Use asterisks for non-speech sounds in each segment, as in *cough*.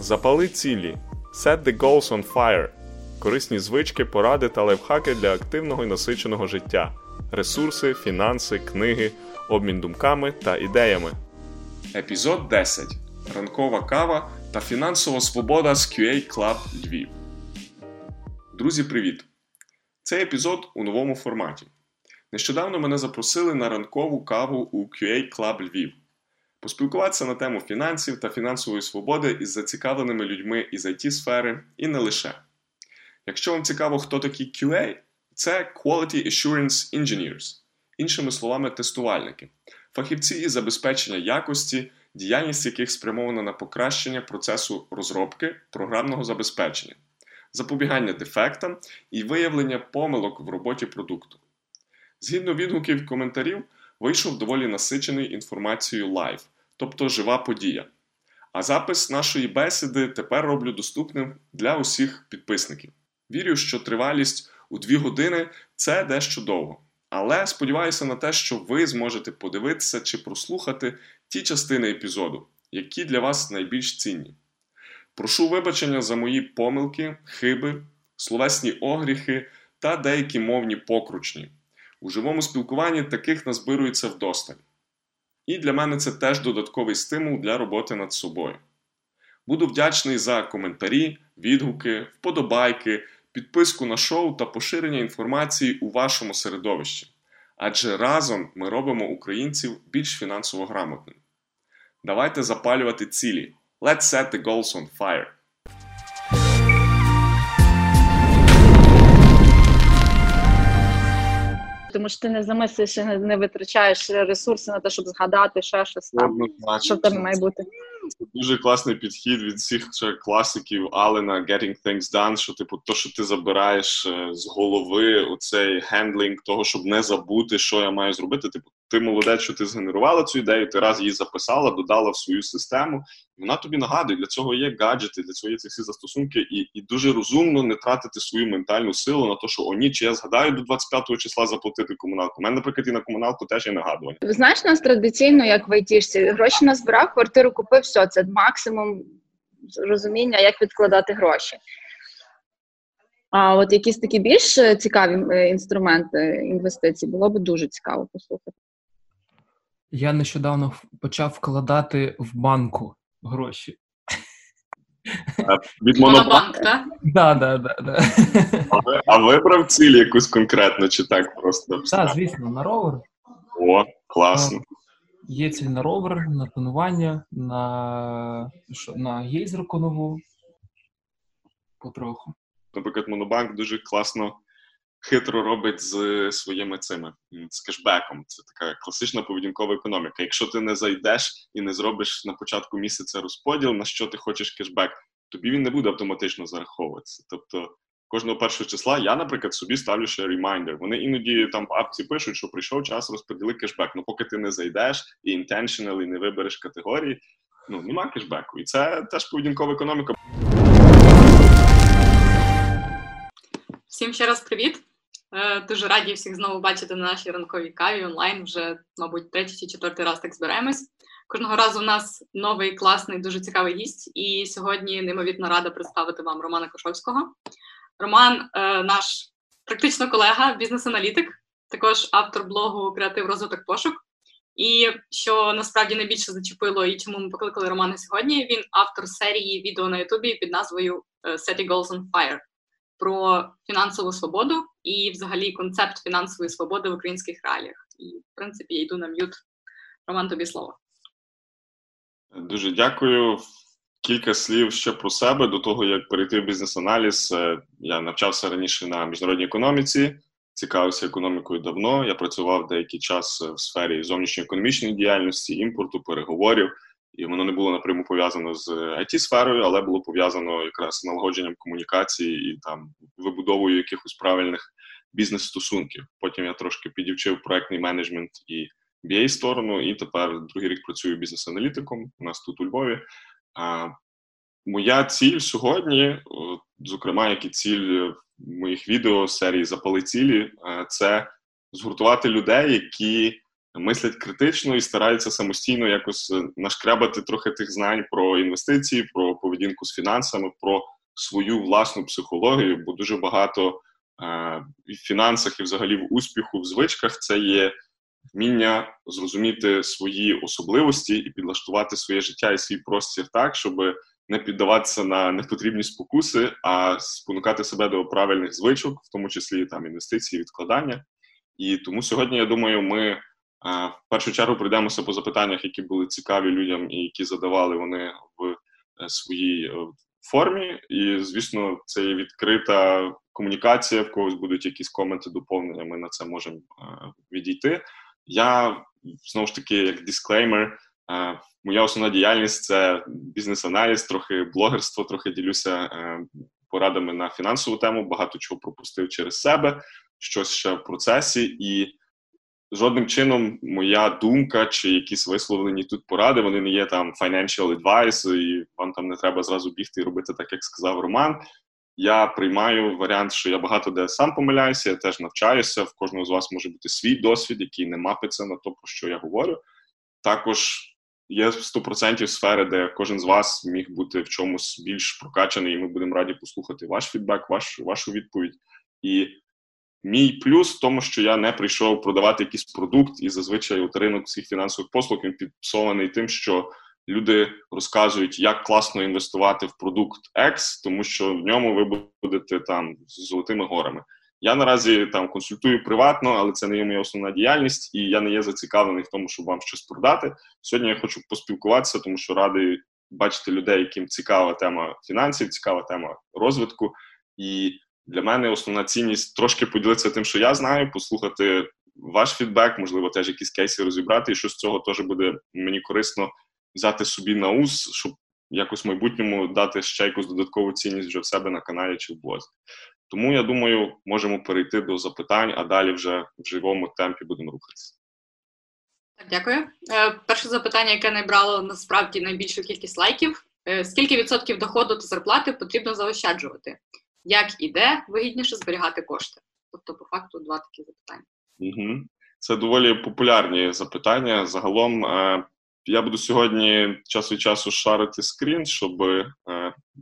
Запали цілі. Set the goals on fire. Корисні звички, поради та лайфхаки для активного і насиченого життя. Ресурси, фінанси, книги, обмін думками та ідеями. Епізод 10. Ранкова кава та фінансова свобода з QA Club Львів. Друзі, привіт! Цей епізод у новому форматі. Нещодавно мене запросили на ранкову каву у QA Club Львів. Поспілкуватися на тему фінансів та фінансової свободи із зацікавленими людьми із it сфери і не лише. Якщо вам цікаво, хто такі QA, це Quality Assurance Engineers, іншими словами, тестувальники, фахівці із забезпечення якості, діяльність яких спрямована на покращення процесу розробки програмного забезпечення, запобігання дефектам і виявлення помилок в роботі продукту. Згідно відгуків коментарів, вийшов доволі насичений інформацією live, тобто жива подія. А запис нашої бесіди тепер роблю доступним для усіх підписників. Вірю, що тривалість у 2 години це дещо довго. Але сподіваюся на те, що ви зможете подивитися чи прослухати ті частини епізоду, які для вас найбільш цінні. Прошу вибачення за мої помилки, хиби, словесні огріхи та деякі мовні покручні. У живому спілкуванні таких назбирується вдосталь. І для мене це теж додатковий стимул для роботи над собою. Буду вдячний за коментарі, відгуки, вподобайки, підписку на шоу та поширення інформації у вашому середовищі. Адже разом ми робимо українців більш фінансово грамотними. Давайте запалювати цілі. Let's set the goals on fire! Тому що ти не замислиш і не, не витрачаєш ресурси на те, щоб згадати ще щось там, що там має бути. Це Дуже класний підхід від всіх класиків Аллена Getting Things Done, що типу, то, що ти забираєш е, з голови, оцей handling того, щоб не забути, що я маю зробити. Типу, ти молодець, що ти згенерувала цю ідею, ти раз її записала, додала в свою систему. Вона тобі нагадує, для цього є гаджети, для цього є ці всі застосунки, і і дуже розумно не тратити свою ментальну силу на те, що о чи я згадаю до 25-го числа заплатити комуналку. У мене, наприклад, і на комуналку теж є нагадування. Знаєш, нас традиційно, як в айтішці, гроші назбирав, квартиру купив, все, це максимум розуміння, як відкладати гроші. А от якісь такі більш цікаві е, інструменти інвестицій було б дуже цікаво послухати. Я нещодавно почав вкладати в банку гроші. Від Монобанк, так? Да, да, да, да. А вибрав ціль якусь конкретно, чи так просто? Так, звісно, на ровер. О, класно. Є ціль на ровер, на тонування, на на гейзерку нову. Потроху. Наприклад, Монобанк дуже класно хитро робить з своїми цими з кешбеком. Це така класична поведінкова економіка. Якщо ти не зайдеш і не зробиш на початку місяця розподіл, на що ти хочеш кешбек, тобі він не буде автоматично зараховуватися. Тобто кожного першого числа я, наприклад, собі ставлю ще ремайдер. Вони іноді там в апці пишуть, що прийшов час розподіли кешбек. Ну поки ти не зайдеш і intentional, і не вибереш категорії, ну нема кешбеку. І це теж поведінкова економіка. Всім ще раз привіт. Е, дуже раді всіх знову бачити на нашій ранковій каві онлайн. Вже, мабуть, третій чи четвертий раз так збираємось. Кожного разу у нас новий класний, дуже цікавий гість. І сьогодні неймовірно рада представити вам Романа Кошовського. Роман е, наш практично колега, бізнес-аналітик, також автор блогу Креатив розвиток пошук. І що насправді найбільше зачепило і чому ми покликали Романа сьогодні. Він автор серії відео на Ютубі під назвою Setting Goals on Fire про фінансову свободу і, взагалі, концепт фінансової свободи в українських реаліях. І, в принципі, я йду на м'ют. Роман, тобі слово. Дуже дякую. Кілька слів ще про себе до того, як перейти в бізнес-аналіз. Я навчався раніше на міжнародній економіці, цікавився економікою давно. Я працював деякий час в сфері зовнішньоекономічної діяльності, імпорту, переговорів і воно не було напряму пов'язано з it сферою але було пов'язано якраз налагодженням комунікації і там вибудовою якихось правильних бізнес-стосунків. Потім я трошки підівчив проектний менеджмент і BA сторону, і тепер другий рік працюю бізнес-аналітиком. У нас тут у Львові. А, Моя ціль сьогодні, зокрема, як і ціль моїх відео серії Запали цілі, це згуртувати людей, які мислять критично і стараються самостійно якось е, нашкрябати трохи тих знань про інвестиції, про поведінку з фінансами, про свою власну психологію, бо дуже багато і в фінансах, і взагалі в успіху, в звичках це є вміння зрозуміти свої особливості і підлаштувати своє життя і свій простір так, щоб не піддаватися на непотрібні спокуси, а спонукати себе до правильних звичок, в тому числі там інвестиції, відкладання. І тому сьогодні я думаю, ми в першу чергу пройдемося по запитаннях, які були цікаві людям і які задавали вони в е, своїй е, формі. І, звісно, це є відкрита комунікація, в когось будуть якісь коменти, доповнення. Ми на це можемо відійти. Я знову ж таки, як дисклеймер, моя основна діяльність це бізнес-аналіз, трохи блогерство, трохи ділюся порадами на фінансову тему. Багато чого пропустив через себе, щось ще в процесі і жодним чином моя думка чи якісь висловлені тут поради, вони не є там financial advice, і вам там не треба зразу бігти і робити так, як сказав Роман. Я приймаю варіант, що я багато де сам помиляюся, я теж навчаюся. В кожного з вас може бути свій досвід, який не мапиться на то, про що я говорю. Також є 100% сфери, де кожен з вас міг бути в чомусь більш прокачаний, і ми будемо раді послухати ваш фідбек, ваш, вашу відповідь. І Мій плюс в тому, що я не прийшов продавати якийсь продукт, і зазвичай от ринок цих фінансових послуг він підпсований тим, що люди розказують, як класно інвестувати в продукт X, тому що в ньому ви будете там з золотими горами. Я наразі там консультую приватно, але це не є моя основна діяльність, і я не є зацікавлений в тому, щоб вам щось продати. Сьогодні я хочу поспілкуватися, тому що радий бачити людей, яким цікава тема фінансів, цікава тема розвитку. І для мене основна цінність трошки поділитися тим, що я знаю, послухати ваш фідбек, можливо, теж якісь кейси розібрати, і що з цього теж буде мені корисно взяти собі на ус, щоб якось в майбутньому дати ще якусь додаткову цінність вже в себе на каналі чи в блозі. Тому я думаю, можемо перейти до запитань, а далі вже в живому темпі будемо рухатися. Дякую. Е, перше запитання, яке набрало насправді найбільшу кількість лайків: е, скільки відсотків доходу та зарплати потрібно заощаджувати? Як і де вигідніше зберігати кошти? Тобто, по факту, два такі запитання. Угу. Це доволі популярні запитання. Загалом е, я буду сьогодні час від часу шарити скрін, щоб е,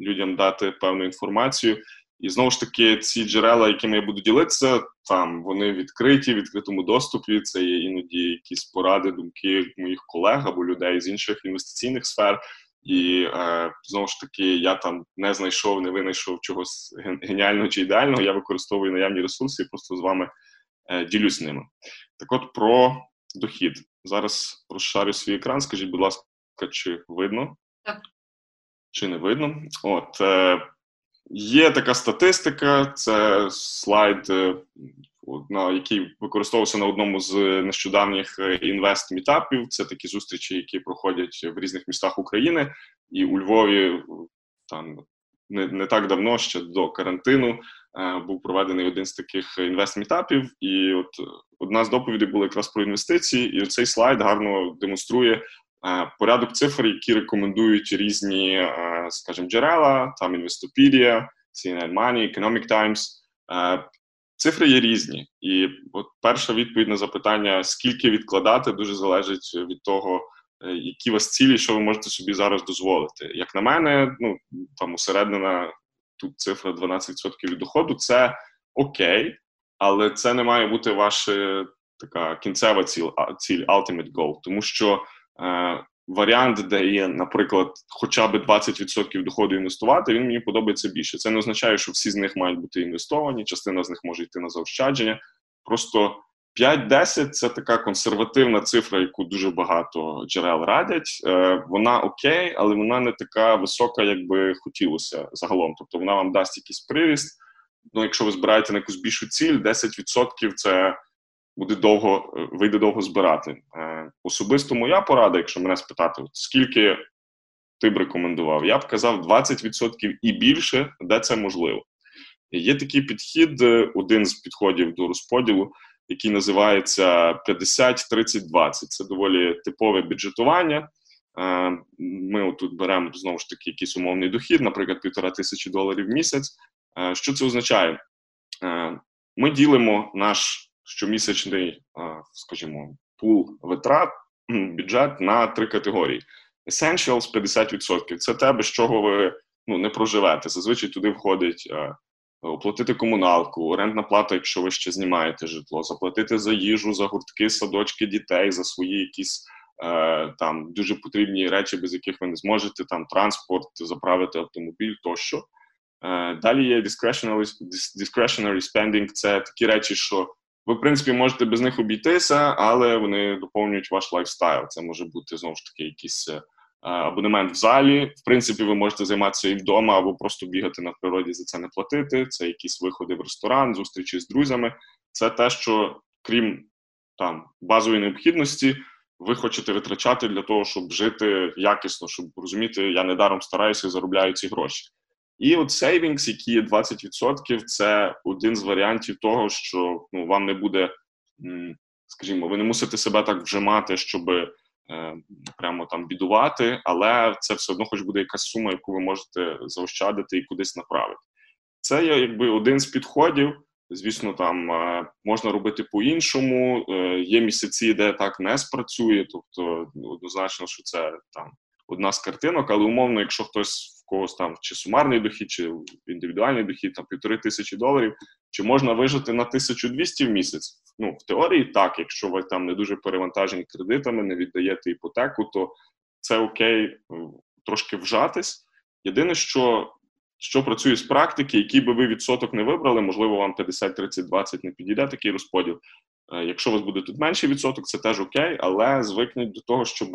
людям дати певну інформацію. І знову ж таки, ці джерела, якими я буду ділитися, там вони відкриті, в відкритому доступі. Це є іноді якісь поради, думки моїх колег або людей з інших інвестиційних сфер. І е, знову ж таки, я там не знайшов, не винайшов чогось геніального чи ідеального. Я використовую наявні ресурси і просто з вами е, ділюсь ними. Так, от про дохід зараз розшарю свій екран. Скажіть, будь ласка, чи видно? Так. Чи не видно? От е, є така статистика, це слайд е, який використовувався на одному з нещодавніх е, інвест-мітапів. Це такі зустрічі, які проходять в різних містах України, і у Львові там не не так давно, ще до карантину, е, був проведений один з таких інвест-мітапів. І от одна з доповідей була якраз про інвестиції, і цей слайд гарно демонструє. Е, порядок цифр, які рекомендують різні, скажімо, джерела, там Investopedia, CNN Money, Economic Times, Цифри є різні, і от перша відповідь на запитання, скільки відкладати, дуже залежить від того, е, які у вас цілі, що ви можете собі зараз дозволити. Як на мене, ну там усереднена тут цифра 12% від доходу, це окей, але це не має бути ваша така кінцева ціль, ціль ultimate goal, тому що е, варіант, де є, наприклад, хоча б 20% доходу інвестувати, він мені подобається більше. Це не означає, що всі з них мають бути інвестовані, частина з них може йти на заощадження. Просто 5-10 це така консервативна цифра, яку дуже багато джерел радять. Е, Вона окей, але вона не така висока, як би хотілося загалом. Тобто вона вам дасть якийсь приріст. Ну, якщо ви збираєте на якусь більшу ціль, 10% це буде довго, е, вийде довго збирати. Е, особисто моя порада, якщо мене спитати, скільки ти б рекомендував, я б казав 20% і більше, де це можливо. Є такий підхід, е, один з підходів до розподілу, який називається 50-30-20. Це доволі типове бюджетування. Ми тут беремо знову ж таки якийсь умовний дохід, наприклад, півтора тисячі доларів в місяць. Що це означає? Ми ділимо наш щомісячний, скажімо, пул витрат, бюджет на три категорії. Essentials 50%. Це те, без чого ви ну, не проживете. Зазвичай туди входить е, оплатити комуналку, орендна плата, якщо ви ще знімаєте житло, заплатити за їжу, за гуртки, садочки дітей, за свої якісь е, там дуже потрібні речі, без яких ви не зможете, там транспорт, заправити автомобіль тощо. Е, далі є discretionary, discretionary spending – це такі речі, що ви, в принципі, можете без них обійтися, але вони доповнюють ваш lifestyle. Це може бути знову ж таки якийсь е, абонемент в залі. В принципі, ви можете займатися і вдома, або просто бігати на природі за це не платити. Це якісь виходи в ресторан, зустрічі з друзями. Це те, що крім там базової необхідності, ви хочете витрачати для того, щоб жити якісно, щоб розуміти, я недаром стараюся і заробляю ці гроші. І от savings, які є 20%, це один з варіантів того, що ну, вам не буде, скажімо, ви не мусите себе так вжимати, щоб е, прямо там бідувати, але це все одно, хоч буде якась сума, яку ви можете заощадити і кудись направити. Це є якби один з підходів. Звісно, там е, можна робити по-іншому. Е, є місяці, де так не спрацює, тобто однозначно, що це там одна з картинок, але умовно, якщо хтось когось там чи сумарний дохід, чи індивідуальний дохід, там півтори тисячі доларів, чи можна вижити на 1200 в місяць? Ну, в теорії так, якщо ви там не дуже перевантажені кредитами, не віддаєте іпотеку, то це окей трошки вжатись. Єдине, що що працює з практики, який би ви відсоток не вибрали, можливо, вам 50, 30, 20 не підійде такий розподіл. Е, якщо у вас буде тут менший відсоток, це теж окей, але звикніть до того, щоб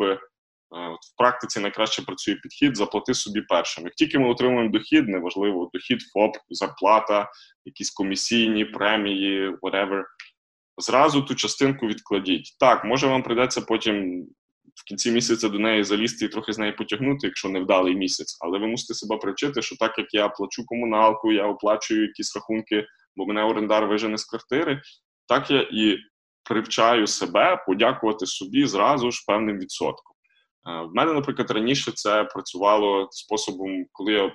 от В практиці найкраще працює підхід, заплати собі першим. Як тільки ми отримуємо дохід, неважливо, дохід, ФОП, зарплата, якісь комісійні, премії, whatever, зразу ту частинку відкладіть. Так, може вам прийдеться потім в кінці місяця до неї залізти і трохи з неї потягнути, якщо не вдалий місяць. Але ви мусите себе привчити, що так як я плачу комуналку, я оплачую якісь рахунки, бо мене орендар вижене з квартири, так я і привчаю себе подякувати собі зразу ж певним відсотком. В мене, наприклад, раніше це працювало способом, коли я,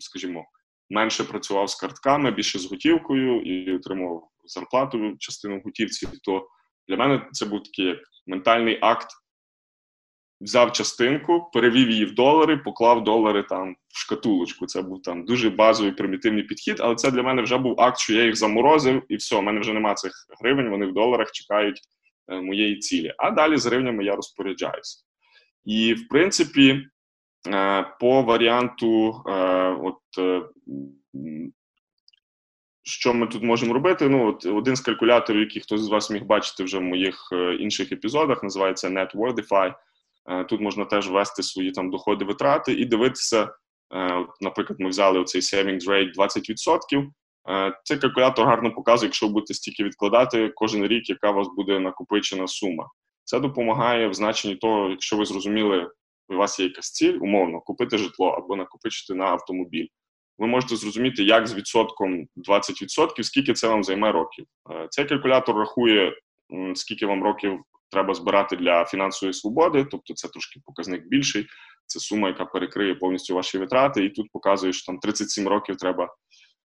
скажімо, менше працював з картками, більше з готівкою і отримував зарплату частину готівці, то для мене це був такий як ментальний акт. Взяв частинку, перевів її в долари, поклав долари там в шкатулочку. Це був там дуже базовий примітивний підхід, але це для мене вже був акт, що я їх заморозив, і все, у мене вже немає цих гривень, вони в доларах чекають е, моєї цілі. А далі з гривнями я розпоряджаюся. І, в принципі, е, по варіанту, е, от е, що ми тут можемо робити? Ну, от один з калькуляторів, який хтось з вас міг бачити вже в моїх інших епізодах, називається NetWordify. Тут можна теж ввести свої там доходи, витрати і дивитися. Наприклад, ми взяли оцей savings rate 20%. Цей калькулятор гарно показує, якщо ви будете стільки відкладати кожен рік, яка у вас буде накопичена сума. Це допомагає в значенні того, якщо ви зрозуміли, у вас є якась ціль, умовно, купити житло або накопичити на автомобіль. Ви можете зрозуміти, як з відсотком 20%, скільки це вам займе років. Е, цей калькулятор рахує, скільки вам років треба збирати для фінансової свободи, тобто це трошки показник більший. Це сума, яка перекриє повністю ваші витрати, і тут показує, що там 37 років треба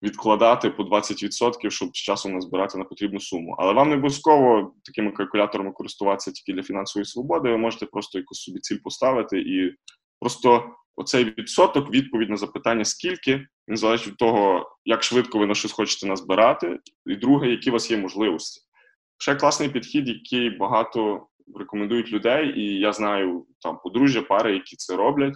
відкладати по 20%, щоб з часом назбирати на потрібну суму. Але вам не обов'язково такими калькуляторами користуватися тільки для фінансової свободи. Ви можете просто якусь собі ціль поставити і просто оцей відсоток, відповідь на запитання, скільки він залежить від того, як швидко ви на щось хочете назбирати, і друге, які у вас є можливості. Ще класний підхід, який багато рекомендують людей, і я знаю там подружжя, пари, які це роблять.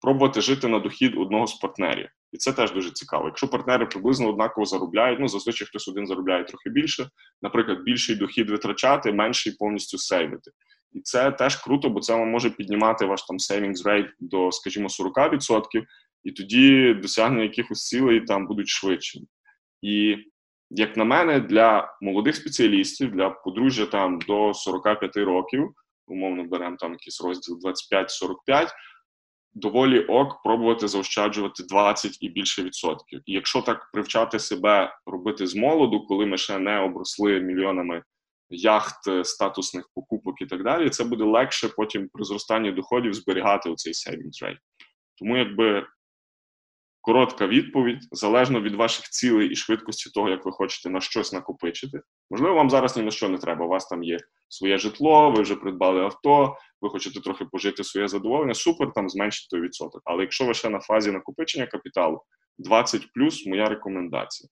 Пробувати жити на дохід одного з партнерів. І це теж дуже цікаво. Якщо партнери приблизно однаково заробляють, ну зазвичай хтось один заробляє трохи більше, наприклад, більший дохід витрачати, менший повністю сейвити. І це теж круто, бо це вам може піднімати ваш там savings rate до, скажімо, 40%, і тоді досягнення якихось цілей там будуть швидше. І як на мене, для молодих спеціалістів, для подружжя там до 45 років, умовно беремо там якийсь розділ 25-45, доволі ок пробувати заощаджувати 20 і більше відсотків. І якщо так привчати себе робити з молоду, коли ми ще не обросли мільйонами яхт, е, статусних покупок і так далі, це буде легше потім при зростанні доходів зберігати оцей savings rate. Тому якби. Коротка відповідь залежно від ваших цілей і швидкості того, як ви хочете на щось накопичити. Можливо, вам зараз ні на що не треба. У вас там є своє житло, ви вже придбали авто, ви хочете трохи пожити своє задоволення. Супер, там зменшити той відсоток. Але якщо ви ще на фазі накопичення капіталу, 20 плюс моя рекомендація.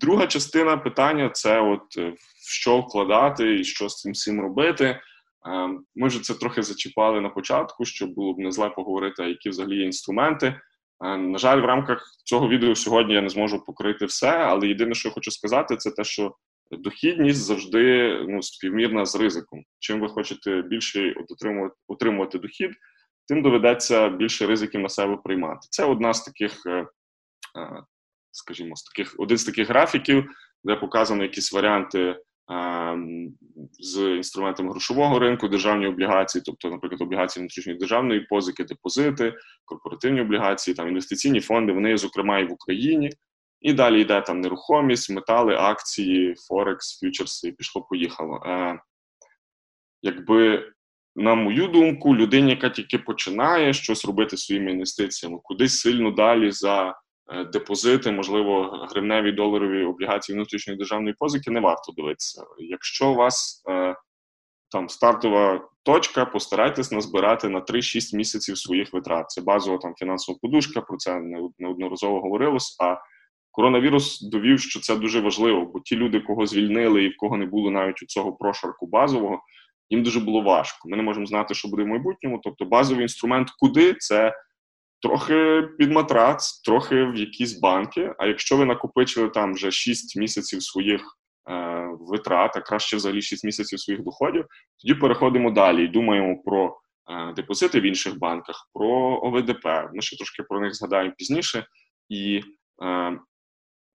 Друга частина питання це от е, в що вкладати і що з цим всім робити. Ми вже це трохи зачіпали на початку, щоб було б не зле поговорити, які взагалі є інструменти. На жаль, в рамках цього відео сьогодні я не зможу покрити все, але єдине, що я хочу сказати, це те, що дохідність завжди ну, співмірна з ризиком. Чим ви хочете більше отримувати, отримувати дохід, тим доведеться більше ризиків на себе приймати. Це одна з таких, е, е, скажімо, з таких один з таких графіків, де показано якісь варіанти з інструментами грошового ринку, державні облігації, тобто, наприклад, облігації внутрішньої державної позики, депозити, корпоративні облігації, там інвестиційні фонди, вони, зокрема, і в Україні. І далі йде там нерухомість, метали, акції, Форекс, фьючерси, і пішло-поїхало. Е, Якби, на мою думку, людині, яка тільки починає щось робити своїми інвестиціями, кудись сильно далі за депозити, можливо, гривневі доларові облігації внутрішньої державної позики, не варто дивитися. Якщо у вас е, там стартова точка, постарайтесь назбирати на 3-6 місяців своїх витрат. Це базова там фінансова подушка, про це неодноразово говорилось. А коронавірус довів, що це дуже важливо, бо ті люди, кого звільнили і в кого не було навіть у цього прошарку базового, їм дуже було важко. Ми не можемо знати, що буде в майбутньому. Тобто, базовий інструмент, куди це трохи під матрац, трохи в якісь банки. А якщо ви накопичили там вже 6 місяців своїх е, витрат, а краще взагалі 6 місяців своїх доходів, тоді переходимо далі і думаємо про е, депозити в інших банках, про ОВДП. Ми ще трошки про них згадаємо пізніше. І е,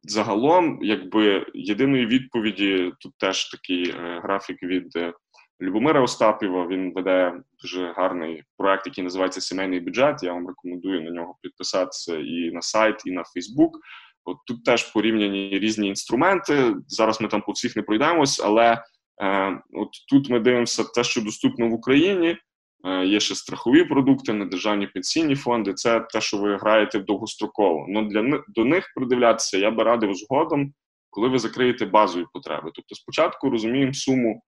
загалом, якби єдиної відповіді, тут теж такий е, графік від е, Любомира Остапєва. Він веде дуже гарний проект, який називається Сімейний бюджет. Я вам рекомендую на нього підписатися і на сайт, і на Фейсбук. От тут теж порівняні різні інструменти. Зараз ми там по всіх не пройдемось, але е, от тут ми дивимося те, що доступно в Україні. Е, є ще страхові продукти, недержавні пенсійні фонди. Це те, що ви граєте довгостроково. Ну для до них придивлятися я би радив згодом, коли ви закриєте базові потреби. Тобто, спочатку розуміємо суму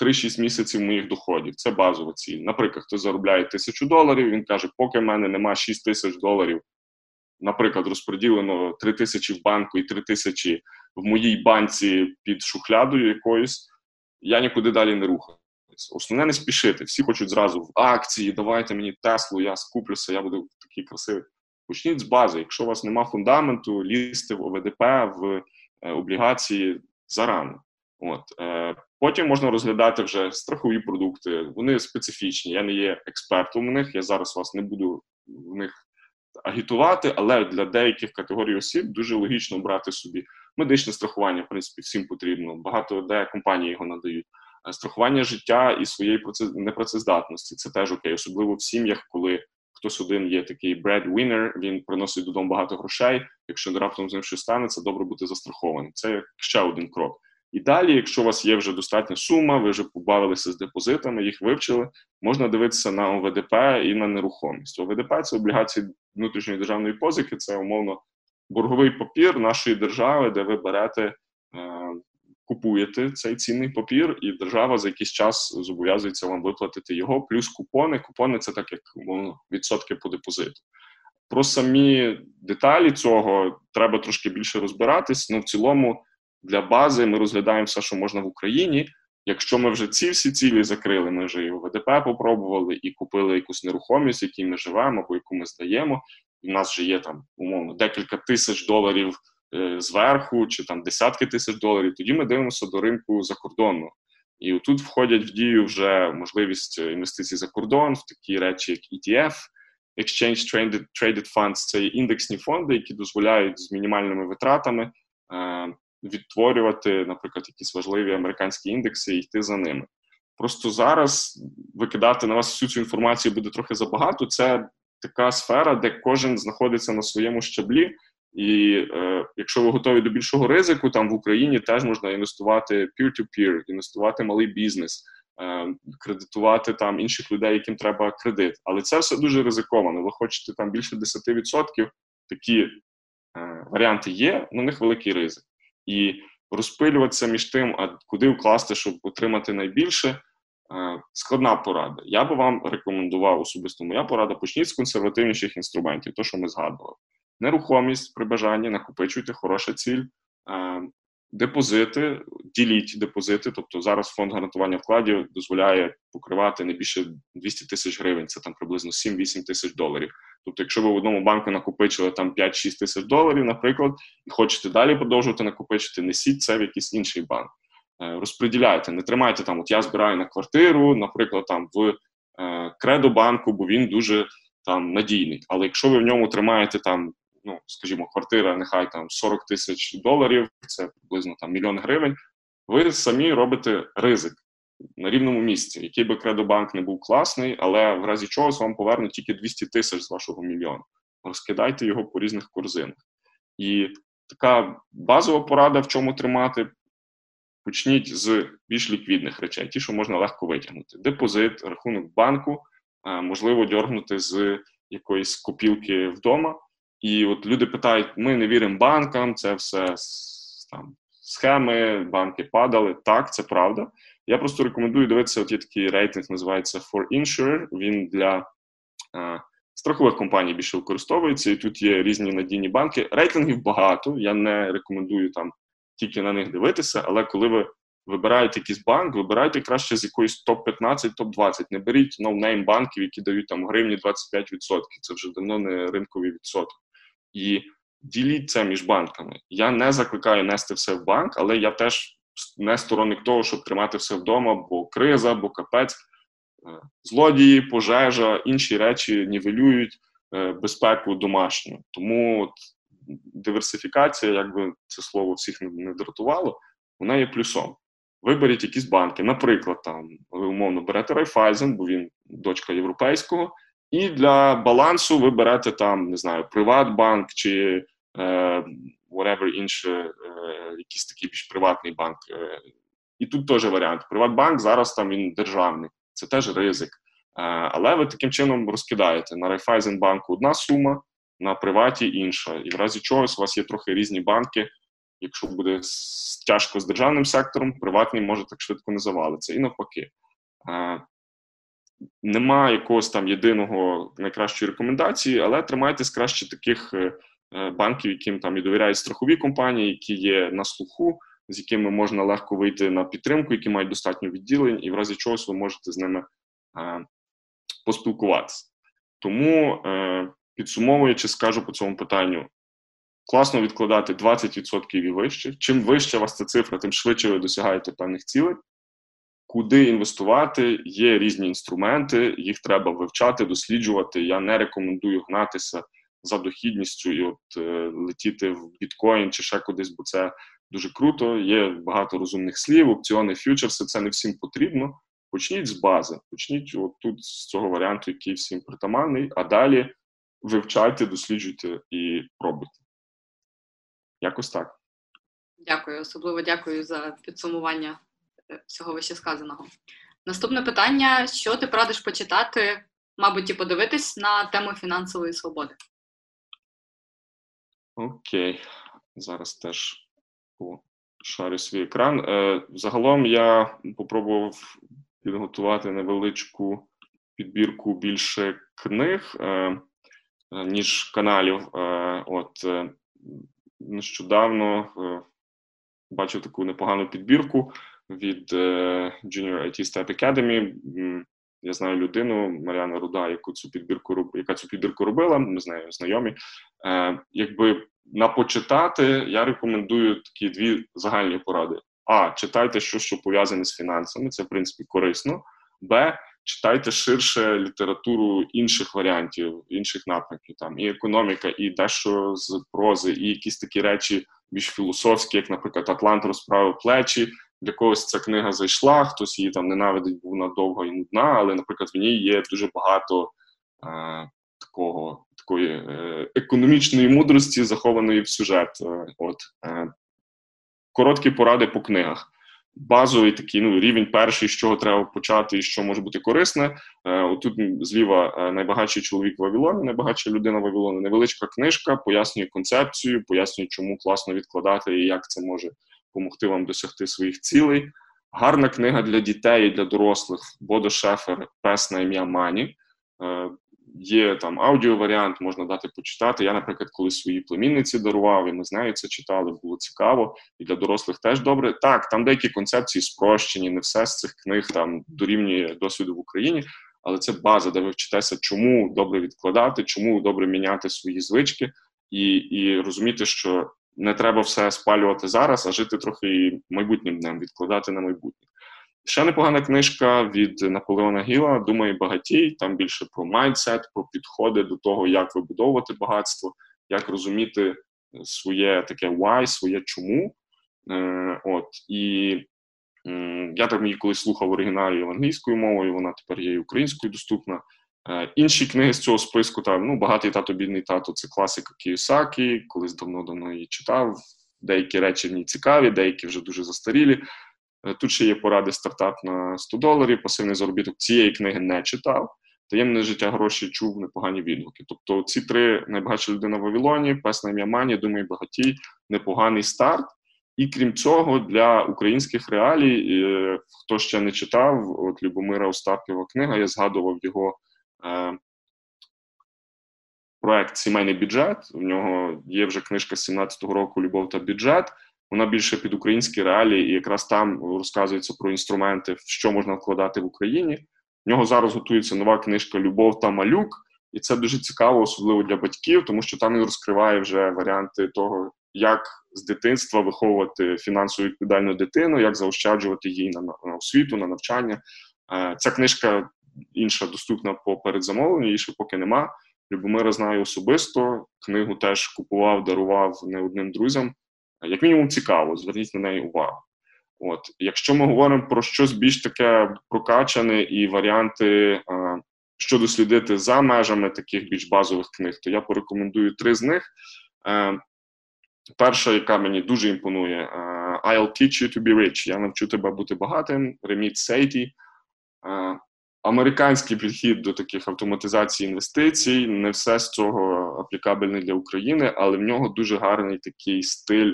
3-6 місяців моїх доходів. Це базова ціль. Наприклад, хто заробляє тисячу доларів, він каже, поки в мене нема 6 тисяч доларів, наприклад, розподілено 3 тисячі в банку і 3 тисячі в моїй банці під шухлядою якоюсь, я нікуди далі не рухаюся. Основне не спішити. Всі хочуть зразу в акції, давайте мені Теслу, я скуплюся, я буду такий красивий. Почніть з бази. Якщо у вас нема фундаменту, лізьте в ОВДП, в е, облігації зарано. От е, Потім можна розглядати вже страхові продукти. Вони специфічні. Я не є експертом у них. Я зараз вас не буду в них агітувати, але для деяких категорій осіб дуже логічно брати собі медичне страхування. В принципі, всім потрібно. Багато де компанії його надають. Е, страхування життя і своєї непрацездатності це теж окей, особливо в сім'ях, коли хтось один є такий breadwinner, він приносить додому багато грошей. Якщо раптом з ним щось станеться, добре бути застрахованим. Це ще один крок. І далі, якщо у вас є вже достатня сума, ви вже побавилися з депозитами, їх вивчили, можна дивитися на ОВДП і на нерухомість. ОВДП це облігації внутрішньої державної позики, це умовно борговий папір нашої держави, де ви берете, е, купуєте цей цінний папір, і держава за якийсь час зобов'язується вам виплатити його, плюс купони. Купони це так, як умовно відсотки по депозиту. Про самі деталі цього треба трошки більше розбиратись, але ну, в цілому для бази ми розглядаємо все, що можна в Україні. Якщо ми вже ці всі цілі закрили, ми вже і ВДП попробували і купили якусь нерухомість, в якій ми живемо або яку ми здаємо. І в нас вже є там умовно декілька тисяч доларів е, зверху, чи там десятки тисяч доларів. Тоді ми дивимося до ринку закордонного. І тут входять в дію вже можливість інвестицій за кордон в такі речі, як ETF, Exchange Traded, Traded Funds – це індексні фонди, які дозволяють з мінімальними витратами. Е, відтворювати, наприклад, якісь важливі американські індекси і йти за ними. Просто зараз викидати на вас всю цю інформацію буде трохи забагато. Це така сфера, де кожен знаходиться на своєму щаблі. І е, якщо ви готові до більшого ризику, там в Україні теж можна інвестувати peer-to-peer, інвестувати малий бізнес, е, кредитувати там інших людей, яким треба кредит. Але це все дуже ризиковано. Ви хочете там більше 10%, такі е, варіанти є, на них великий ризик. І розпилюватися між тим, а куди вкласти, щоб отримати найбільше. Е, складна порада. Я би вам рекомендував особисто моя порада. Почніть з консервативніших інструментів, то що ми згадували. Нерухомість при бажанні, накопичуйте хороша ціль, е, депозити, діліть депозити. Тобто зараз фонд гарантування вкладів дозволяє покривати не більше 200 тисяч гривень, це там приблизно 7-8 тисяч доларів. Тобто, якщо ви в одному банку накопичили там 5-6 тисяч доларів, наприклад, і хочете далі продовжувати накопичити, несіть це в якийсь інший банк. Е, розподіляйте, не тримайте там, от я збираю на квартиру, наприклад, там в е, кредобанку, бо він дуже там надійний. Але якщо ви в ньому тримаєте там, ну скажімо, квартира, нехай там 40 тисяч доларів, це приблизно там мільйон гривень, ви самі робите ризик на рівному місці, який би кредобанк не був класний, але в разі чогось вам повернуть тільки 200 тисяч з вашого мільйону. Розкидайте його по різних корзинах. І така базова порада, в чому тримати. Почніть з більш ліквідних речей, ті, що можна легко витягнути. Депозит, рахунок банку, можливо, дьоргнути з якоїсь копілки вдома. І от люди питають: ми не віримо банкам, це все там схеми, банки падали. Так, це правда. Я просто рекомендую дивитися, от є такий рейтинг, називається For Insurer, Він для а, страхових компаній більше використовується, і тут є різні надійні банки. Рейтингів багато. Я не рекомендую там тільки на них дивитися, але коли ви вибираєте якийсь банк, вибирайте краще з якоїсь топ-15, топ-20. Не беріть no-name банків, які дають там гривні 25%. Це вже давно не ринковий відсоток. І діліть це між банками. Я не закликаю нести все в банк, але я теж не сторонник того, щоб тримати все вдома, бо криза, бо капець, е, злодії, пожежа, інші речі нівелюють е, безпеку домашню. Тому от, диверсифікація, якби це слово всіх не дратувало, вона є плюсом. Виберіть якісь банки. Наприклад, там ви умовно берете Райфайзен, бо він дочка європейського, і для балансу ви берете там, не знаю, Приватбанк чи е, whatever інше, е, якийсь такий більш приватний банк. Е, і тут теж варіант. Приватбанк зараз там він державний, це теж ризик. Е, але ви таким чином розкидаєте на Райфайзенбанку одна сума, на приваті інша. І в разі чогось у вас є трохи різні банки. Якщо буде тяжко з державним сектором, приватний може так швидко не завалитися. І навпаки. Нема якогось там єдиного найкращої рекомендації, але тримайтесь краще таких Е, банків, яким там і довіряють страхові компанії, які є на слуху, з якими можна легко вийти на підтримку, які мають достатньо відділень, і в разі чогось ви можете з ними е, поспілкуватися. Тому, е, підсумовуючи, скажу по цьому питанню. Класно відкладати 20% і вище. Чим вища у вас ця цифра, тим швидше ви досягаєте певних цілей. Куди інвестувати, є різні інструменти, їх треба вивчати, досліджувати. Я не рекомендую гнатися за дохідністю і от е, летіти в біткоін чи ще кудись, бо це дуже круто. Є багато розумних слів, опціони, фьючерси. Це не всім потрібно. Почніть з бази, почніть от тут з цього варіанту, який всім притаманний, а далі вивчайте, досліджуйте і пробуйте. Якось так. Дякую, особливо дякую за підсумування всього вище сказаного. Наступне питання: що ти порадиш почитати, мабуть, і подивитись на тему фінансової свободи? Окей, зараз теж шарю свій екран. Е, Загалом я попробував підготувати невеличку підбірку більше книг, е, е ніж каналів. От нещодавно бачив таку непогану підбірку від е, Junior IT Step Academy. Я знаю людину Мар'яна Руда, яку цю підбірку яка цю підбірку робила. Ми з нею знайомі. Е, Якби на почитати, я рекомендую такі дві загальні поради: а читайте щось, що пов'язане з фінансами. Це в принципі корисно. Б. Читайте ширше літературу інших варіантів, інших напрямків, там і економіка, і дещо з прози, і якісь такі речі більш філософські, як, наприклад, Атлант розправив плечі, для когось ця книга зайшла, хтось її там ненавидить, бо вона довга і нудна, але, наприклад, в ній є дуже багато е, такого такої е, економічної мудрості, захованої в сюжет. Е, от е, короткі поради по книгах. Базовий такий ну, рівень перший, з чого треба почати і що може бути корисне. Е, отут зліва е, найбагатший чоловік в найбагатша людина в невеличка книжка, пояснює концепцію, пояснює, чому класно відкладати і як це може допомогти вам досягти своїх цілей. Гарна книга для дітей і для дорослих Бодо Шефер Пес на ім'я Мані. Е, є там аудіоваріант, можна дати почитати. Я, наприклад, коли своїй племінниці дарував, і ми з нею це читали, було цікаво, і для дорослих теж добре. Так, там деякі концепції спрощені, не все з цих книг там дорівнює досвіду в Україні, але це база, де ви вчитеся, чому добре відкладати, чому добре міняти свої звички, і, і розуміти, що не треба все спалювати зараз, а жити трохи майбутнім днем, відкладати на майбутнє. Ще непогана книжка від Наполеона Гіла Думай багатій. Там більше про майндсет, про підходи до того, як вибудовувати багатство, як розуміти своє таке why, своє чому. Е, от і е, я так її колись слухав в оригіналі англійською мовою. Вона тепер є і українською доступна. Е, інші книги з цього списку там ну багатий тато, бідний тато це класика Кіосакі, колись давно-давно її читав. Деякі речі в ній цікаві, деякі вже дуже застарілі. Е, тут ще є поради стартап на 100 доларів, пасивний заробіток цієї книги не читав. Таємне життя гроші чув непогані відгуки. Тобто ці три найбагатша людина в Вавилоні, пес на ім'я Мані, думаю, багатій, непоганий старт. І крім цього, для українських реалій, е, хто ще не читав, от Любомира Остапєва книга, я згадував його проект Сімейний бюджет. У нього є вже книжка з 17-го року Любов та бюджет вона більше під українські реалії, і якраз там розказується про інструменти, що можна вкладати в Україні. В нього зараз готується нова книжка Любов та малюк, і це дуже цікаво, особливо для батьків, тому що там він розкриває вже варіанти того, як з дитинства виховувати фінансово відповідальну дитину, як заощаджувати її на, на освіту, на навчання. Е, ця книжка інша доступна по передзамовленню, її ще поки нема. Любомира знаю особисто. Книгу теж купував, дарував не одним друзям як мінімум цікаво, зверніть на неї увагу. От, Якщо ми говоримо про щось більш таке прокачане і варіанти, що дослідити за межами таких більш базових книг, то я порекомендую три з них. Перша, яка мені дуже імпонує, I'll teach you to be rich. Я навчу тебе бути багатим. Реміт Сейті. Американський підхід до таких автоматизацій інвестицій. Не все з цього аплікабельне для України, але в нього дуже гарний такий стиль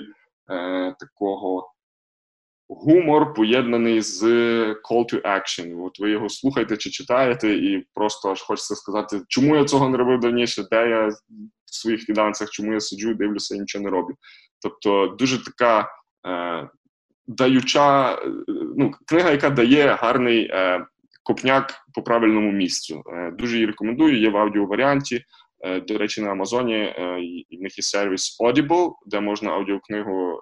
е, такого гумор, поєднаний з call to action. От ви його слухаєте чи читаєте, і просто аж хочеться сказати, чому я цього не робив давніше, де я в своїх фінансах, чому я сиджу, дивлюся і нічого не роблю. Тобто, дуже така е, даюча ну, книга, яка дає гарний. Е, Копняк по правильному місцю. Е, дуже її рекомендую, є в аудіоваріанті. Е, до речі, на Амазоні е, в них є сервіс Audible, де можна аудіокнигу,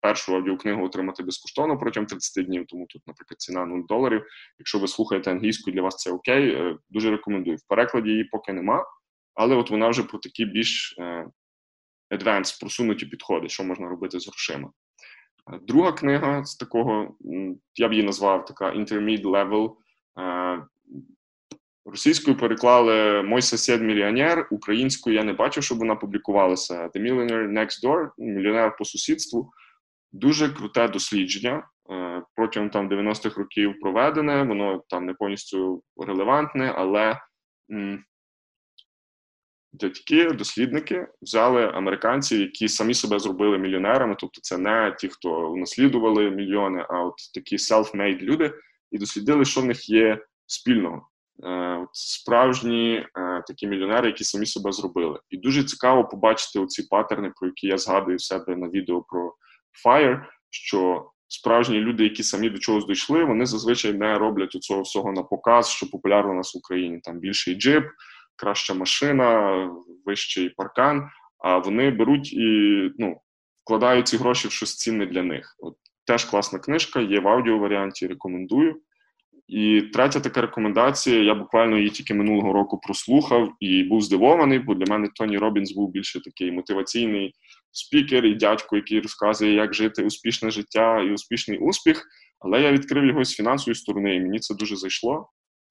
першу аудіокнигу отримати безкоштовно протягом 30 днів, тому тут, наприклад, ціна 0 доларів. Якщо ви слухаєте англійською, для вас це окей. Дуже рекомендую. В перекладі її поки нема, але от вона вже про такі більш advanced, просунуті підходи, що можна робити з грошима. Друга книга з такого, я б її назвав така intermediate level, Російською переклали Мой сусід мільйонер. Українською я не бачив, щоб вона публікувалася. The Millionaire Next Door, мільйонер по сусідству. Дуже круте дослідження. Е, протягом там 90-х років проведене, воно там не повністю релевантне, але дядьки, дослідники взяли американців, які самі себе зробили мільйонерами. Тобто, це не ті, хто унаслідували мільйони, а от такі self-made люди, і дослідили, що в них є спільного. Е, справжні е, такі мільйонери, які самі себе зробили. І дуже цікаво побачити оці паттерни, про які я згадую в себе на відео про FIRE, що справжні люди, які самі до чогось дійшли, вони зазвичай не роблять оцього всього на показ, що популярно у нас в Україні. Там більший джип, краща машина, вищий паркан. А вони беруть і ну, вкладають ці гроші в щось цінне для них. От Теж класна книжка, є в аудіоваріанті, рекомендую. І третя така рекомендація, я буквально її тільки минулого року прослухав і був здивований, бо для мене Тоні Робінс був більше такий мотиваційний спікер і дядько, який розказує, як жити успішне життя і успішний успіх. Але я відкрив його з фінансової сторони, і мені це дуже зайшло.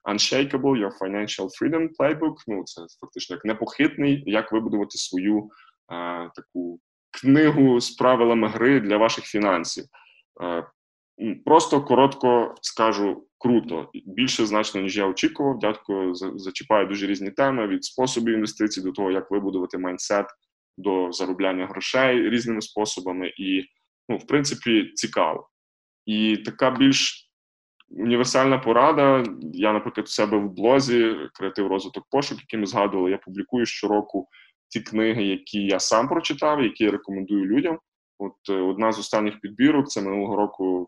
Unshakable, Your Financial Freedom Playbook. Ну, це фактично як непохитний, як вибудувати свою а, таку книгу з правилами гри для ваших фінансів. А, Просто коротко скажу круто, більше значно ніж я очікував. Дядько зачіпає дуже різні теми від способів інвестицій до того, як вибудувати майндсет до заробляння грошей різними способами. І ну, в принципі, цікаво. І така більш універсальна порада. Я, наприклад, у себе в блозі креатив розвиток пошук, який ми згадували, я публікую щороку ті книги, які я сам прочитав, які я рекомендую людям. От е, одна з останніх підбірок це минулого року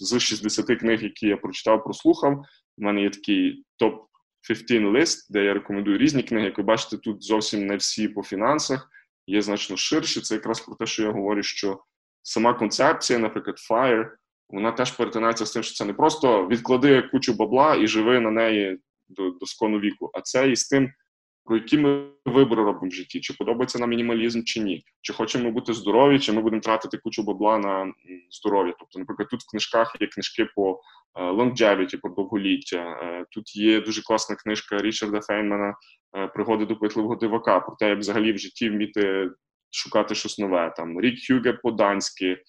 з 60 книг, які я прочитав, прослухав. У мене є такий топ 15 лист, де я рекомендую різні книги. Як ви бачите, тут зовсім не всі по фінансах, є значно ширші. Це якраз про те, що я говорю, що сама концепція, наприклад, FIRE, вона теж перетинається з тим, що це не просто відклади кучу бабла і живи на неї до, до скону віку, а це і з тим, про які ми вибори робимо в житті, чи подобається нам мінімалізм, чи ні, чи хочемо бути здорові, чи ми будемо тратити кучу бабла на здоров'я. Тобто, наприклад, тут в книжках є книжки по е, longevity, по довголіття. Е, тут є дуже класна книжка Річарда Фейнмана е, Пригоди допитливого дивака про те, як взагалі в житті вміти шукати щось нове. Там Рік Хюге по-данськи.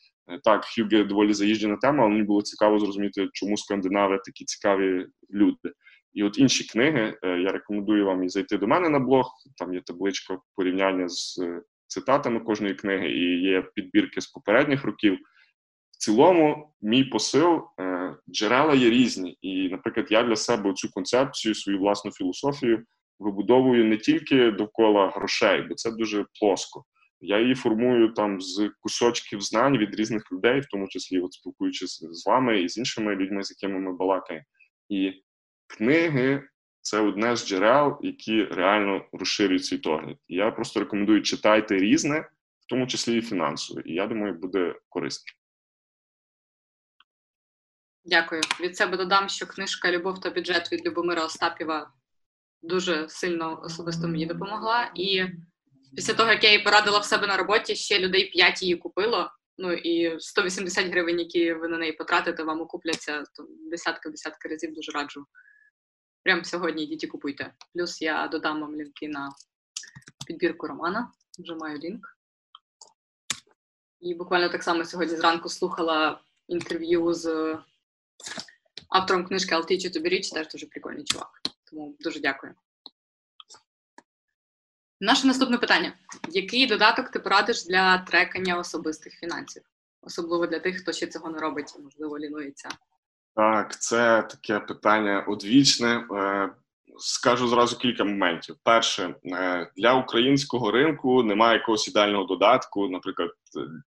Так, Хюге доволі заїжджена тема, але мені було цікаво зрозуміти, чому скандинави такі цікаві люди. І от інші книги е, я рекомендую вам і зайти до мене на блог. Там є табличка порівняння з е, цитатами кожної книги, і є підбірки з попередніх років. В цілому, мій посил е, джерела є різні. І, наприклад, я для себе цю концепцію, свою власну філософію вибудовую не тільки довкола грошей, бо це дуже плоско. Я її формую там з кусочків знань від різних людей, в тому числі от спілкуючись з вами і з іншими людьми, з якими ми балакаємо. І книги це одне з джерел, які реально розширюють світогляд. І я просто рекомендую читайте різне, в тому числі і фінансове. І я думаю, буде корисно. Дякую. Від себе додам, що книжка Любов та бюджет від Любомира Остапєва дуже сильно особисто мені допомогла. І після того, як я її порадила в себе на роботі, ще людей 5 її купило. Ну і 180 гривень, які ви на неї потратите, вам окупляться то десятки-десятки разів дуже раджу. Прямо сьогодні йдіть і купуйте. Плюс я додам вам лінки на підбірку Романа. Вже маю лінк. І буквально так само сьогодні зранку слухала інтерв'ю з автором книжки I'll Teach You to be Rich, теж дуже прикольний чувак. Тому дуже дякую. Наше наступне питання: який додаток ти порадиш для трекання особистих фінансів? Особливо для тих, хто ще цього не робить, можливо, лінується. Так, це таке питання одвічне. Е, скажу зразу кілька моментів. Перше, е, для українського ринку немає якогось ідеального додатку. Наприклад,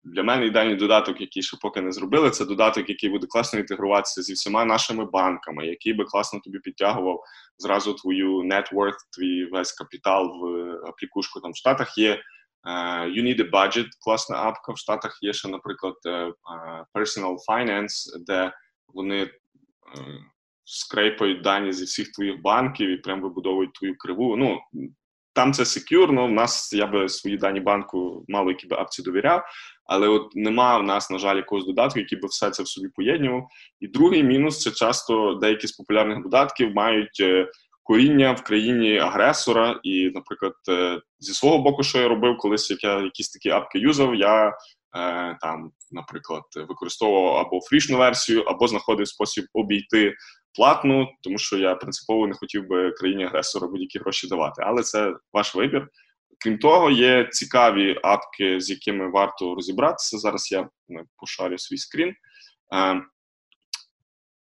для мене ідеальний додаток, який ще поки не зробили, це додаток, який буде класно інтегруватися зі всіма нашими банками, який би класно тобі підтягував зразу твою net worth, твій весь капітал в аплікушку. Там в Штатах є. Uh, you need a budget, класна апка. В Штатах є ще, наприклад, Personal Finance, де вони е, скрейпають дані зі всіх твоїх банків і прям вибудовують твою криву. Ну там це секюрно. В нас я би свої дані банку мало які би апці довіряв, але от нема в нас, на жаль, якогось додатку, який би все це в собі поєднував. І другий мінус це часто деякі з популярних додатків мають. Е, коріння в країні агресора, і, наприклад, е, зі свого боку, що я робив, колись як я якісь такі апки юзав, я Е, там, наприклад, використовував або фрішну версію, або знаходив спосіб обійти платну, тому що я принципово не хотів би країні агресора будь-які гроші давати. Але це ваш вибір. Крім того, є цікаві апки, з якими варто розібратися. Зараз я пошарю свій скрін. Е,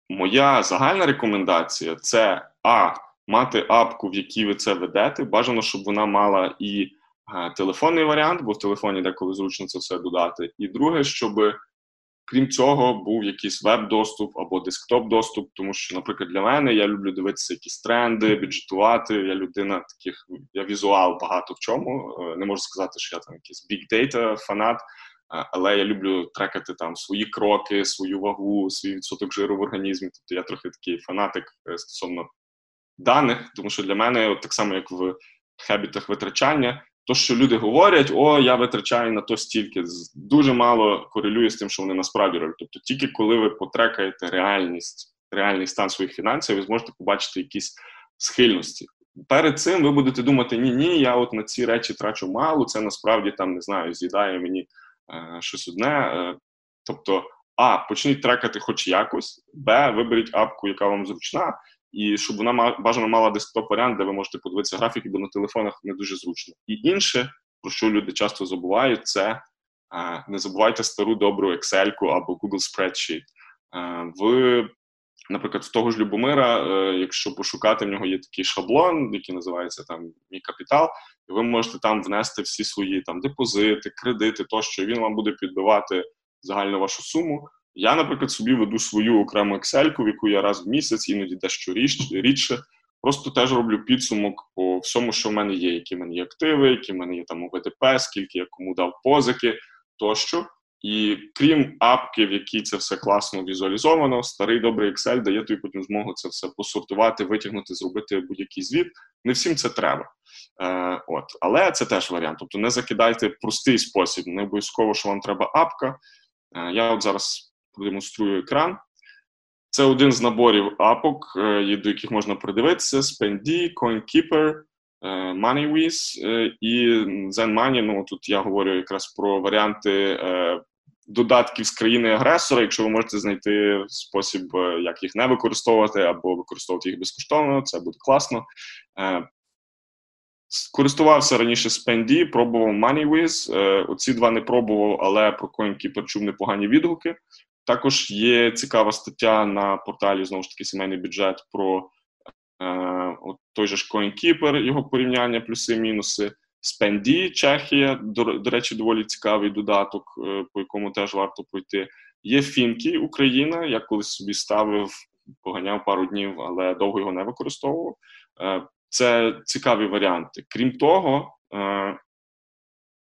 моя загальна рекомендація це а. Мати апку, в якій ви це ведете. Бажано, щоб вона мала і телефонний варіант, бо в телефоні деколи зручно це все додати. І друге, щоб крім цього був якийсь веб-доступ або десктоп-доступ, тому що, наприклад, для мене я люблю дивитися якісь тренди, бюджетувати. Я людина таких, я візуал багато в чому. Е, не можу сказати, що я там якийсь big data фанат. Але я люблю трекати там свої кроки, свою вагу, свій відсоток жиру в організмі. Тобто я трохи такий фанатик е, стосовно даних, тому що для мене, от так само як в хебітах витрачання, то, що люди говорять, о, я витрачаю на то стільки, дуже мало корелює з тим, що вони насправді роблять. Тобто, тільки коли ви потрекаєте реальність, реальний стан своїх фінансів, ви зможете побачити якісь схильності. Перед цим ви будете думати, ні, ні, я от на ці речі трачу мало, це насправді там не знаю, з'їдає мені е, щось одне. Е, тобто, а, почніть трекати хоч якось, Б, виберіть апку, яка вам зручна і щоб вона бажано мала десктоп варіант, де ви можете подивитися графіки, бо на телефонах не дуже зручно. І інше, про що люди часто забувають, це Не забувайте стару добру Excel або Google Spreadsheet. В, наприклад, в того ж Любомира, якщо пошукати в нього є такий шаблон, який називається там Мій капітал, і ви можете там внести всі свої там депозити, кредити, тощо він вам буде підбивати загальну вашу суму. Я, наприклад, собі веду свою окрему Excel, в яку я раз в місяць, іноді дещо рідше. Просто теж роблю підсумок по всьому, що в мене є, які в мене є активи, які в мене є там ОВДП, скільки я кому дав позики тощо. І крім апки, в якій це все класно візуалізовано, старий добрий Excel дає тобі потім змогу це все посортувати, витягнути, зробити будь-який звіт. Не всім це треба. Е, от. Але це теж варіант. Тобто не закидайте простий спосіб, не обов'язково, що вам треба апка. Е, я от зараз продемонструю екран. Це один з наборів апок, е, до яких можна придивитися: Spendy, CoinKeeper, е, MoneyWiz е, і ZenMoney. Ну тут я говорю якраз про варіанти додатків з країни-агресора. Якщо ви можете знайти спосіб, як їх не використовувати, або використовувати їх безкоштовно, це буде класно. Користувався раніше Spendy, пробував MoneyWiz. Оці два не пробував, але про CoinKeeper чув непогані відгуки. Також є цікава стаття на порталі знову ж таки сімейний бюджет про е, от той же ж CoinKeeper, його порівняння, плюси-мінуси. Spendy, Чехія, до, до речі, доволі цікавий додаток, е, по якому теж варто пройти. Є Фінкі, Україна. Я колись собі ставив, поганяв пару днів, але довго його не використовував. Е, це цікаві варіанти. Крім того, е,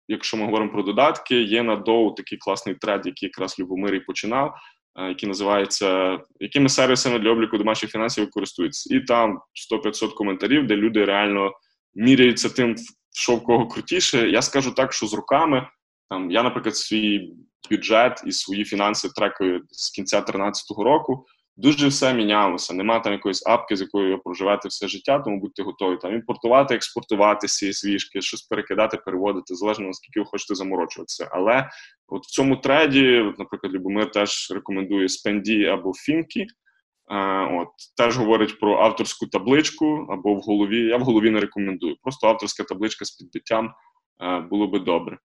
якщо ми говоримо про додатки, є на Доу такий класний тред, який якраз Любомир і починав, е, який називається Якими сервісами для обліку домашніх фінансів користуються? І там 100-500 коментарів, де люди реально міряються тим, що в кого крутіше. Я скажу так, що з руками там я, наприклад, свій бюджет і свої фінанси трекаю з кінця 2013 року дуже все мінялося. Нема там якоїсь апки, з якою ви проживете все життя, тому будьте готові там імпортувати, експортувати ці свіжки, щось перекидати, переводити, залежно наскільки ви хочете заморочуватися. Але от в цьому треді, от, наприклад, Любомир теж рекомендує Спенді або Фінкі. От теж говорить про авторську табличку або в голові. Я в голові не рекомендую. Просто авторська табличка з підбиттям було би добре.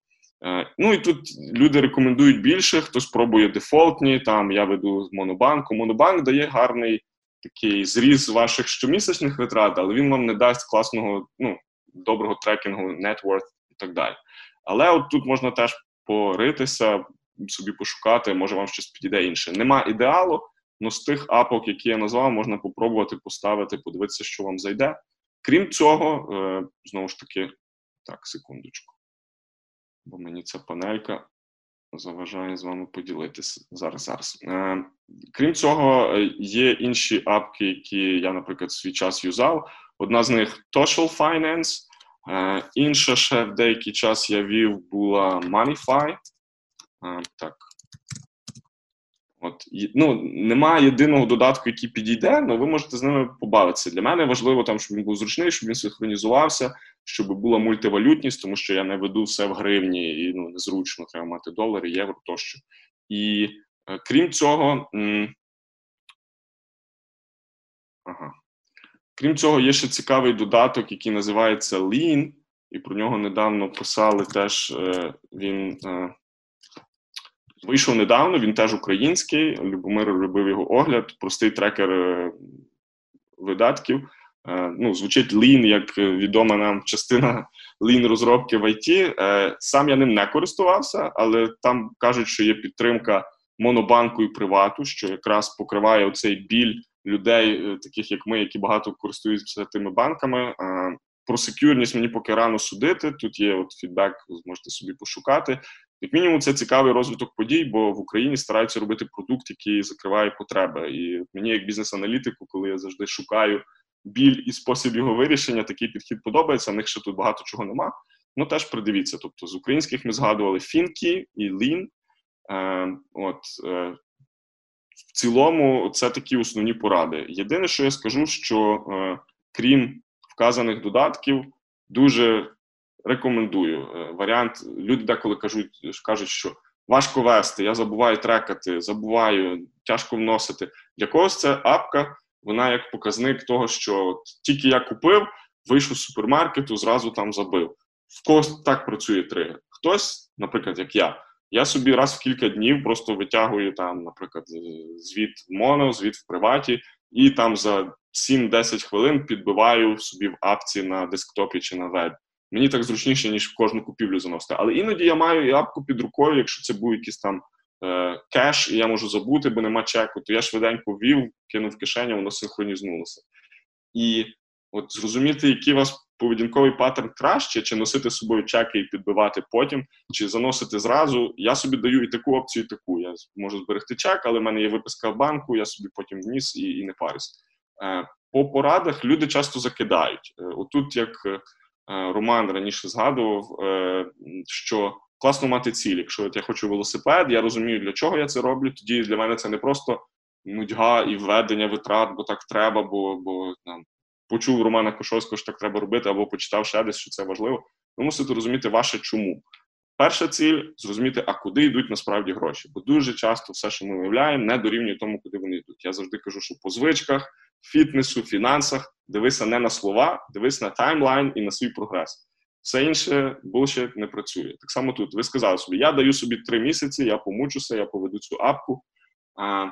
Е, ну і тут люди рекомендують більше, хтось пробує дефолтні. Там я веду Монобанку. Монобанк дає гарний такий зріз ваших щомісячних витрат, але він вам не дасть класного, ну, доброго трекінгу, network і так далі. Але от тут можна теж поритися, собі пошукати, може вам щось підійде інше. Нема ідеалу, але з тих апок, які я назвав, можна попробувати поставити, подивитися, що вам зайде. Крім цього, е, знову ж таки, так, секундочку бо мені ця панелька заважає з вами поділитися зараз. зараз. Е, Крім цього, є інші апки, які я, наприклад, свій час юзав. Одна з них Social Finance, е, інша ще в деякий час я вів була Moneyfy. Е, так, От, ну, Немає єдиного додатку, який підійде, але ви можете з ними побавитися. Для мене важливо, там, щоб він був зручний, щоб він синхронізувався, щоб була мультивалютність, тому що я не веду все в гривні і ну, незручно, треба мати долари, євро тощо. І е, крім цього, ага. крім цього, є ще цікавий додаток, який називається Lean, і про нього недавно писали теж е, він. Е, Вийшов недавно, він теж український. Любомир робив його огляд, простий трекер видатків. Е, ну, Звучить Lean, як відома нам частина Lean розробки в IT. Е, сам я ним не користувався, але там кажуть, що є підтримка монобанку і привату, що якраз покриває оцей біль людей, таких як ми, які багато користуються тими банками. Про секюрність мені поки рано судити. Тут є от фідбек, зможете собі пошукати. Як мінімум, це цікавий розвиток подій, бо в Україні стараються робити продукт, який закриває потреби. І мені, як бізнес-аналітику, коли я завжди шукаю біль і спосіб його вирішення, такий підхід подобається. В них ще тут багато чого нема. Ну теж придивіться. Тобто з українських ми згадували Фінкі і Лін. Е, от е, в цілому, це такі основні поради. Єдине, що я скажу, що е, крім вказаних додатків, дуже рекомендую. Е, варіант люди деколи кажуть, кажуть, що важко вести, я забуваю трекати, забуваю, тяжко вносити. Для когось це апка, вона як показник того, що от, тільки я купив, вийшов з супермаркету, зразу там забив. В когось так працює тригер. Хтось, наприклад, як я, Я собі раз в кілька днів просто витягую там, наприклад, звіт в моно, звіт в приваті, і там за 7-10 хвилин підбиваю собі в апці на десктопі чи на веб. Мені так зручніше, ніж в кожну купівлю заносити. Але іноді я маю і апку під рукою, якщо це був якийсь там е, кеш, і я можу забути, бо нема чеку, то я швиденько ввів, кинув в кишеню, воно синхронізнулося. І от зрозуміти, який у вас поведінковий паттерн краще, чи носити з собою чеки і підбивати потім, чи заносити зразу. Я собі даю і таку опцію, і таку. Я можу зберегти чек, але в мене є виписка в банку, я собі потім вніс і, і не парюсь. Е, по порадах люди часто закидають. Е, отут, як Роман раніше згадував, що класно мати ціль. Якщо от я хочу велосипед, я розумію, для чого я це роблю. Тоді для мене це не просто нудьга і введення витрат, бо так треба, бо бо там, почув Романа Кошовського, що так треба робити, або почитав ще десь, що це важливо. Ви мусите розуміти ваше чому. Перша ціль зрозуміти, а куди йдуть насправді гроші. Бо дуже часто все, що ми виявляємо, не дорівнює тому, куди вони йдуть. Я завжди кажу, що по звичках, фітнесу, фінансах дивися не на слова, дивись на таймлайн і на свій прогрес. Все інше булшит не працює. Так само тут ви сказали собі, я даю собі три місяці, я помучуся, я поведу цю апку. А,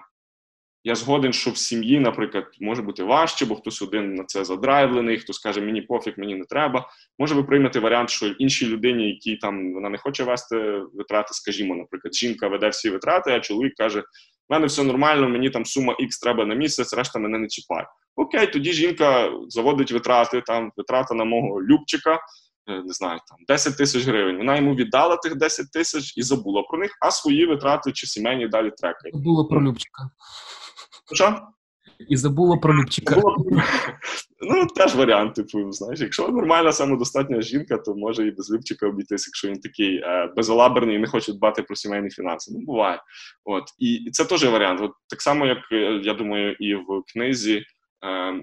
Я згоден, що в сім'ї, наприклад, може бути важче, бо хтось один на це задрайвлений, хто скаже, мені пофіг, мені не треба. Може ви приймете варіант, що іншій людині, якій там вона не хоче вести витрати, скажімо, наприклад, жінка веде всі витрати, а чоловік каже: в мене все нормально, мені там сума X треба на місяць, решта мене не чіпає. Окей, тоді жінка заводить витрати, там витрата на мого любчика. Е, не знаю, там 10 тисяч гривень. Вона йому віддала тих 10 тисяч і забула про них, а свої витрати чи сімейні далі трекає. Забула про Любчика. Що? І забула про Любчика. Ну, теж варіант, типу, знаєш, якщо нормальна самодостатня жінка, то може і без Любчика обійтись, якщо він такий е, безалаберний і не хоче дбати про сімейні фінанси. Ну, буває. От. І, і це теж варіант. От Так само, як е, я думаю, і в книзі. Е,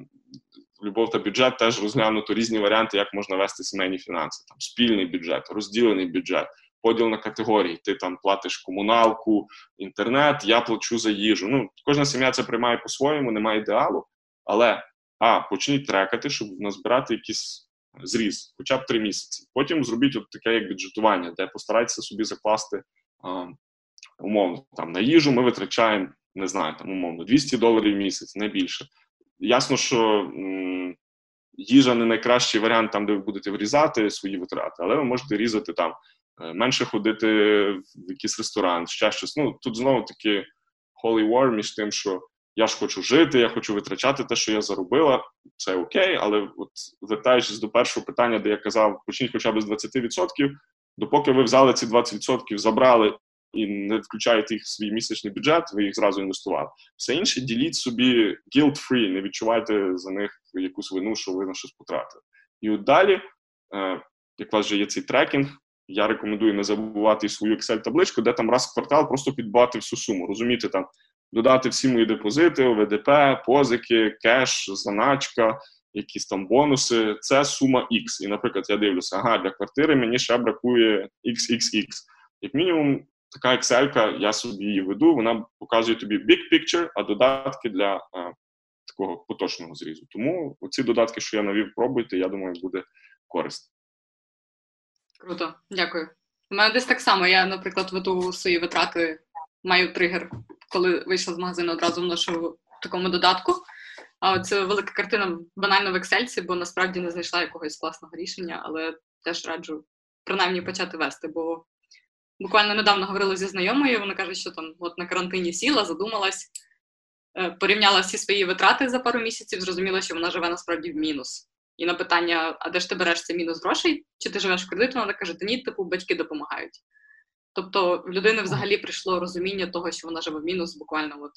любов та бюджет теж розглянуто різні варіанти, як можна вести сімейні фінанси. Там спільний бюджет, розділений бюджет, поділ на категорії. Ти там платиш комуналку, інтернет, я плачу за їжу. Ну, кожна сім'я це приймає по-своєму, немає ідеалу. Але а, почніть трекати, щоб назбирати якийсь зріз, хоча б три місяці. Потім зробіть от таке як бюджетування, де постарайтеся собі закласти а, умовно там на їжу. Ми витрачаємо. Не знаю, там умовно 200 доларів в місяць, не більше. Ясно, що їжа не найкращий варіант там, де ви будете врізати свої витрати, але ви можете різати там, е, менше ходити в якийсь ресторан, ще щось. Ну тут знову таки holy war між тим, що я ж хочу жити, я хочу витрачати те, що я заробила. Це окей, але от вертаючись до першого питання, де я казав, почніть хоча б з 20%, допоки ви взяли ці 20%, забрали і не включаєте їх в свій місячний бюджет, ви їх зразу інвестували. Все інше діліть собі guilt-free, не відчувайте за них якусь вину, що ви на щось потратили. І от далі, е, як у вас вже є цей трекінг, я рекомендую не забувати свою Excel-табличку, де там раз в квартал просто підбати всю суму. Розумієте, там додати всі мої депозити, ОВДП, позики, кеш, заначка, якісь там бонуси. Це сума X. І, наприклад, я дивлюся, ага, для квартири мені ще бракує XXX. Як мінімум, така Excel, я собі її веду, вона показує тобі big picture, а додатки для е, такого поточного зрізу. Тому ці додатки, що я навів, пробуйте, я думаю, буде корисно. Круто, дякую. У мене десь так само. Я, наприклад, веду свої витрати, маю тригер, коли вийшла з магазину, одразу вношу в такому додатку. А це велика картина банально в Excel, бо насправді не знайшла якогось класного рішення, але теж раджу принаймні почати вести, бо буквально недавно говорила зі знайомою, вона каже, що там от на карантині сіла, задумалась, е, порівняла всі свої витрати за пару місяців, зрозуміла, що вона живе насправді в мінус. І на питання: а де ж ти береш цей мінус грошей? Чи ти живеш в кредит? Вона каже: Та ні, типу, батьки допомагають. Тобто в людини взагалі прийшло розуміння того, що вона живе в мінус, буквально от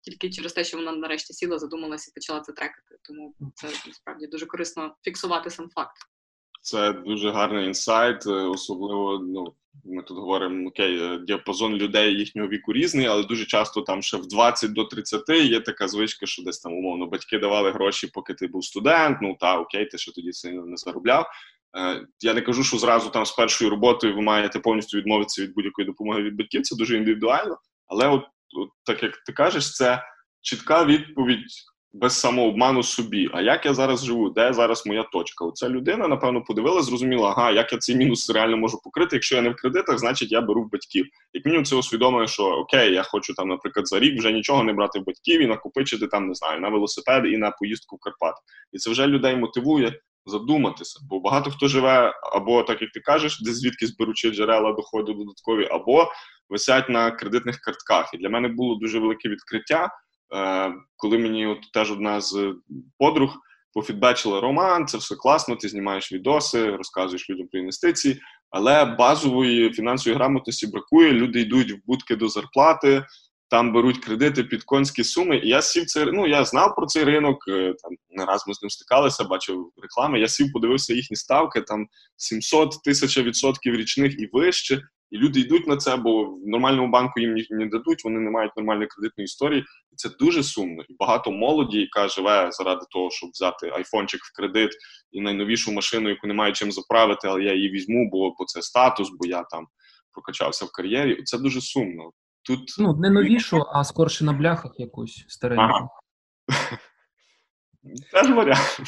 тільки через те, що вона нарешті сіла, задумалася і почала це трекати. Тому це насправді дуже корисно фіксувати сам факт. Це дуже гарний інсайт, е, особливо ну ми тут говоримо окей, е, діапазон людей їхнього віку різний, але дуже часто там ще в 20 до 30 є така звичка, що десь там умовно батьки давали гроші, поки ти був студент. Ну та окей, ти ще тоді сильно не заробляв. Е, я не кажу, що зразу там з першою роботою ви маєте повністю відмовитися від будь-якої допомоги від батьків. Це дуже індивідуально. Але, от, от так як ти кажеш, це чітка відповідь без самообману собі. А як я зараз живу? Де зараз моя точка? Оця людина, напевно, подивилася, зрозуміла, ага, як я цей мінус реально можу покрити. Якщо я не в кредитах, значить я беру в батьків. Як мінімум, це усвідомлює, що окей, я хочу там, наприклад, за рік вже нічого не брати в батьків і накопичити там, не знаю, на велосипед і на поїздку в Карпати. І це вже людей мотивує. Задуматися, бо багато хто живе або так як ти кажеш, де звідки зберучи джерела доходу додаткові, або висять на кредитних картках. І для мене було дуже велике відкриття. Е, коли мені от теж одна з подруг пофідбачила Роман, це все класно, ти знімаєш відоси, розказуєш людям про інвестиції, але базової фінансової грамотності бракує. Люди йдуть в будки до зарплати, там беруть кредити під конські суми. І я сів це, ну я знав про цей ринок, е, там не раз ми з ним стикалися, бачив реклами. Я сів, подивився їхні ставки, там 700 тисяч відсотків річних і вище. І люди йдуть на це, бо в нормальному банку їм не дадуть, вони не мають нормальної кредитної історії. І це дуже сумно. І багато молоді, яка живе заради того, щоб взяти айфончик в кредит і найновішу машину, яку не маю чим заправити, але я її візьму, бо, бо це статус, бо я там прокачався в кар'єрі. Це дуже сумно. Тут ну не новішу, а скорше на бляхах якусь стареньку. Ага. *laughs* Теж варіант.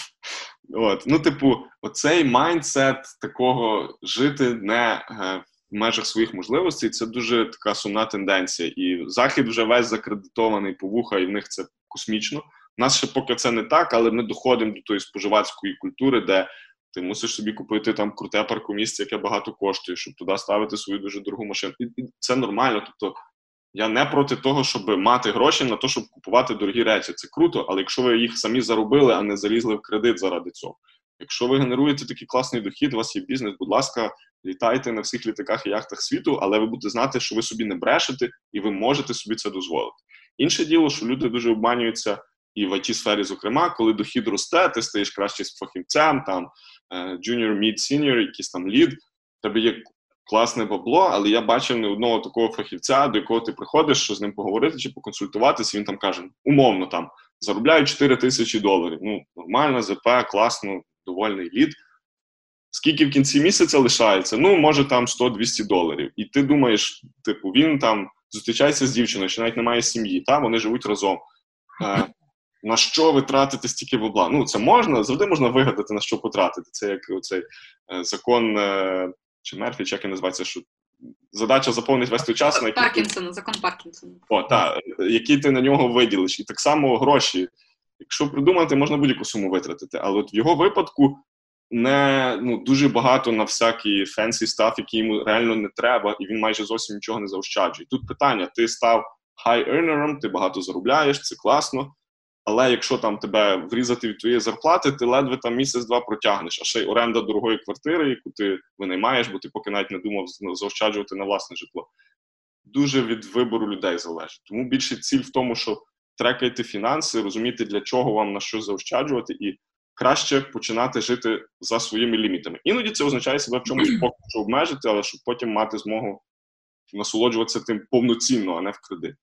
От. Ну, типу, оцей майндсет такого жити не е, в межах своїх можливостей, це дуже така сумна тенденція. І захід вже весь закредитований по вуха, і в них це космічно. У нас ще поки це не так, але ми доходимо до тої споживацької культури, де ти мусиш собі купити там круте паркомісце, яке багато коштує, щоб туди ставити свою дуже дорогу машину. І це нормально. Тобто я не проти того, щоб мати гроші на те, щоб купувати дорогі речі. Це круто, але якщо ви їх самі заробили, а не залізли в кредит заради цього. Якщо ви генеруєте такий класний дохід, у вас є бізнес, будь ласка, літайте на всіх літаках і яхтах світу, але ви будете знати, що ви собі не брешете і ви можете собі це дозволити. Інше діло, що люди дуже обманюються і в it сфері, зокрема, коли дохід росте, ти стаєш краще з фахівцем, там junior, mid, senior, якийсь там лід, тебе є класне бабло, але я бачив не одного такого фахівця, до якого ти приходиш, що з ним поговорити чи поконсультуватися. Він там каже: умовно там заробляю 4 тисячі доларів. Ну, нормально, ЗП, класно, довольний лід. Скільки в кінці місяця лишається? Ну, може, там 100-200 доларів. І ти думаєш, типу, він там зустрічається з дівчиною, що навіть немає сім'ї, там вони живуть разом. Е, На що ви тратите стільки бабла? Ну, це можна, завжди можна вигадати, на що потратити. Це як оцей е, закон е, чи Мерфі, чи як він називається, що задача заповнити весь той час, на Паркінсона, закон Паркінсона. О, так, який ти на нього виділиш. І так само гроші. Якщо придумати, можна будь-яку суму витратити. Але от в його випадку не ну, дуже багато на всякі fancy stuff, які йому реально не треба, і він майже зовсім нічого не заощаджує. Тут питання: ти став high-earner ом, ти багато заробляєш, це класно. Але якщо там тебе відрізати від твоєї зарплати, ти ледве там місяць-два протягнеш, а ще й оренда дорогої квартири, яку ти винаймаєш, бо ти поки навіть не думав заощаджувати на власне житло. Дуже від вибору людей залежить. Тому більше ціль в тому, що трекайте фінанси, розуміти, для чого вам на що заощаджувати, і краще починати жити за своїми лімітами. Іноді це означає себе в чомусь поки що обмежити, але щоб потім мати змогу насолоджуватися тим повноцінно, а не в кредит.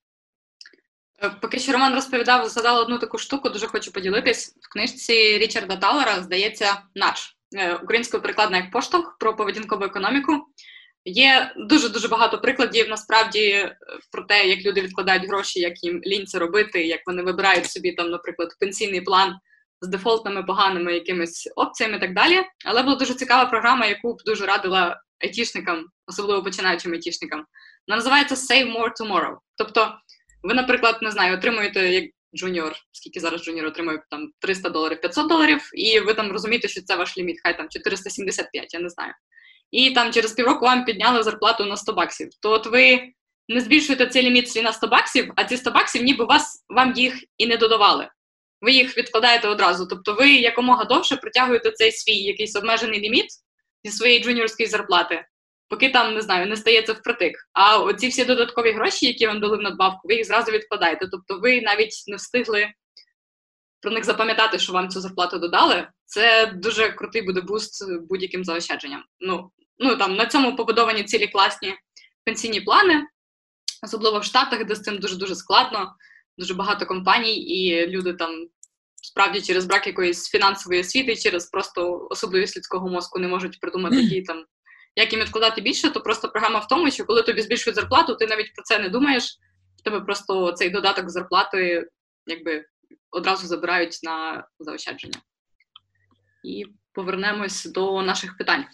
Е, поки що Роман розповідав, згадала одну таку штуку, дуже хочу поділитись. В книжці Річарда Талера, здається, наш е, українською перекладна як поштовх про поведінкову економіку. Є дуже дуже багато прикладів насправді е, про те, як люди відкладають гроші, як їм лінь це робити, як вони вибирають собі там, наприклад, пенсійний план з дефолтними поганими якимись опціями і так далі. Але була дуже цікава програма, яку б дуже радила айтішникам, особливо починаючим айтішникам. Вона називається Save More Tomorrow. Тобто ви, наприклад, не знаю, отримуєте як джуніор, скільки зараз джуніор отримує там 300 доларів, 500 доларів, і ви там розумієте, що це ваш ліміт, хай там 475, я не знаю. І там через півроку вам підняли зарплату на 100 баксів. То от ви не збільшуєте цей ліміт свій на 100 баксів, а ці 100 баксів, ніби вас вам їх і не додавали. Ви їх відкладаєте одразу. Тобто ви якомога довше притягуєте цей свій якийсь обмежений ліміт зі своєї джуніорської зарплати поки там не знаю, не стається впритик. А оці всі додаткові гроші, які вам дали в надбавку, ви їх зразу відкладаєте. Тобто, ви навіть не встигли про них запам'ятати, що вам цю зарплату додали. Це дуже крутий буде буст будь-яким заощадженням. Ну ну там на цьому побудовані цілі класні пенсійні плани, особливо в Штатах, де з цим дуже дуже складно. Дуже багато компаній, і люди там справді через брак якоїсь фінансової освіти, через просто особливість людського мозку не можуть придумати *clears throat* які там як їм відкладати більше, то просто програма в тому, що коли тобі збільшують зарплату, ти навіть про це не думаєш. В тебе просто цей додаток зарплати якби одразу забирають на заощадження. І повернемось до наших питань.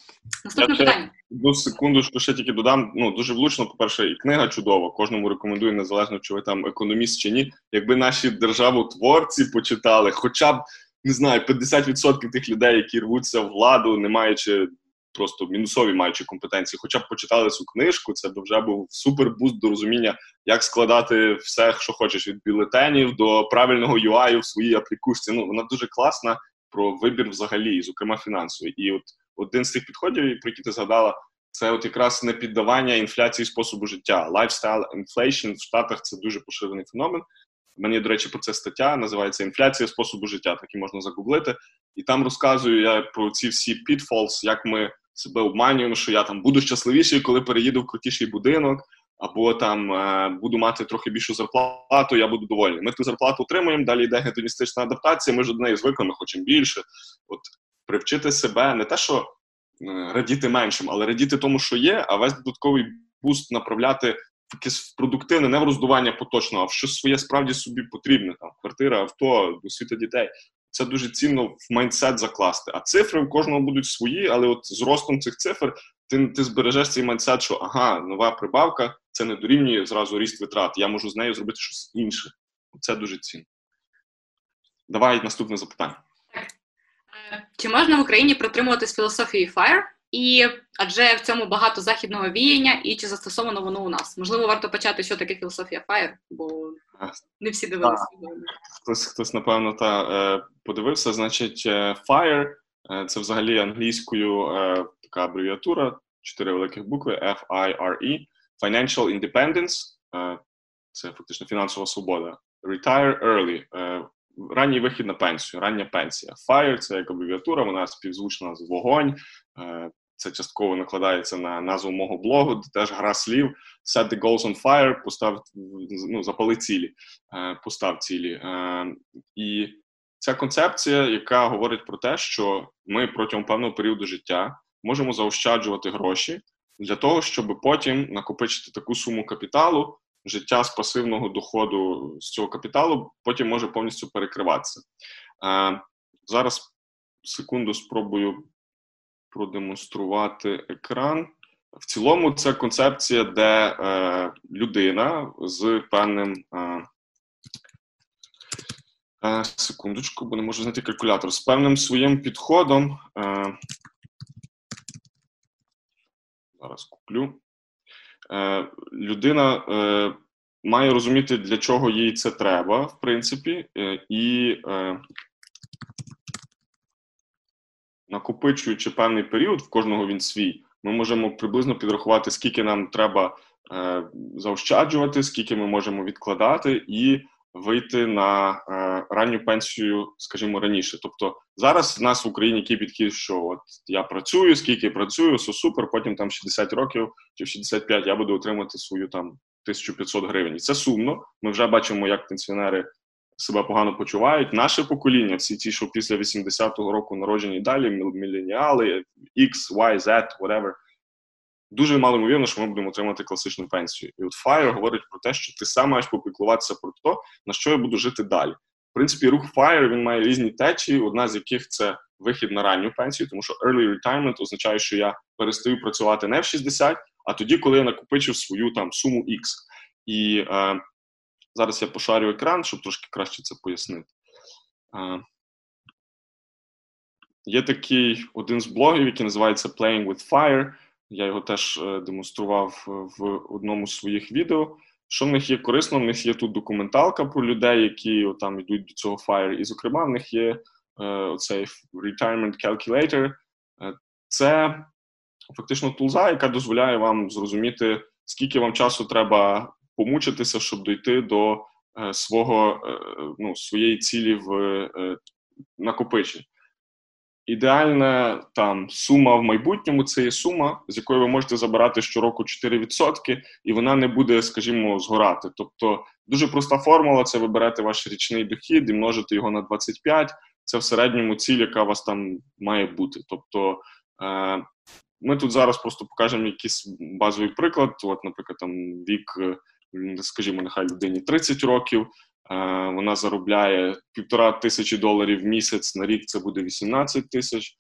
Наступне Я питання. Одну секунду, що ще тільки додам. Ну дуже влучно. По перше, і книга чудова. Кожному рекомендую, незалежно чи ви там економіст чи ні. Якби наші державотворці почитали, хоча б не знаю, 50% тих людей, які рвуться в владу, не маючи просто мінусові маючи компетенції, хоча б почитали цю книжку, це б вже був супербуст до розуміння, як складати все, що хочеш, від бюлетенів до правильного UI в своїй аплікушці. Ну вона дуже класна про вибір взагалі, зокрема фінансовий. І от один з тих підходів, про які ти згадала, це от якраз не піддавання інфляції способу життя. Lifestyle inflation в Штатах це дуже поширений феномен. Є, до речі, про це стаття називається Інфляція способу життя. Так і можна загуглити. І там розказую я про ці всі pitfalls, як ми себе обманюємо, що я там буду щасливіший, коли переїду в крутіший будинок, або там е, буду мати трохи більшу зарплату, я буду довольний. Ми ту зарплату отримуємо, далі йде гедоністична адаптація, ми ж до неї звикли, ми хочемо більше. От привчити себе не те, що е, радіти меншим, але радіти тому, що є, а весь додатковий буст направляти в якесь продуктивне, не в роздування поточного, а в щось своє справді собі потрібне. Там квартира, авто, освіта дітей. Це дуже цінно в майндсет закласти. А цифри у кожного будуть свої, але от з ростом цих цифр ти ти збережеш цей майндсет, що ага, нова прибавка це не дорівнює зразу ріст витрат. Я можу з нею зробити щось інше. Це дуже цінно. Давай наступне запитання. Е, Чи можна в Україні протримуватись філософії FIRE? І адже в цьому багато західного віяння, і чи застосовано воно у нас? Можливо, варто почати, що таке філософія FIRE, бо не всі дивилися. Хтось, хтось, напевно, та е, подивився. Значить, е, FIRE е, це взагалі англійською така абревіатура, чотири великих букви F-I-R-E, Financial Independence, це фактично фінансова свобода. Retire early, ранній вихід на пенсію, рання пенсія. FIRE – це як абревіатура, вона співзвучна з вогонь. Це частково накладається на назву мого блогу, де теж гра слів. Set the goals on fire, постав, ну, запали цілі, е, постав цілі. Е, і ця концепція, яка говорить про те, що ми протягом певного періоду життя можемо заощаджувати гроші для того, щоб потім накопичити таку суму капіталу, життя з пасивного доходу з цього капіталу потім може повністю перекриватися. Е, зараз секунду спробую продемонструвати екран. В цілому, це концепція, де е, людина з певним. Е, е, секундочку, бо не можу знайти калькулятор. З певним своїм підходом. Е, зараз куплю. Е, людина е, має розуміти, для чого їй це треба, в принципі, е, і е, накопичуючи певний період, в кожного він свій, ми можемо приблизно підрахувати, скільки нам треба е, заощаджувати, скільки ми можемо відкладати, і вийти на е, ранню пенсію, скажімо, раніше. Тобто зараз в нас в Україні який підхід, що от я працюю, скільки працюю, все супер, потім там 60 років чи 65 я буду отримати свою там 1500 гривень. І це сумно. Ми вже бачимо, як пенсіонери себе погано почувають. Наше покоління, всі ті, що після 80-го року народжені далі, міленіали, X, Y, Z, whatever, дуже мало ймовірно, що ми будемо отримати класичну пенсію. І от FIRE говорить про те, що ти сам маєш попіклуватися про те, на що я буду жити далі. В принципі, рух FIRE, він має різні течії, одна з яких це вихід на ранню пенсію, тому що early retirement означає, що я перестаю працювати не в 60, а тоді, коли я накопичив свою там суму X. І е, зараз я пошарю екран, щоб трошки краще це пояснити. Е, є такий один з блогів, який називається Playing with Fire. Я його теж е, демонстрував в одному з своїх відео. Що в них є корисно? В них є тут документалка про людей, які там йдуть до цього FIRE, і, зокрема, в них є е, оцей Retirement Calculator. Е, це фактично тулза, яка дозволяє вам зрозуміти, скільки вам часу треба помучитися, щоб дойти до е, свого е, ну, своєї цілі в е, накопиченні. Ідеальна там сума в майбутньому це є сума, з якої ви можете забирати щороку 4%, і вона не буде, скажімо, згорати. Тобто дуже проста формула: це ви берете ваш річний дохід і множите його на 25. Це в середньому ціль, яка у вас там має бути. Тобто ми тут зараз просто покажемо якийсь базовий приклад. От, наприклад, там вік, скажімо, нехай людині 30 років. вона заробляє півтора тисячі доларів в місяць на рік. Це буде 18 тисяч.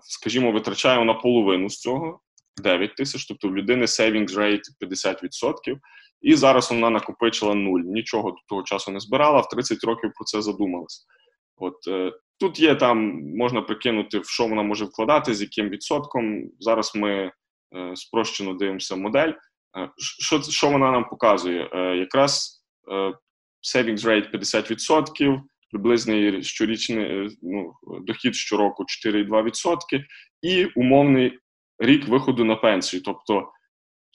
Скажімо, витрачає вона половину з цього 9 тисяч, тобто в людини savings rate 50%. І зараз вона накопичила нуль. Нічого до того часу не збирала, в 30 років про це задумалась. От е, тут є там, можна прикинути, в що вона може вкладати, з яким відсотком. Зараз ми е, спрощено дивимося модель. Е, що що вона нам показує? Е, якраз е, savings rate 50%, приблизний щорічний ну, дохід щороку 4,2%, і умовний рік виходу на пенсію. Тобто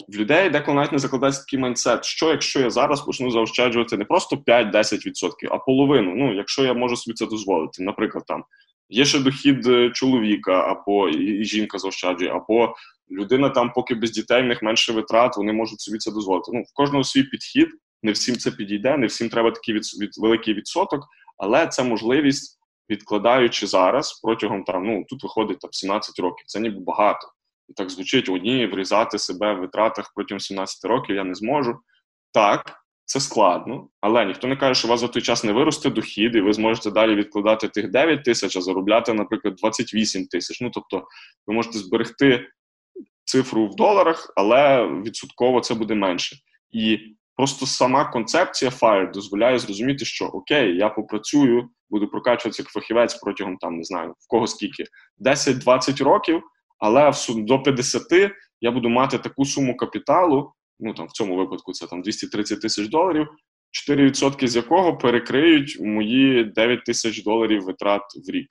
в людей деколи навіть не закладається такий майндсет, що якщо я зараз почну заощаджувати не просто 5-10%, а половину. Ну, якщо я можу собі це дозволити, наприклад, там є ще дохід чоловіка, або і жінка заощаджує, або людина там, поки без дітей в них менше витрат, вони можуть собі це дозволити. Ну, в кожного свій підхід, не всім це підійде, не всім треба такий від, від великий відсоток, але це можливість, відкладаючи зараз протягом там, ну тут виходить там 17 років. Це ніби багато І так звучить одні, врізати себе в витратах протягом 17 років я не зможу. Так, це складно, але ніхто не каже, що у вас за той час не виросте дохід, і ви зможете далі відкладати тих 9 тисяч, а заробляти, наприклад, 28 тисяч. Ну тобто, ви можете зберегти цифру в доларах, але відсотково це буде менше. І просто сама концепція FIRE дозволяє зрозуміти, що окей, я попрацюю, буду прокачуватися як фахівець протягом там не знаю в кого скільки 10-20 років але до 50 я буду мати таку суму капіталу. Ну там в цьому випадку це там 230 тисяч доларів, 4% з якого перекриють мої 9 тисяч доларів витрат в рік.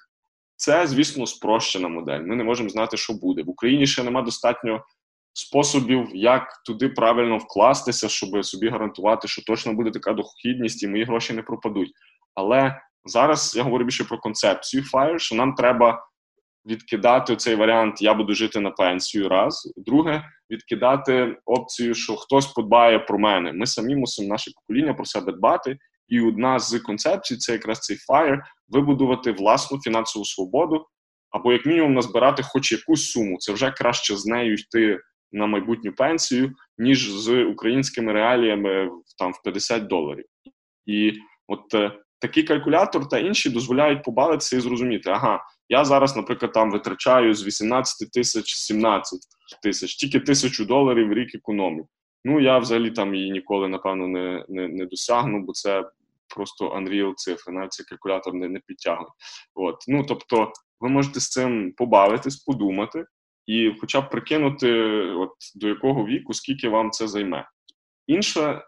Це, звісно, спрощена модель. Ми не можемо знати, що буде. В Україні ще нема достатньо способів, як туди правильно вкластися, щоб собі гарантувати, що точно буде така дохідність і мої гроші не пропадуть. Але зараз я говорю більше про концепцію FIRE, що нам треба відкидати цей варіант Я буду жити на пенсію. Раз друге, відкидати опцію, що хтось подбає про мене. Ми самі мусимо наше покоління про себе дбати. І одна з концепцій це якраз цей FIRE – вибудувати власну фінансову свободу, або як мінімум назбирати хоч якусь суму. Це вже краще з нею йти на майбутню пенсію, ніж з українськими реаліями там в 50 доларів. І от е, такий калькулятор та інші дозволяють побавитися і зрозуміти, ага, я зараз, наприклад, там витрачаю з 18 тисяч 17 тисяч, тільки тисячу доларів в рік економлю. Ну я взагалі там її ніколи, напевно, не не, не досягну, бо це просто Unreal цифри, навіть цей калькулятор не не підтягує. От. Ну, Тобто, ви можете з цим побавитись, подумати і хоча б прикинути, от до якого віку, скільки вам це займе. Інша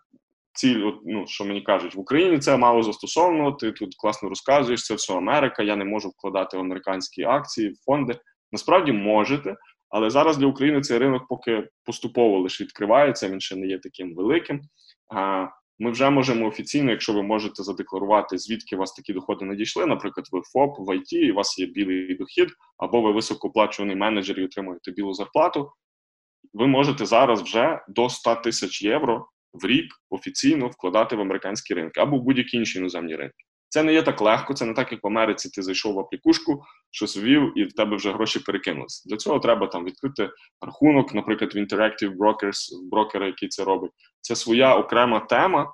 ціль, от, ну, що мені кажуть, в Україні це мало застосовано, ти тут класно розказуєш, це все Америка, я не можу вкладати в американські акції, в фонди. Насправді можете, але зараз для України цей ринок поки поступово лише відкривається, він ще не є таким великим. Ми вже можемо офіційно, якщо ви можете задекларувати, звідки у вас такі доходи надійшли, наприклад, ви ФОП в ІТ, і у вас є білий дохід, або ви високооплачуваний менеджер і отримуєте білу зарплату. Ви можете зараз вже до 100 тисяч євро в рік офіційно вкладати в американські ринки або в будь-які інші іноземні ринки. Це не є так легко, це не так, як в Америці ти зайшов в аплікушку, щось ввів, і в тебе вже гроші перекинулися. Для цього треба там відкрити рахунок, наприклад, в Interactive Brokers, брокера, який це робить. Це своя окрема тема,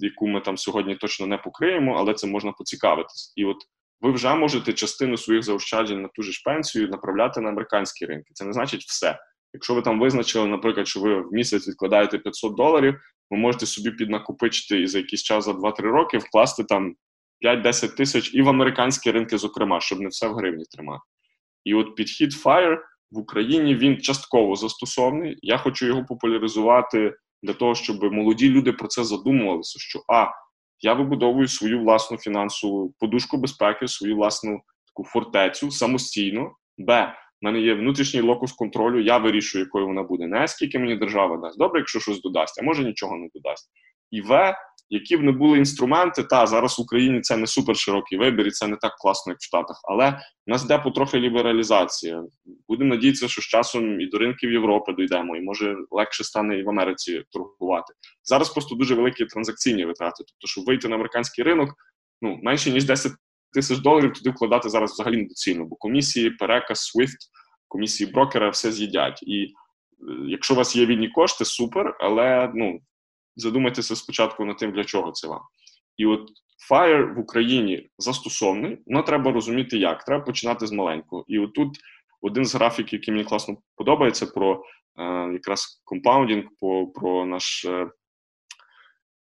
яку ми там сьогодні точно не покриємо, але це можна поцікавитись. І от ви вже можете частину своїх заощаджень на ту ж пенсію направляти на американські ринки. Це не значить все. Якщо ви там визначили, наприклад, що ви в місяць відкладаєте 500 доларів, ви можете собі піднакопичити і за якийсь час за 2-3 роки вкласти там 5-10 тисяч і в американські ринки, зокрема, щоб не все в гривні тримати. І от підхід FIRE в Україні він частково застосований. Я хочу його популяризувати для того, щоб молоді люди про це задумувалися. Що а я вибудовую свою власну фінансову подушку безпеки, свою власну таку фортецю самостійно. Б в мене є внутрішній локус контролю, я вирішую, якою вона буде. Не скільки мені держава дасть. Добре, якщо щось додасть, а може нічого не додасть. І В, які б не були інструменти, та зараз в Україні це не супер широкий вибір, і це не так класно, як в Штатах. Але в нас йде потрохи лібералізація. Будемо надіятися, що з часом і до ринків Європи дійдемо, і може легше стане і в Америці торгувати. Зараз просто дуже великі транзакційні витрати. Тобто, щоб вийти на американський ринок, ну менше ніж 10 тисяч доларів туди вкладати зараз взагалі недоцільно, бо комісії, переказ, SWIFT, комісії брокера все з'їдять. І е, якщо у вас є вільні кошти, супер, але ну задумайтеся спочатку над тим, для чого це вам. І от FIRE в Україні застосований, але треба розуміти, як. Треба починати з маленького. І отут один з графіків, який мені класно подобається, про е, якраз компаундінг, про, про наш. Е,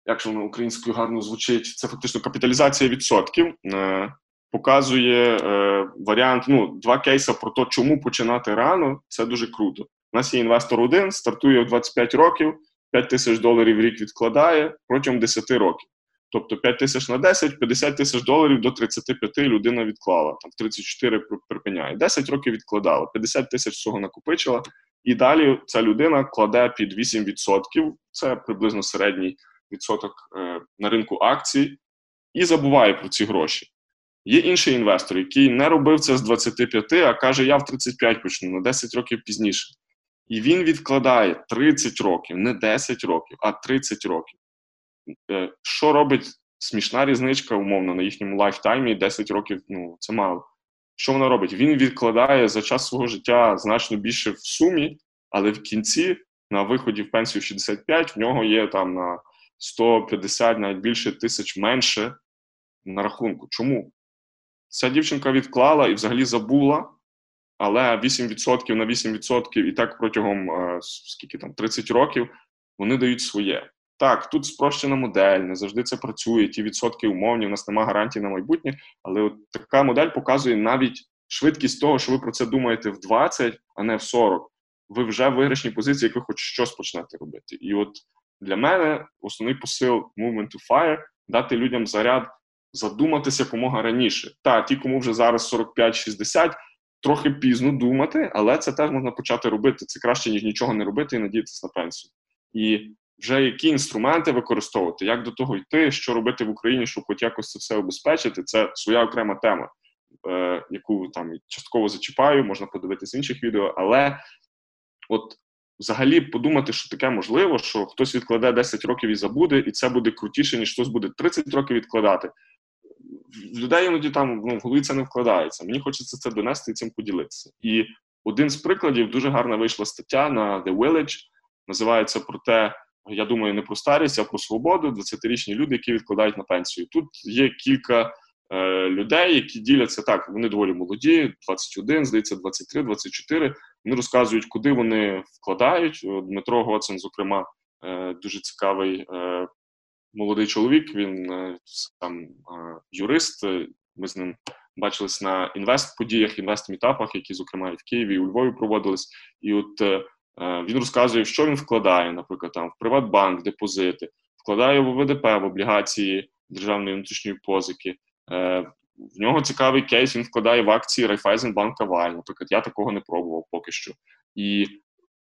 як же воно українською гарно звучить, це фактично капіталізація відсотків. Е, показує е, варіант. Ну, два кейси про те, чому починати рано. Це дуже круто. У нас є інвестор один, стартує в 25 років, 5 тисяч доларів в рік відкладає протягом 10 років. Тобто 5 тисяч на 10, 50 тисяч доларів до 35 людина відклала, там в 34 припиняє. 10 років відкладала, 50 тисяч всього накопичила, і далі ця людина кладе під 8%, це приблизно середній відсоток е, на ринку акцій, і забуває про ці гроші. Є інший інвестор, який не робив це з 25, а каже, я в 35 почну на 10 років пізніше. І він відкладає 30 років, не 10 років, а 30 років. Е, що робить смішна різничка, умовно, на їхньому lifetime і 10 років ну, це мало. Що вона робить? Він відкладає за час свого життя значно більше в сумі, але в кінці, на виході в пенсію 65, в нього є там на 150, навіть більше тисяч менше на рахунку. Чому? Ця дівчинка відклала і взагалі забула, але 8% на 8% і так протягом е, скільки там 30 років вони дають своє. Так, тут спрощена модель, не завжди це працює, ті відсотки умовні, у нас немає гарантій на майбутнє, але от така модель показує навіть швидкість того, що ви про це думаєте в 20, а не в 40. Ви вже в виграшній позиції, як ви хоч щось почнете робити. І от для мене основний посил Movement to Fire дати людям заряд задуматися якомога раніше. Та, ті, кому вже зараз 45-60, трохи пізно думати, але це теж можна почати робити. Це краще, ніж нічого не робити і надіятися на пенсію. І вже які інструменти використовувати, як до того йти, що робити в Україні, щоб хоч якось це все обезпечити, це своя окрема тема, е, яку там частково зачіпаю, можна подивитися інших відео, але от взагалі подумати, що таке можливо, що хтось відкладе 10 років і забуде, і це буде крутіше, ніж хтось буде 30 років відкладати. Людей іноді там ну, в голові це не вкладається. Мені хочеться це донести і цим поділитися. І один з прикладів дуже гарна вийшла стаття на The Village, називається про те, я думаю, не про старість, а про свободу. 20-річні люди, які відкладають на пенсію. Тут є кілька е, людей, які діляться так. Вони доволі молоді, 21, здається, 23, 24. Вони розказують, куди вони вкладають. Дмитро Гоцин, зокрема, е, дуже цікавий е, молодий чоловік. Він е, е, юрист. Ми з ним бачились на інвест-подіях, інвест-мітапах, які, зокрема, і в Києві, і у Львові проводились. І от е, він розказує, що він вкладає, наприклад, там в Приватбанк, депозити, вкладає в ВДП, в облігації державної внутрішньої позики. В нього цікавий кейс, він вкладає в акції Райфайзенбанка Валь. Наприклад, я такого не пробував поки що. І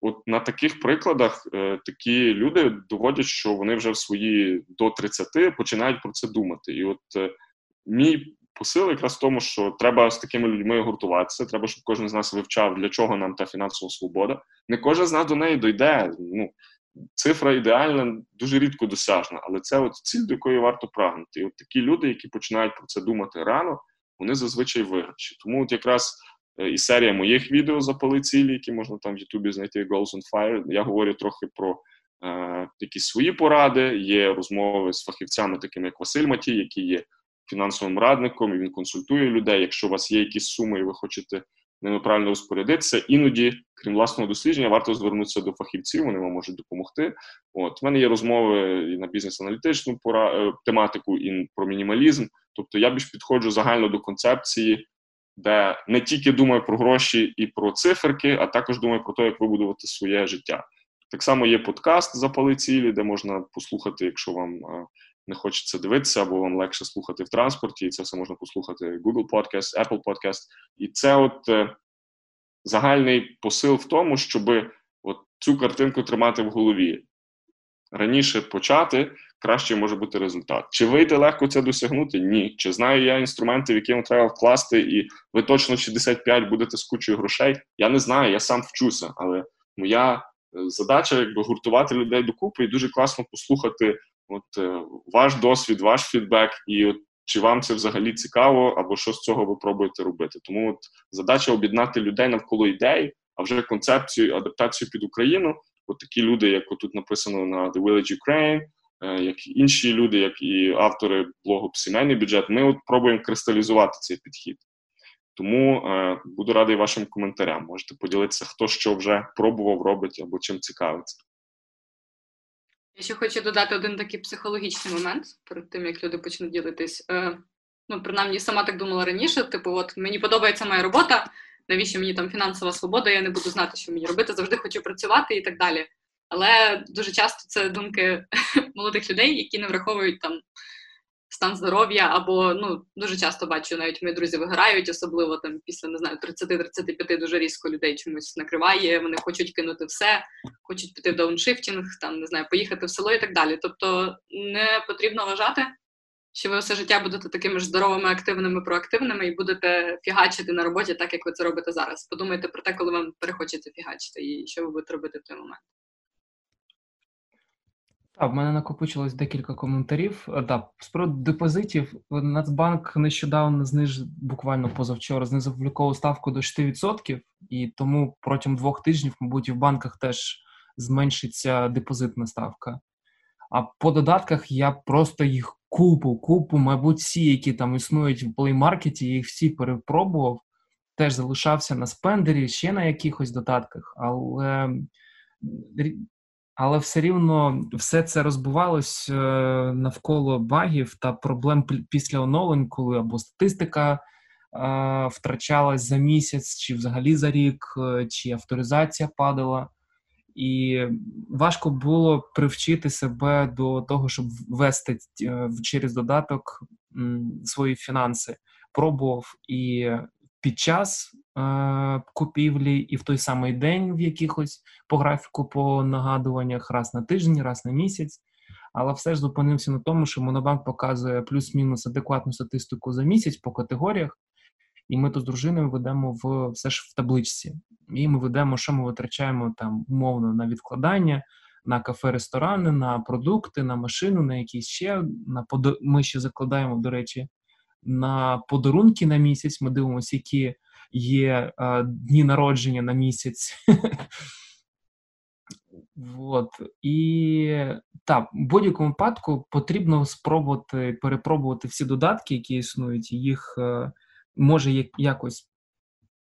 от на таких прикладах е, такі люди доводять, що вони вже в свої до 30 починають про це думати. І от е, мій посил якраз в тому, що треба з такими людьми гуртуватися. Треба, щоб кожен з нас вивчав, для чого нам та фінансова свобода. Не кожен з нас до неї дойде. Ну цифра ідеальна, дуже рідко досяжна, але це от ціль, до якої варто прагнути. І от такі люди, які починають про це думати рано, вони зазвичай виграші. Тому от якраз е, і серія моїх відео запали цілі, які можна там в Ютубі знайти Goals on Fire. Я говорю трохи про е, якісь свої поради. Є розмови з фахівцями, такими як Василь Матій, який є фінансовим радником, і він консультує людей. Якщо у вас є якісь суми, і ви хочете ними правильно розпорядитися. Іноді, крім власного дослідження, варто звернутися до фахівців, вони вам можуть допомогти. От в мене є розмови і на бізнес-аналітичну пора, е, тематику, і про мінімалізм. Тобто я більш підходжу загально до концепції, де не тільки думаю про гроші і про циферки, а також думаю про те, як вибудувати своє життя. Так само є подкаст «Запали цілі, де можна послухати, якщо вам е, не хочеться дивитися, або вам легше слухати в транспорті, і це все можна послухати Google Podcast, Apple Podcast. І це от е, загальний посил в тому, щоб от цю картинку тримати в голові. Раніше почати, краще може бути результат. Чи вийде легко це досягнути? Ні. Чи знаю я інструменти, в які треба вкласти, і ви точно 65 будете з кучою грошей? Я не знаю, я сам вчуся, але моя е, задача якби гуртувати людей докупи і дуже класно послухати От е, ваш досвід, ваш фідбек, і от чи вам це взагалі цікаво, або що з цього ви пробуєте робити. Тому от задача об'єднати людей навколо ідей, а вже концепцію, адаптацію під Україну. От такі люди, як тут написано на The Village Ukraine, е, як і інші люди, як і автори блогу Сімейний бюджет, ми от пробуємо кристалізувати цей підхід. Тому е, буду радий вашим коментарям. Можете поділитися, хто що вже пробував, робить або чим цікавиться. Я ще хочу додати один такий психологічний момент перед тим, як люди почнуть ділитись. Е, ну, принаймні, сама так думала раніше. Типу, от мені подобається моя робота, навіщо мені там фінансова свобода, я не буду знати, що мені робити, завжди хочу працювати і так далі. Але дуже часто це думки *laughs* молодих людей, які не враховують там стан здоров'я, або ну дуже часто бачу, навіть мої друзі вигорають, особливо там після не знаю 30-35 дуже різко людей чомусь накриває. Вони хочуть кинути все, хочуть піти в дауншифтінг, там не знаю, поїхати в село і так далі. Тобто не потрібно вважати, що ви все життя будете такими ж здоровими, активними, проактивними і будете фігачити на роботі, так як ви це робите зараз. Подумайте про те, коли вам перехочеться фігачити, і що ви будете робити в той момент. Так, в мене накопичилось декілька коментарів. Е, з приводу депозитів, Нацбанк нещодавно знижив, буквально позавчора, знизив влікову ставку до 6%, і тому протягом двох тижнів, мабуть, і в банках теж зменшиться депозитна ставка. А по додатках я просто їх купу, купу, мабуть, всі, які там існують в плеймаркеті, їх всі перепробував. Теж залишався на спендері, ще на якихось додатках, але але все рівно все це розбивалось е, навколо багів та проблем після оновлень, коли або статистика е, втрачалась за місяць, чи взагалі за рік, е, чи авторизація падала. І важко було привчити себе до того, щоб ввести через додаток свої фінанси. Пробував і під час е, купівлі, і в той самий день в якихось по графіку, по нагадуваннях раз на тиждень, раз на місяць. Але все ж зупинився на тому, що Монобанк показує плюс-мінус адекватну статистику за місяць по категоріях, і ми то з дружиною ведемо в все ж в табличці. І ми ведемо, що ми витрачаємо там умовно на відкладання, на кафе, ресторани, на продукти, на машину, на якісь ще на. Ми ще закладаємо, до речі, на подарунки на місяць. Ми дивимося, які є а, дні народження на місяць. *laughs* От. І так, в будь-якому випадку потрібно спробувати перепробувати всі додатки, які існують, їх е, може якось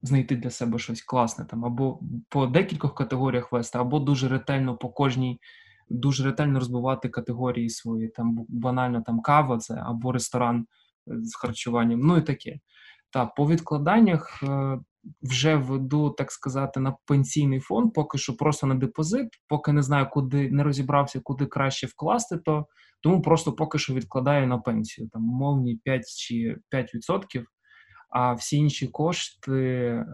знайти для себе щось класне, там, або по декількох категоріях вести, або дуже ретельно по кожній, дуже ретельно розбивати категорії свої. Там банально там кава, це або ресторан з харчуванням, ну і таке. Та по відкладаннях е, вже веду, так сказати, на пенсійний фонд, поки що просто на депозит, поки не знаю, куди не розібрався, куди краще вкласти, то тому просто поки що відкладаю на пенсію, там умовні 5 чи 5%. А всі інші кошти, е,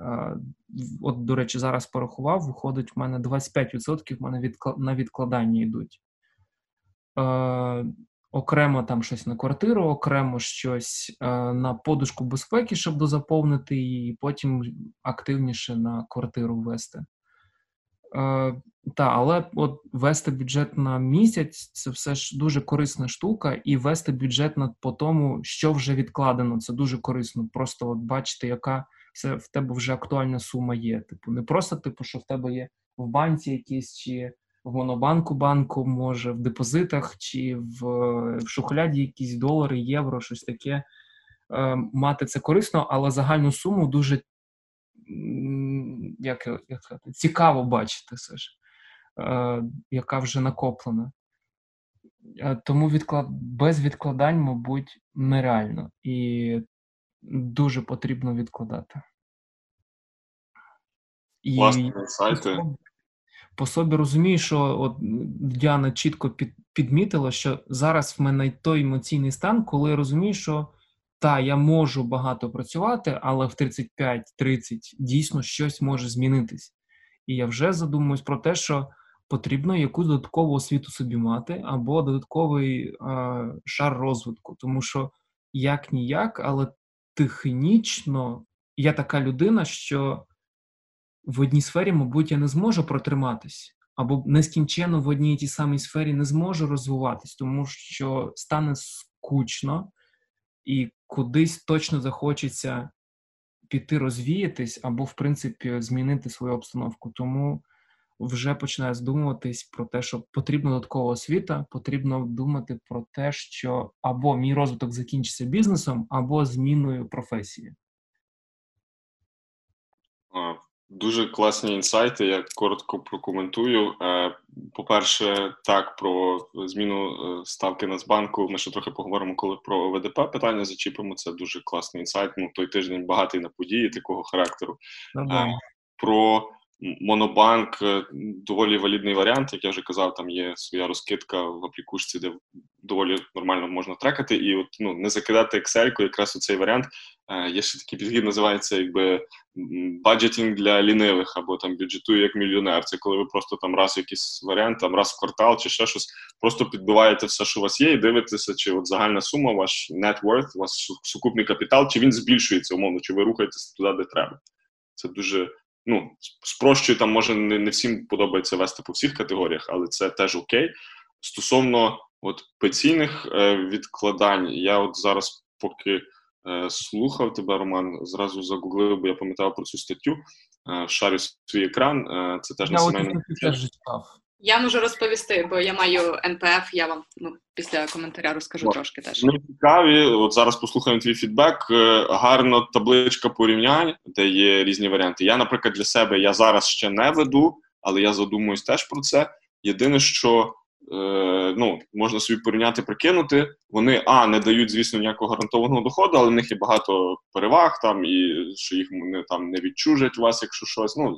от, до речі, зараз порахував, виходить, в мене 25% в мене на відкладання йдуть. Окремо там щось на квартиру, окремо щось е, на подушку безпеки, щоб дозаповнити її, і потім активніше на квартиру ввести. Е, та, але от вести бюджет на місяць це все ж дуже корисна штука, і вести бюджет на по тому, що вже відкладено, це дуже корисно. Просто от бачити, яка це в тебе вже актуальна сума є. Типу, не просто типу, що в тебе є в банці якісь чи в монобанку банку, може, в депозитах чи в, в шухляді якісь долари, євро, щось таке. Е, мати це корисно, але загальну суму дуже як, як сказати, цікаво бачити все ж, е, яка вже накоплена. Е, тому відклад... без відкладань, мабуть, нереально і дуже потрібно відкладати. І Власне, сайти по собі розумію, що от Діана чітко під, підмітила, що зараз в мене той емоційний стан, коли я розумію, що та я можу багато працювати, але в 35-30 дійсно щось може змінитись. І я вже задумуюсь про те, що потрібно якусь додаткову освіту собі мати, або додатковий е, шар розвитку. Тому що як ніяк, але технічно я така людина, що в одній сфері, мабуть, я не зможу протриматись, або нескінченно в одній тій самій сфері не зможу розвиватись, тому що стане скучно і кудись точно захочеться піти розвіятись, або, в принципі, змінити свою обстановку. Тому вже починає здумуватись про те, що потрібна додаткова освіта, потрібно думати про те, що або мій розвиток закінчиться бізнесом, або зміною професії. Дуже класні інсайти. Я коротко прокоментую. Е, по-перше, так про зміну е, ставки Нацбанку. Ми ще трохи поговоримо, коли про ВДП питання зачіпимо. Це дуже класний інсайт. Ну той тиждень багатий на події такого характеру. Ага. Про Монобанк доволі валідний варіант, як я вже казав, там є своя розкидка в аплікушці, де доволі нормально можна трекати, і от ну не закидати Excel, якраз у цей варіант. Е, є ще такий підхід, називається якби баджетінг для лінивих, або там бюджетує як мільйонер. Це коли ви просто там раз якийсь варіант, там раз в квартал чи ще щось, просто підбиваєте все, що у вас є, і дивитеся, чи от загальна сума, ваш net worth, ваш сукупний капітал, чи він збільшується умовно, чи ви рухаєтесь туди, де треба. Це дуже ну, спрощую, там може не не всім подобається вести по всіх категоріях, але це теж окей. Стосовно от пенсійних е, відкладань, я от зараз поки е, слухав тебе, Роман, зразу загуглив, бо я пам'ятав про цю статтю. Е, шарю свій екран. Е, це теж Я на сімейному. Я можу розповісти, бо я маю НПФ, я вам ну, після коментаря розкажу О, трошки теж. Ми цікаві. От зараз послухаємо твій фідбек. Е, Гарно табличка порівнянь, де є різні варіанти. Я, наприклад, для себе я зараз ще не веду, але я задумуюсь теж про це. Єдине, що ну, можна собі порівняти, прикинути. Вони а не дають, звісно, ніякого гарантованого доходу, але в них є багато переваг там, і що їх не там не відчужать вас, якщо щось. Ну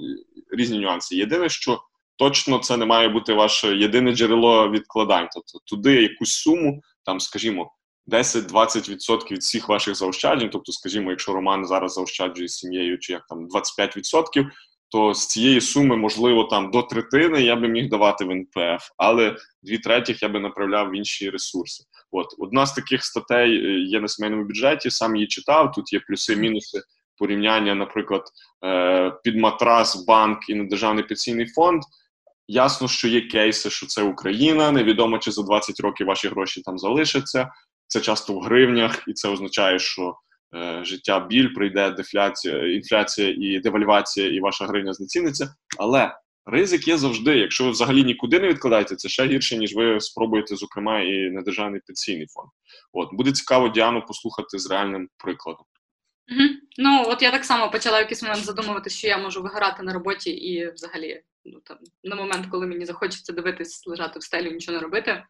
різні нюанси. Єдине, що точно це не має бути ваше єдине джерело відкладань. Тобто туди якусь суму, там, скажімо, 10-20% від всіх ваших заощаджень. Тобто, скажімо, якщо Роман зараз заощаджує з сім'єю, чи як там 25%, то з цієї суми, можливо, там до третини я би міг давати в НПФ, але дві третіх я би направляв в інші ресурси. От одна з таких статей е, є на сімейному бюджеті, сам її читав. Тут є плюси-мінуси порівняння, наприклад, е, під матрас, банк і недержавний пенсійний фонд. Ясно, що є кейси, що це Україна. Невідомо чи за 20 років ваші гроші там залишаться. Це часто в гривнях, і це означає, що життя біль прийде дефляція, інфляція і девальвація, і ваша гривня знеціниться. Але ризик є завжди. Якщо ви взагалі нікуди не відкладаєте, це ще гірше, ніж ви спробуєте, зокрема, і на державний пенсійний фонд. От буде цікаво Діану послухати з реальним прикладом. Угу. Ну от я так само почала якийсь момент задумувати, що я можу вигорати на роботі і взагалі ну там на момент, коли мені захочеться дивитись, лежати в стелі, нічого не робити.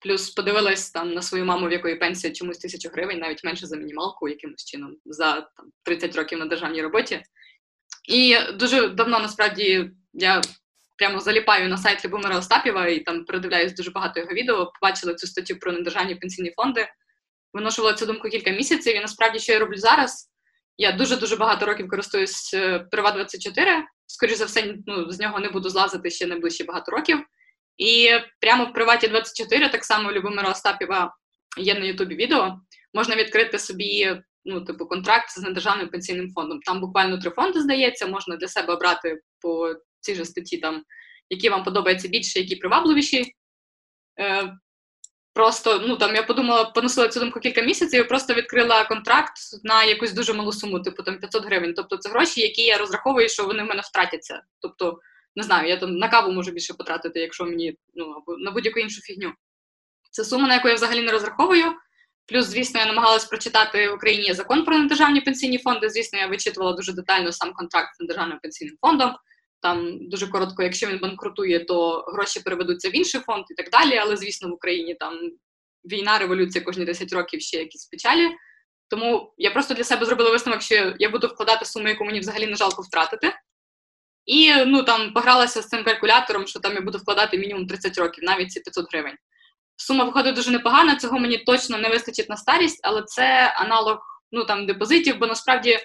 Плюс подивилась там на свою маму, в якої пенсія чомусь тисячу гривень, навіть менше за мінімалку, якимось чином за там 30 років на державній роботі. І дуже давно насправді я прямо заліпаю на сайт Любомира Остапєва і там передивляюсь дуже багато його відео. Побачила цю статтю про недержавні пенсійні фонди. Виношувала цю думку кілька місяців. І насправді, що я роблю зараз, я дуже дуже багато років користуюсь Приват 24 скоріш за все, ну, з нього не буду злазити ще найближчі багато років. І прямо в приваті 24, так само Любомира Остапєва є на Ютубі відео. Можна відкрити собі ну, типу, контракт з недержавним пенсійним фондом. Там буквально три фонди здається, можна для себе обрати по цій же статті, там, які вам подобаються більше, які привабливіші. Е, Просто ну там я подумала, поносила цю думку кілька місяців і просто відкрила контракт на якусь дуже малу суму, типу там 500 гривень. Тобто це гроші, які я розраховую, що вони в мене втратяться. Тобто, не знаю, я там на каву можу більше потратити, якщо мені ну або на будь-яку іншу фігню. Це сума, на яку я взагалі не розраховую. Плюс, звісно, я намагалась прочитати в Україні закон про недержавні пенсійні фонди. Звісно, я вичитувала дуже детально сам контракт з недержавним пенсійним фондом. Там дуже коротко, якщо він банкрутує, то гроші переведуться в інший фонд і так далі. Але, звісно, в Україні там війна, революція кожні 10 років ще якісь печалі. Тому я просто для себе зробила висновок, що я буду вкладати суму, яку мені взагалі не жалко втратити. І ну там погралася з цим калькулятором, що там я буду вкладати мінімум 30 років, навіть ці 500 гривень. Сума виходить дуже непогана, цього мені точно не вистачить на старість, але це аналог ну там депозитів, бо насправді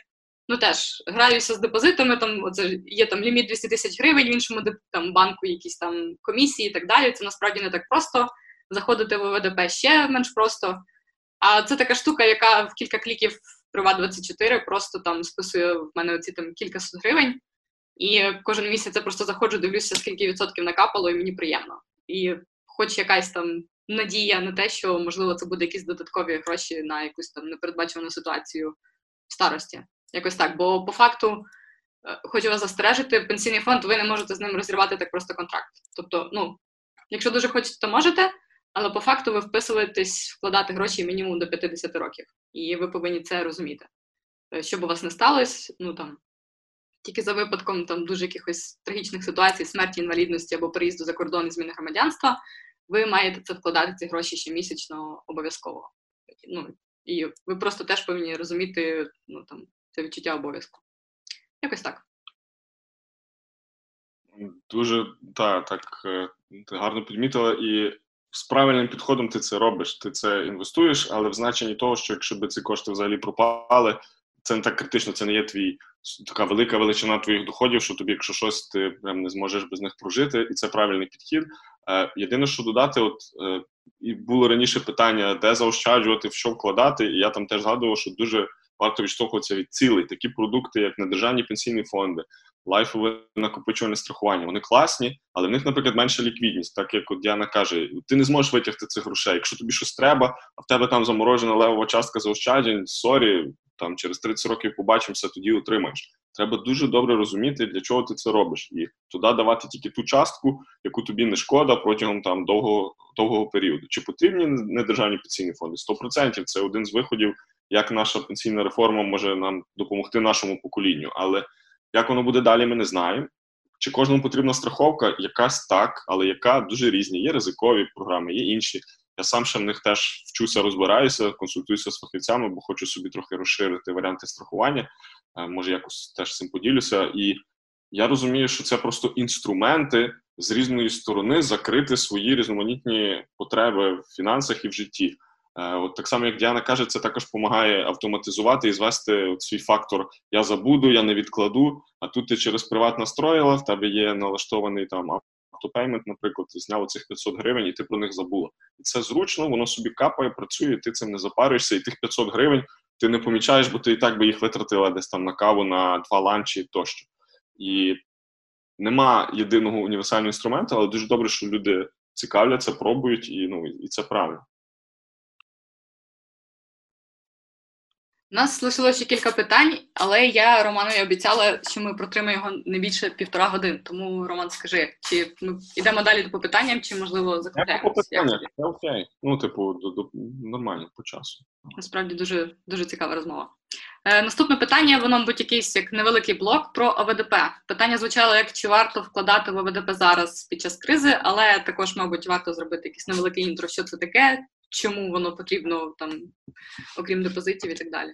ну теж граюся з депозитами. Там оце є там ліміт 200 тисяч гривень в іншому там банку, якісь там комісії і так далі. Це насправді не так просто. Заходити в ВДП ще менш просто. А це така штука, яка в кілька кліків Приват 24 просто там списує в мене оці там кілька сот гривень. І кожен місяць я просто заходжу, дивлюся, скільки відсотків накапало, і мені приємно. І хоч якась там надія на те, що можливо це буде якісь додаткові гроші на якусь там непередбачувану ситуацію в старості. Якось так. Бо по факту хочу вас застережити, пенсійний фонд, ви не можете з ним розірвати так просто контракт. Тобто, ну, якщо дуже хочете, то можете, але по факту ви вписуєтесь вкладати гроші мінімум до 50 років. І ви повинні це розуміти. Е, Щоб у вас не сталося, ну там тільки за випадком там дуже якихось трагічних ситуацій, смерті, інвалідності або переїзду за кордон і зміни громадянства, ви маєте це вкладати ці гроші щомісячно обов'язково. Ну, І ви просто теж повинні розуміти ну, там, це відчуття обов'язку. Якось так. Дуже та, так е, ти гарно підмітила, і з правильним підходом ти це робиш. Ти це інвестуєш, але в значенні того, що якщо би ці кошти взагалі пропали, це не так критично, це не є твій така велика величина твоїх доходів, що тобі, якщо щось, ти прям не зможеш без них прожити, і це правильний підхід. Е, єдине, що додати, от е, і було раніше питання, де заощаджувати, в що вкладати, і я там теж згадував, що дуже варто відштовхуватися від цілей. Такі продукти, як недержавні пенсійні фонди, лайфове накопичувальне страхування. Вони класні, але в них, наприклад, менша ліквідність, так як от Діана каже, ти не зможеш витягти цих грошей. Якщо тобі щось треба, а в тебе там заморожена левова частка заощаджень, сорі, там через 30 років побачимося, тоді отримаєш. Треба дуже добре розуміти, для чого ти це робиш, і туди давати тільки ту частку, яку тобі не шкода протягом там довгого довгого періоду. Чи потрібні недержавні пенсійні фонди? 100% це один з виходів, як наша пенсійна реформа може нам допомогти нашому поколінню. Але як воно буде далі, ми не знаємо. Чи кожному потрібна страховка? Якась так, але яка дуже різні. Є ризикові програми, є інші. Я сам ще в них теж вчуся, розбираюся, консультуюся з фахівцями, бо хочу собі трохи розширити варіанти страхування. Е, може, якось теж цим поділюся. І я розумію, що це просто інструменти з різної сторони закрити свої різноманітні потреби в фінансах і в житті. Е, от так само, як Діана каже, це також допомагає автоматизувати і звести свій фактор Я забуду, я не відкладу. А тут ти через приват настроїла, в тебе є налаштований там автопеймент, наприклад, ти зняв цих 500 гривень, і ти про них забула. І це зручно, воно собі капає, працює, ти цим не запарюєшся, і тих 500 гривень ти не помічаєш, бо ти і так би їх витратила десь там на каву, на два ланчі тощо. І нема єдиного універсального інструменту, але дуже добре, що люди цікавляться, пробують, і ну і це правильно. У нас лишилося ще кілька питань, але я Романові обіцяла, що ми протримаємо його не більше півтора години. Тому, Роман, скажи, чи ми йдемо далі по питанням, чи можливо закладаємося? Окей. Ну, типу, до, до, нормально по часу. Насправді дуже дуже цікава розмова. Е, Наступне питання, воно, мабуть, якийсь як невеликий блок про ОВДП. Питання звучало, як чи варто вкладати в ОВДП зараз під час кризи, але також, мабуть, варто зробити якийсь невеликий інтро, що це таке, чому воно потрібно там, окрім депозитів і так далі.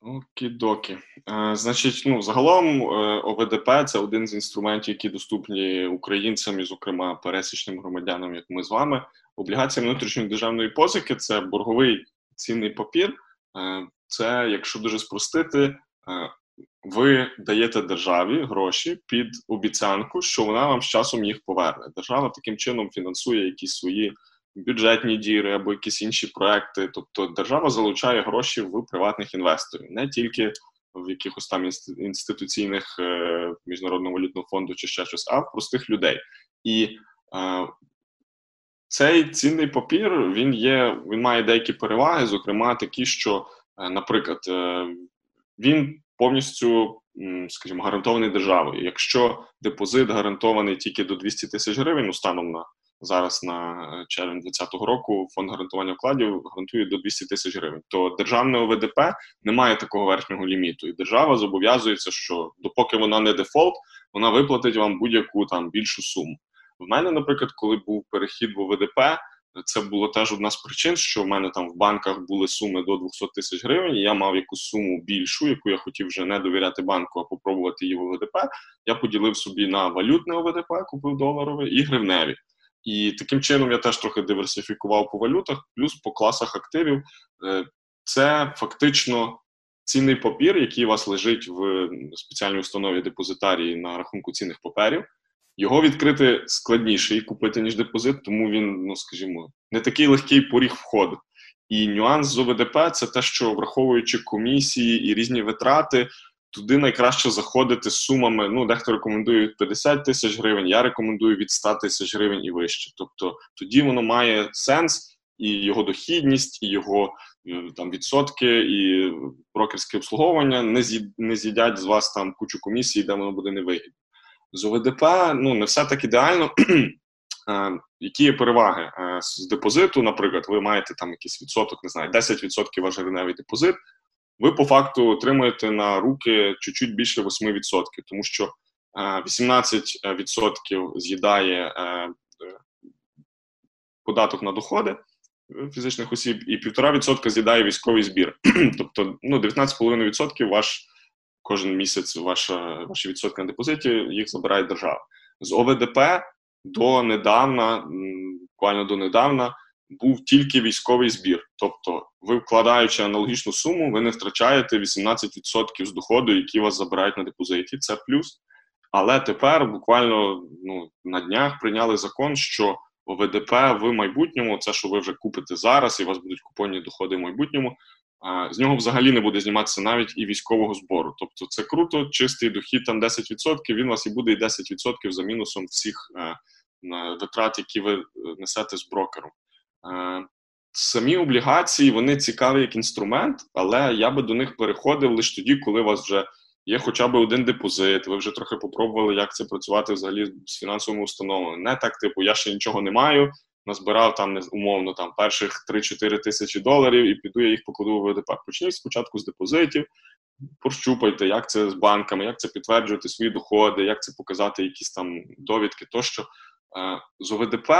Окідокі. Е, Значить, ну загалом е, ОВДП це один з інструментів, які доступні українцям і, зокрема, пересічним громадянам, як ми з вами. Облігація внутрішньої державної позики це борговий цінний папір. Е, Це, якщо дуже спростити, ви даєте державі гроші під обіцянку, що вона вам з часом їх поверне. Держава таким чином фінансує якісь свої бюджетні діри або якісь інші проекти. Тобто держава залучає гроші в приватних інвесторів, не тільки в якихось там інституційних е, міжнародного валютного фонду чи ще щось, а в простих людей. І е, цей цінний папір він є, він має деякі переваги, зокрема такі, що, е, наприклад, е, він повністю, скажімо, гарантований державою. Якщо депозит гарантований тільки до 200 тисяч гривень, ну станом на зараз на е, червень 2020 року фонд гарантування вкладів гарантує до 200 тисяч гривень. То державне ОВДП не має такого верхнього ліміту, і держава зобов'язується, що допоки вона не дефолт, вона виплатить вам будь-яку там більшу суму. В мене, наприклад, коли був перехід в ОВДП, це було теж одна з причин, що в мене там в банках були суми до 200 тисяч гривень. Я мав якусь суму більшу, яку я хотів вже не довіряти банку, а попробувати її в ОВДП. Я поділив собі на валютне ОВДП, купив доларове і гривневі. І таким чином я теж трохи диверсифікував по валютах, плюс по класах активів. Е, це фактично цінний папір, який у вас лежить в спеціальній установі депозитарії на рахунку цінних паперів. Його відкрити складніше і купити, ніж депозит, тому він, ну скажімо, не такий легкий поріг входу. І нюанс з ОВДП це те, що враховуючи комісії і різні витрати, туди найкраще заходити з сумами. Ну, дехто рекомендує від 50 тисяч гривень, я рекомендую від 100 тисяч гривень і вище. Тобто тоді воно має сенс і його дохідність, і його там відсотки і брокерське обслуговування не не з'їдять з вас там кучу комісій, де воно буде невигідно. З ОВДП ну не все так ідеально. *clears throat* Які є переваги з депозиту? Наприклад, ви маєте там якийсь відсоток, не знаю, 10% ваш гривневий депозит. Ви по факту отримуєте на руки чуть-чуть більше 8%, тому що 18% з'їдає е, податок на доходи фізичних осіб, і 1,5% з'їдає військовий збір. *clears throat* тобто ну, 19,5% ваш кожен місяць ваша, ваші відсотки на депозиті їх забирає держава. З ОВДП до недавна, буквально до недавна, був тільки військовий збір. Тобто, ви вкладаючи аналогічну суму, ви не втрачаєте 18% з доходу, які вас забирають на депозиті. Це плюс. Але тепер буквально ну, на днях прийняли закон, що ОВДП в майбутньому, це що ви вже купите зараз, і у вас будуть купонні доходи в майбутньому. З нього взагалі не буде зніматися навіть і військового збору. Тобто це круто, чистий дохід там 10%, Він у вас і буде і 10% за мінусом всіх е, витрат, які ви е, несете з брокером. Е, самі облігації вони цікаві як інструмент, але я би до них переходив лише тоді, коли у вас вже є хоча б один депозит, ви вже трохи попробували, як це працювати взагалі з фінансовими установами. Не так, типу, я ще нічого не маю, назбирав там умовно там перших 3-4 тисячі доларів і піду я їх покладу в ВДП. Почніть спочатку з депозитів, прощупайте, як це з банками, як це підтверджувати свої доходи, як це показати якісь там довідки тощо. Е, з ОВДП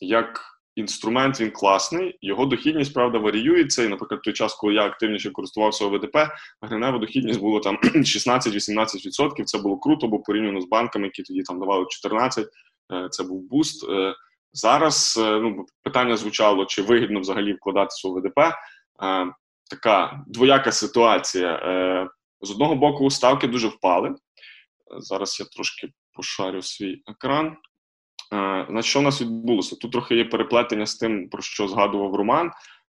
як інструмент він класний, його дохідність, правда, варіюється. І, наприклад, той час, коли я активніше користувався ОВДП, гривнева дохідність було там *clears throat* 16-18%. Це було круто, бо порівняно з банками, які тоді там давали 14%, е, це був буст. Е, зараз е, ну, питання звучало, чи вигідно взагалі вкладатися у ОВДП. Така двояка ситуація. З одного боку, ставки дуже впали. Зараз я трошки пошарю свій екран. Е, значить, що у нас відбулося? Тут трохи є переплетення з тим, про що згадував Роман.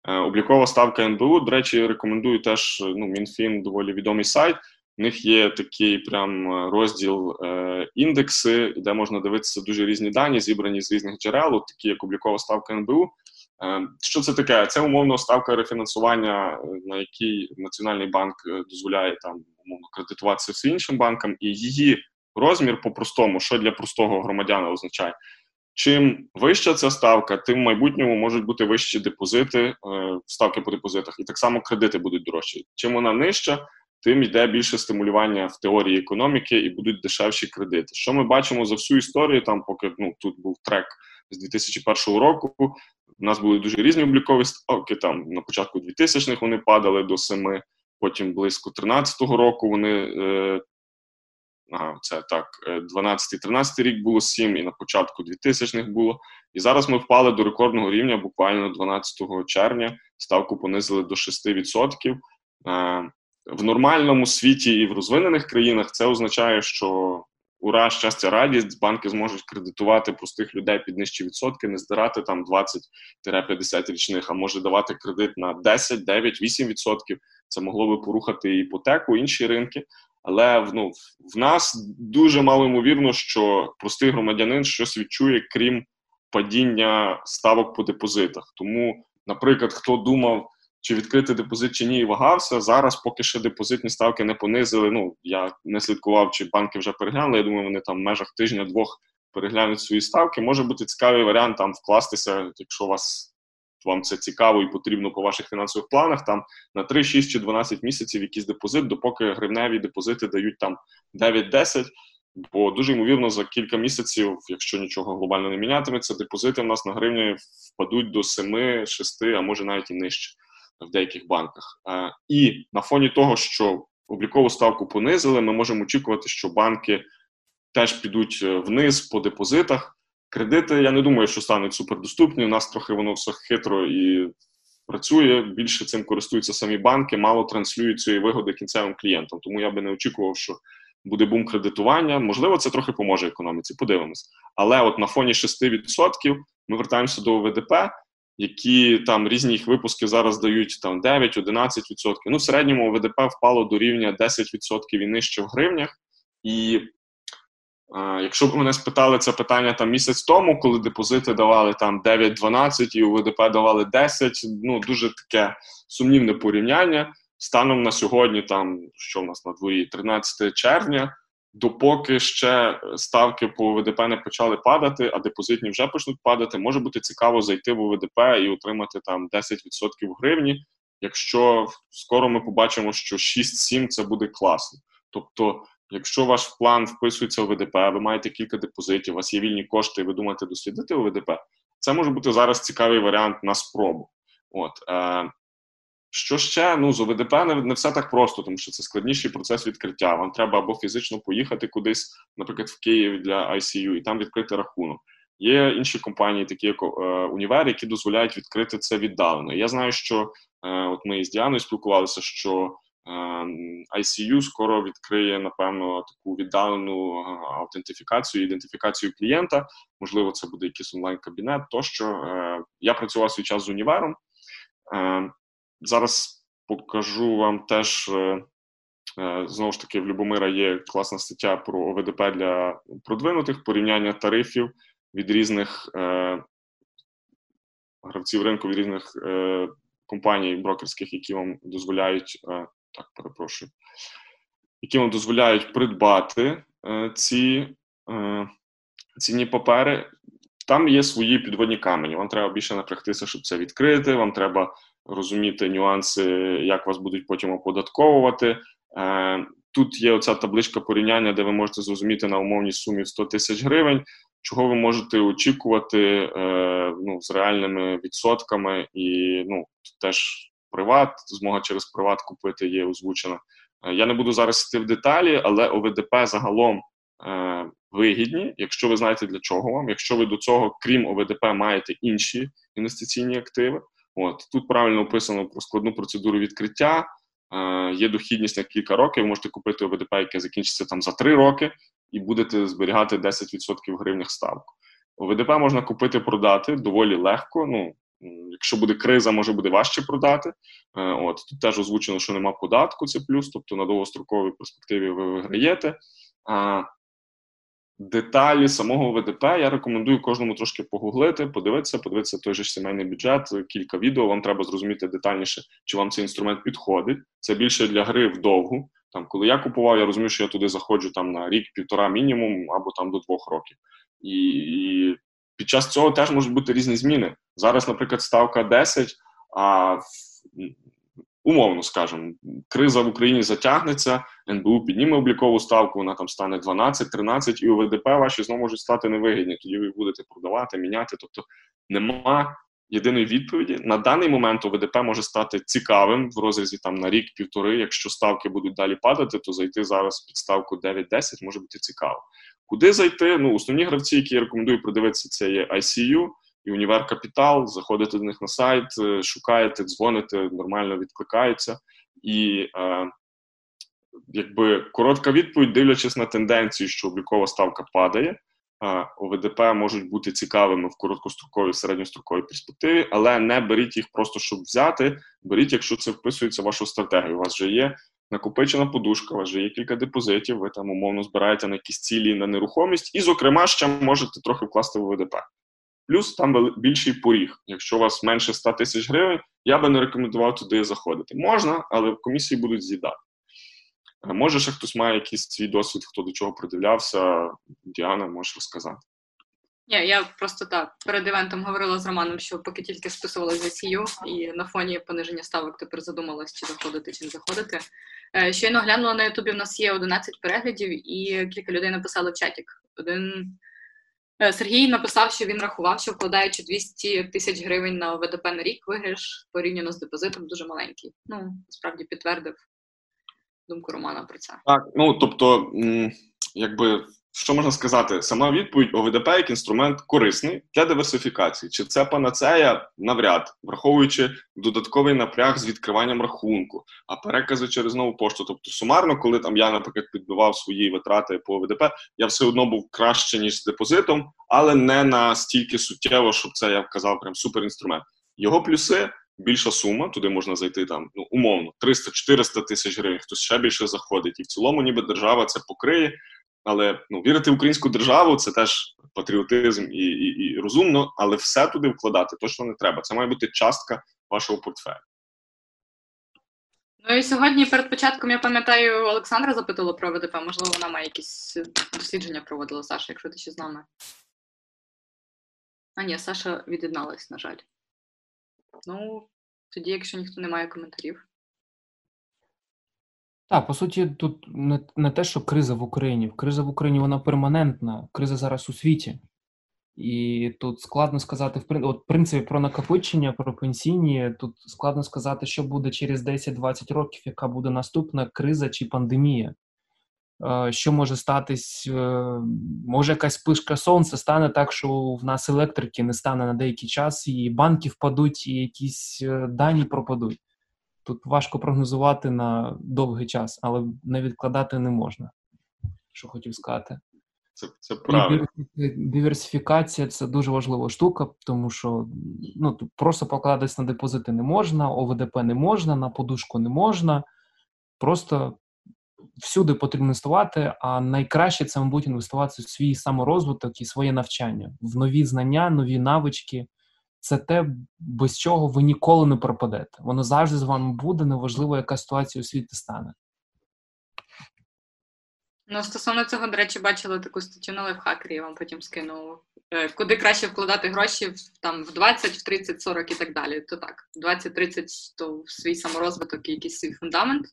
Е, облікова ставка НБУ. До речі, рекомендую теж ну, МінФін доволі відомий сайт. У них є такий прям е, розділ е, індекси, де можна дивитися дуже різні дані, зібрані з різних джерел, такі як облікова ставка НБУ. Е, що це таке? Це умовно ставка рефінансування, на якій Національний банк дозволяє там умовно кредитуватися іншим банкам, і її розмір по-простому, що для простого громадяна означає. Чим вища ця ставка, тим в майбутньому можуть бути вищі депозити, е, ставки по депозитах, і так само кредити будуть дорожчі. Чим вона нижча, тим йде більше стимулювання в теорії економіки і будуть дешевші кредити. Що ми бачимо за всю історію, там поки ну тут був трек з 2001 року. У нас були дуже різні облікові ставки. Там на початку 2000-х вони падали до 7, потім близько 13-го року вони е, Ага, це так, 12-13 е, рік було 7, і на початку 2000-х було. І зараз ми впали до рекордного рівня буквально 12 червня. Ставку понизили до 6%. В нормальному світі і в розвинених країнах це означає, що ура, щастя, радість, банки зможуть кредитувати простих людей під нижчі відсотки, не здирати там 20-50 річних, а може давати кредит на 10, 9, 8%. Це могло би порухати іпотеку, інші ринки. Але ну, в нас дуже мало ймовірно, що простий громадянин щось відчує, крім падіння ставок по депозитах. Тому, наприклад, хто думав, чи відкрити депозит чи ні, і вагався. Зараз, поки ще депозитні ставки не понизили. Ну я не слідкував, чи банки вже переглянули. Я думаю, вони там в межах тижня-двох переглянуть свої ставки. Може бути цікавий варіант там вкластися, якщо вас вам це цікаво і потрібно по ваших фінансових планах, там на 3, 6 чи 12 місяців якийсь депозит, допоки гривневі депозити дають там 9-10, бо дуже ймовірно за кілька місяців, якщо нічого глобально не мінятиметься, депозити в нас на гривні впадуть до 7, 6, а може навіть і нижче в деяких банках. І на фоні того, що облікову ставку понизили, ми можемо очікувати, що банки теж підуть е, вниз по депозитах. Кредити, я не думаю, що стануть супердоступні. У нас трохи воно все хитро і працює. Більше цим користуються самі банки, мало транслюють цієї вигоди кінцевим клієнтам. Тому я би не очікував, що буде бум кредитування. Можливо, це трохи поможе економіці. Подивимось. Але от на фоні 6% ми вертаємося до ВДП, які там різні їх випуски зараз дають там 9-11%. Ну, в середньому ВДП впало до рівня 10% і нижче в гривнях. І Якщо б мене спитали це питання там місяць тому, коли депозити давали там 9-12 і у ВДП давали 10, ну дуже таке сумнівне порівняння. Станом на сьогодні, там що в нас на дворі, 13 червня, допоки ще ставки по ВДП не почали падати, а депозитні вже почнуть падати, може бути цікаво зайти в ВДП і отримати там 10% в гривні. Якщо скоро ми побачимо, що 6-7 це буде класно. Тобто, якщо ваш план вписується у ВДП, ви маєте кілька депозитів, у вас є вільні кошти, і ви думаєте дослідити ВДП, це може бути зараз цікавий варіант на спробу. От е, що ще? Ну, з ОВДП не, не все так просто, тому що це складніший процес відкриття. Вам треба або фізично поїхати кудись, наприклад, в Київ для ICU, і там відкрити рахунок. Є інші компанії, такі як е, Універ, які дозволяють відкрити це віддалено. Я знаю, що е, от ми із Діаною спілкувалися, що е, ICU скоро відкриє, напевно, таку віддалену е, аутентифікацію, ідентифікацію клієнта. Можливо, це буде якийсь онлайн-кабінет. Тощо е, я працював свій час з універом. Зараз покажу вам теж. Е, е, знову ж таки, в Любомира є класна стаття про ОВДП для продвинутих порівняння тарифів від різних е, гравців ринку, від різних е, компаній брокерських, які вам дозволяють е, так, перепрошую, які вам дозволяють придбати е, ці цінні папери. Там є свої підводні камені. Вам треба більше напрягтися, щоб це відкрити. Вам треба розуміти нюанси, як вас будуть потім оподатковувати. Е, тут є оця табличка порівняння, де ви можете зрозуміти на умовній сумі 100 тисяч гривень, чого ви можете очікувати е, ну, з реальними відсотками, і ну, теж приват, змога через приват купити є озвучена. Е, я не буду зараз йти в деталі, але ОВДП загалом вигідні, якщо ви знаєте для чого вам. Якщо ви до цього, крім ОВДП, маєте інші інвестиційні активи. От Тут правильно описано про складну процедуру відкриття. Е, Є дохідність на кілька років. Ви можете купити ОВДП, яке закінчиться там за 3 роки, і будете зберігати 10% в гривнях ставку. ОВДП можна купити, продати доволі легко. Ну, Якщо буде криза, може буде важче продати. Е, от Тут теж озвучено, що нема податку, це плюс, тобто на довгостроковій перспективі ви виграєте. А, Деталі самого ВДП я рекомендую кожному трошки погуглити, подивитися, подивитися той же сімейний бюджет, кілька відео. Вам треба зрозуміти детальніше, чи вам цей інструмент підходить. Це більше для гри вдовгу. Там, коли я купував, я розумів, що я туди заходжу там на рік-півтора мінімум або там до двох років. І, і під час цього теж можуть бути різні зміни. Зараз, наприклад, ставка 10, а умовно скажемо, криза в Україні затягнеться, НБУ підніме облікову ставку, вона там стане 12-13, і у ВДП ваші знову можуть стати невигідні. Тоді ви будете продавати, міняти. Тобто нема єдиної відповіді. На даний момент ОВДП може стати цікавим в розрізі там на рік-півтори. Якщо ставки будуть далі падати, то зайти зараз під ставку 9-10 може бути цікаво. Куди зайти? Ну, основні гравці, які я рекомендую продивитися, це є ICU і Універ Капітал, заходите до них на сайт, е, шукаєте, дзвоните, нормально відкликаються. І е, якби коротка відповідь, дивлячись на тенденцію, що облікова ставка падає. Е, ОВДП можуть бути цікавими в короткостроковій середньостроковій перспективі, але не беріть їх просто, щоб взяти. Беріть, якщо це вписується в вашу стратегію. У вас вже є накопичена подушка, у вас вже є кілька депозитів, ви там умовно збираєте на якісь цілі на нерухомість, і, зокрема, ще можете трохи вкласти в ОВДП. Плюс там більший поріг. Якщо у вас менше 100 тисяч гривень, я би не рекомендував туди заходити. Можна, але комісії будуть з'їдати. Е, може, ще хтось має якийсь свій досвід, хто до чого придивлявся. Діана, можеш розказати. Ні, я просто так перед івентом говорила з Романом, що поки тільки списувала за сію, і на фоні пониження ставок тепер задумалась, чи заходити, чи не заходити. Е, щойно глянула на Ютубі, в нас є 11 переглядів, і кілька людей написали в чатік. Один Сергій написав, що він рахував, що вкладаючи 200 тисяч гривень на ВДП на рік, виграш порівняно з депозитом дуже маленький. Ну, справді підтвердив думку Романа про це. Так, ну тобто, якби що можна сказати? Сама відповідь ОВДП як інструмент корисний для диверсифікації. Чи це панацея навряд, враховуючи додатковий напряг з відкриванням рахунку, а перекази через нову пошту. Тобто, сумарно, коли там я, наприклад, підбивав свої витрати по ОВДП, я все одно був краще ніж з депозитом, але не настільки суттєво, щоб це я вказав прям суперінструмент. Його плюси. Більша сума, туди можна зайти там ну умовно 300-400 тисяч гривень, хтось ще більше заходить, і в цілому, ніби держава це покриє але ну, вірити в українську державу це теж патріотизм і, і, і розумно, але все туди вкладати точно не треба. Це має бути частка вашого портфеля. Ну і сьогодні перед початком я пам'ятаю, Олександра запитала про ВДП. Можливо, вона має якісь дослідження проводила Саша, якщо ти ще з нами. А ні, Саша від'єдналась, на жаль. Ну, тоді, якщо ніхто не має коментарів. Так, по суті, тут не, не те, що криза в Україні. Криза в Україні вона перманентна, криза зараз у світі. І тут складно сказати, в от, принципі, про накопичення, про пенсійні. Тут складно сказати, що буде через 10-20 років, яка буде наступна криза чи пандемія. Е, що може статись? Е, може, якась пишка сонця стане так, що в нас електрики не стане на деякий час, і банки впадуть, і якісь е, дані пропадуть. Тут важко прогнозувати на довгий час, але не відкладати не можна. Що хотів сказати. Це це правильно. Диверсифікація це дуже важлива штука, тому що ну, просто покладатись на депозити не можна, ОВДП не можна, на подушку не можна. Просто всюди потрібно інвестувати, а найкраще це, мабуть, інвестувати в свій саморозвиток і своє навчання, в нові знання, нові навички. Це те, без чого ви ніколи не пропадете. Воно завжди з вами буде, неважливо, яка ситуація у світі стане. Ну, стосовно цього, до речі, бачила таку статтю на лайфхакері, я вам потім скину. Е, куди краще вкладати гроші в там в 20, в 30, 40 і так далі. То так, 20-30 то в свій саморозвиток і якийсь свій фундамент,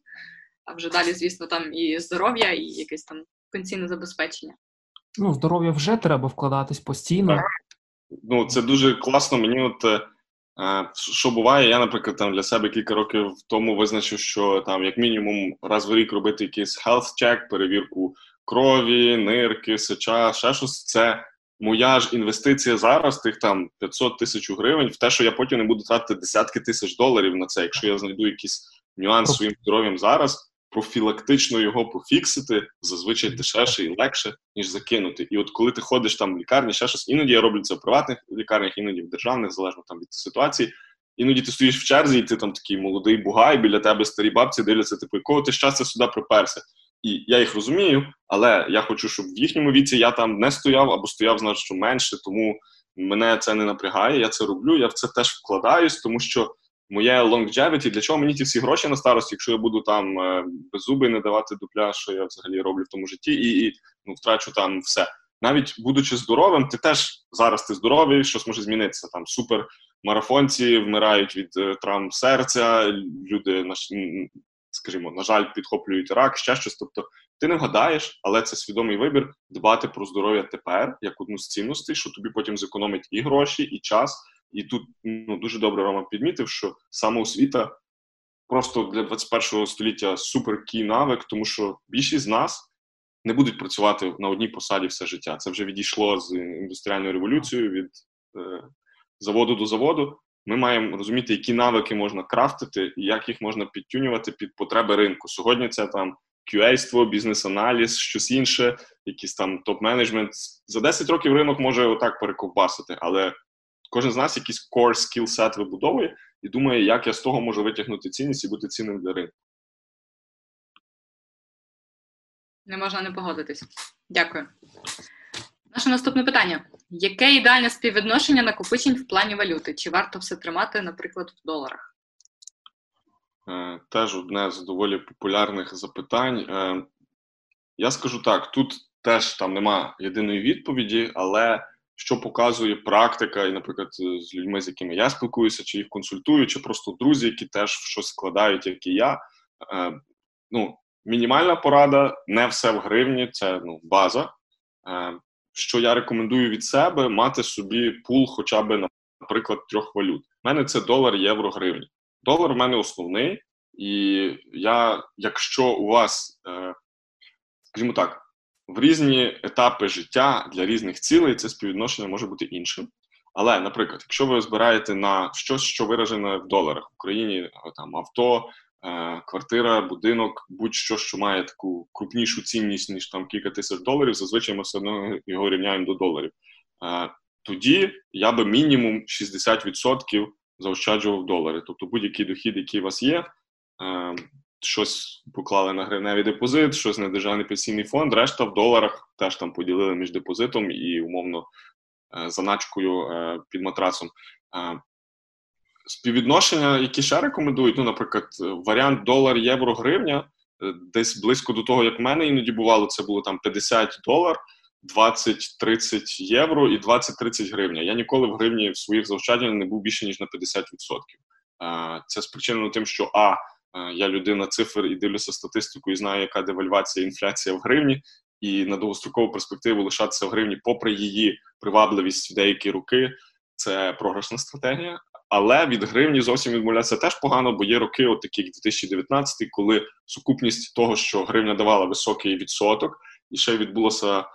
а вже далі, звісно, там і здоров'я, і якесь там пенсійне забезпечення. Ну, здоров'я вже треба вкладатись постійно. Ну, це дуже класно. Мені от е, Е, що буває, я, наприклад, там для себе кілька років тому визначив, що там як мінімум раз в рік робити якийсь health check, перевірку крові, нирки, сеча, ще щось. Це моя ж інвестиція зараз, тих там 500 тисяч гривень, в те, що я потім не буду тратити десятки тисяч доларів на це, якщо я знайду якийсь нюанс своїм здоров'ям зараз профілактично його пофіксити зазвичай дешевше і легше, ніж закинути. І от коли ти ходиш там в лікарні, ще щось, іноді я роблю це в приватних лікарнях, іноді в державних, залежно там від ситуації. Іноді ти стоїш в черзі, і ти там такий молодий бугай, біля тебе старі бабці дивляться, типу, якого ти щастя сюди приперся. І я їх розумію, але я хочу, щоб в їхньому віці я там не стояв або стояв значно менше, тому мене це не напрягає. Я це роблю. Я в це теж вкладаюсь, тому що моє longevity, для чого мені ті всі гроші на старості, якщо я буду там е, без зуби не давати дупля, що я взагалі роблю в тому житті, і, і ну, втрачу там все. Навіть будучи здоровим, ти теж зараз ти здоровий, щось може змінитися. Там супер марафонці вмирають від е, травм серця, люди скажімо, на жаль, підхоплюють рак, ще щось. Тобто ти не вгадаєш, але це свідомий вибір дбати про здоров'я тепер як одну з цінностей, що тобі потім зекономить і гроші, і час. І тут ну, дуже добре Рома підмітив, що самоосвіта просто для 21 століття супер кій навик, тому що більшість з нас не будуть працювати на одній посаді все життя. Це вже відійшло з індустріальною революцією від е, заводу до заводу. Ми маємо розуміти, які навики можна крафтити і як їх можна підтюнювати під потреби ринку. Сьогодні це там QA-ство, бізнес-аналіз, щось інше, якийсь там топ-менеджмент. За 10 років ринок може отак перековбасити, але кожен з нас якийсь core skill set вибудовує і думає, як я з того можу витягнути цінність і бути цінним для ринку. Не можна не погодитись. Дякую. Наше наступне питання: яке ідеальне співвідношення накопичень в плані валюти? Чи варто все тримати, наприклад, в доларах? Е, теж одне з доволі популярних запитань. Е, я скажу так: тут теж там нема єдиної відповіді, але що показує практика, і, наприклад, з людьми, з якими я спілкуюся, чи їх консультую, чи просто друзі, які теж щось складають, як і я. Е, ну, Мінімальна порада, не все в гривні, це ну, база. Е, що я рекомендую від себе мати собі пул, хоча б, наприклад, трьох валют. У мене це долар, євро, гривні. Долар в мене основний, і я, якщо у вас, е, скажімо так, в різні етапи життя для різних цілей це співвідношення може бути іншим. Але, наприклад, якщо ви збираєте на щось, що виражене в доларах в Україні, там авто, е, квартира, будинок, будь-що, що має таку крупнішу цінність, ніж там кілька тисяч доларів, зазвичай ми все одно його рівняємо до доларів. Е, тоді я би мінімум 60% заощаджував долари. Тобто будь-який дохід, який у вас є, е, щось поклали на гривневий депозит, щось на державний пенсійний фонд, решта в доларах теж там поділили між депозитом і умовно е, заначкою е, під матрасом. Е, співвідношення, які ще рекомендують, ну, наприклад, варіант долар, євро, гривня, десь близько до того, як в мене іноді бувало, це було там 50 долар, 20-30 євро і 20-30 гривня. Я ніколи в гривні в своїх заощадженнях не був більше ніж на 50%. Це спричинено тим, що а я людина цифр і дивлюся статистику і знаю, яка девальвація, інфляція в гривні, і на довгострокову перспективу лишатися в гривні, попри її привабливість в деякі роки, це програшна стратегія. Але від гривні зовсім відмовлятися теж погано, бо є роки, от такі як 2019, коли сукупність того, що гривня давала високий відсоток, і ще відбулося е,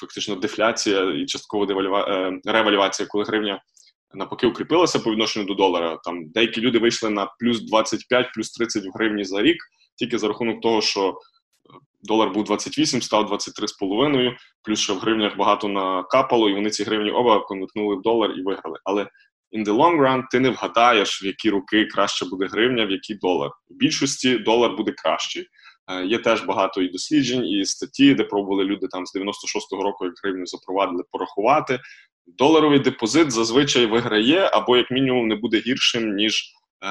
фактично дефляція і частково девальва... е, ревалювація, коли гривня навпаки укріпилася по відношенню до долара. Там деякі люди вийшли на плюс 25, плюс 30 в гривні за рік, тільки за рахунок того, що е, долар був 28, став 23,5, плюс що в гривнях багато накапало, і вони ці гривні оба конвертнули в долар і виграли. Але in the long run ти не вгадаєш, в які роки краще буде гривня, в який долар. В більшості долар буде кращий. Е, є теж багато і досліджень, і статті, де пробували люди там з 96-го року, як гривню запровадили порахувати доларовий депозит зазвичай виграє, або, як мінімум, не буде гіршим, ніж е,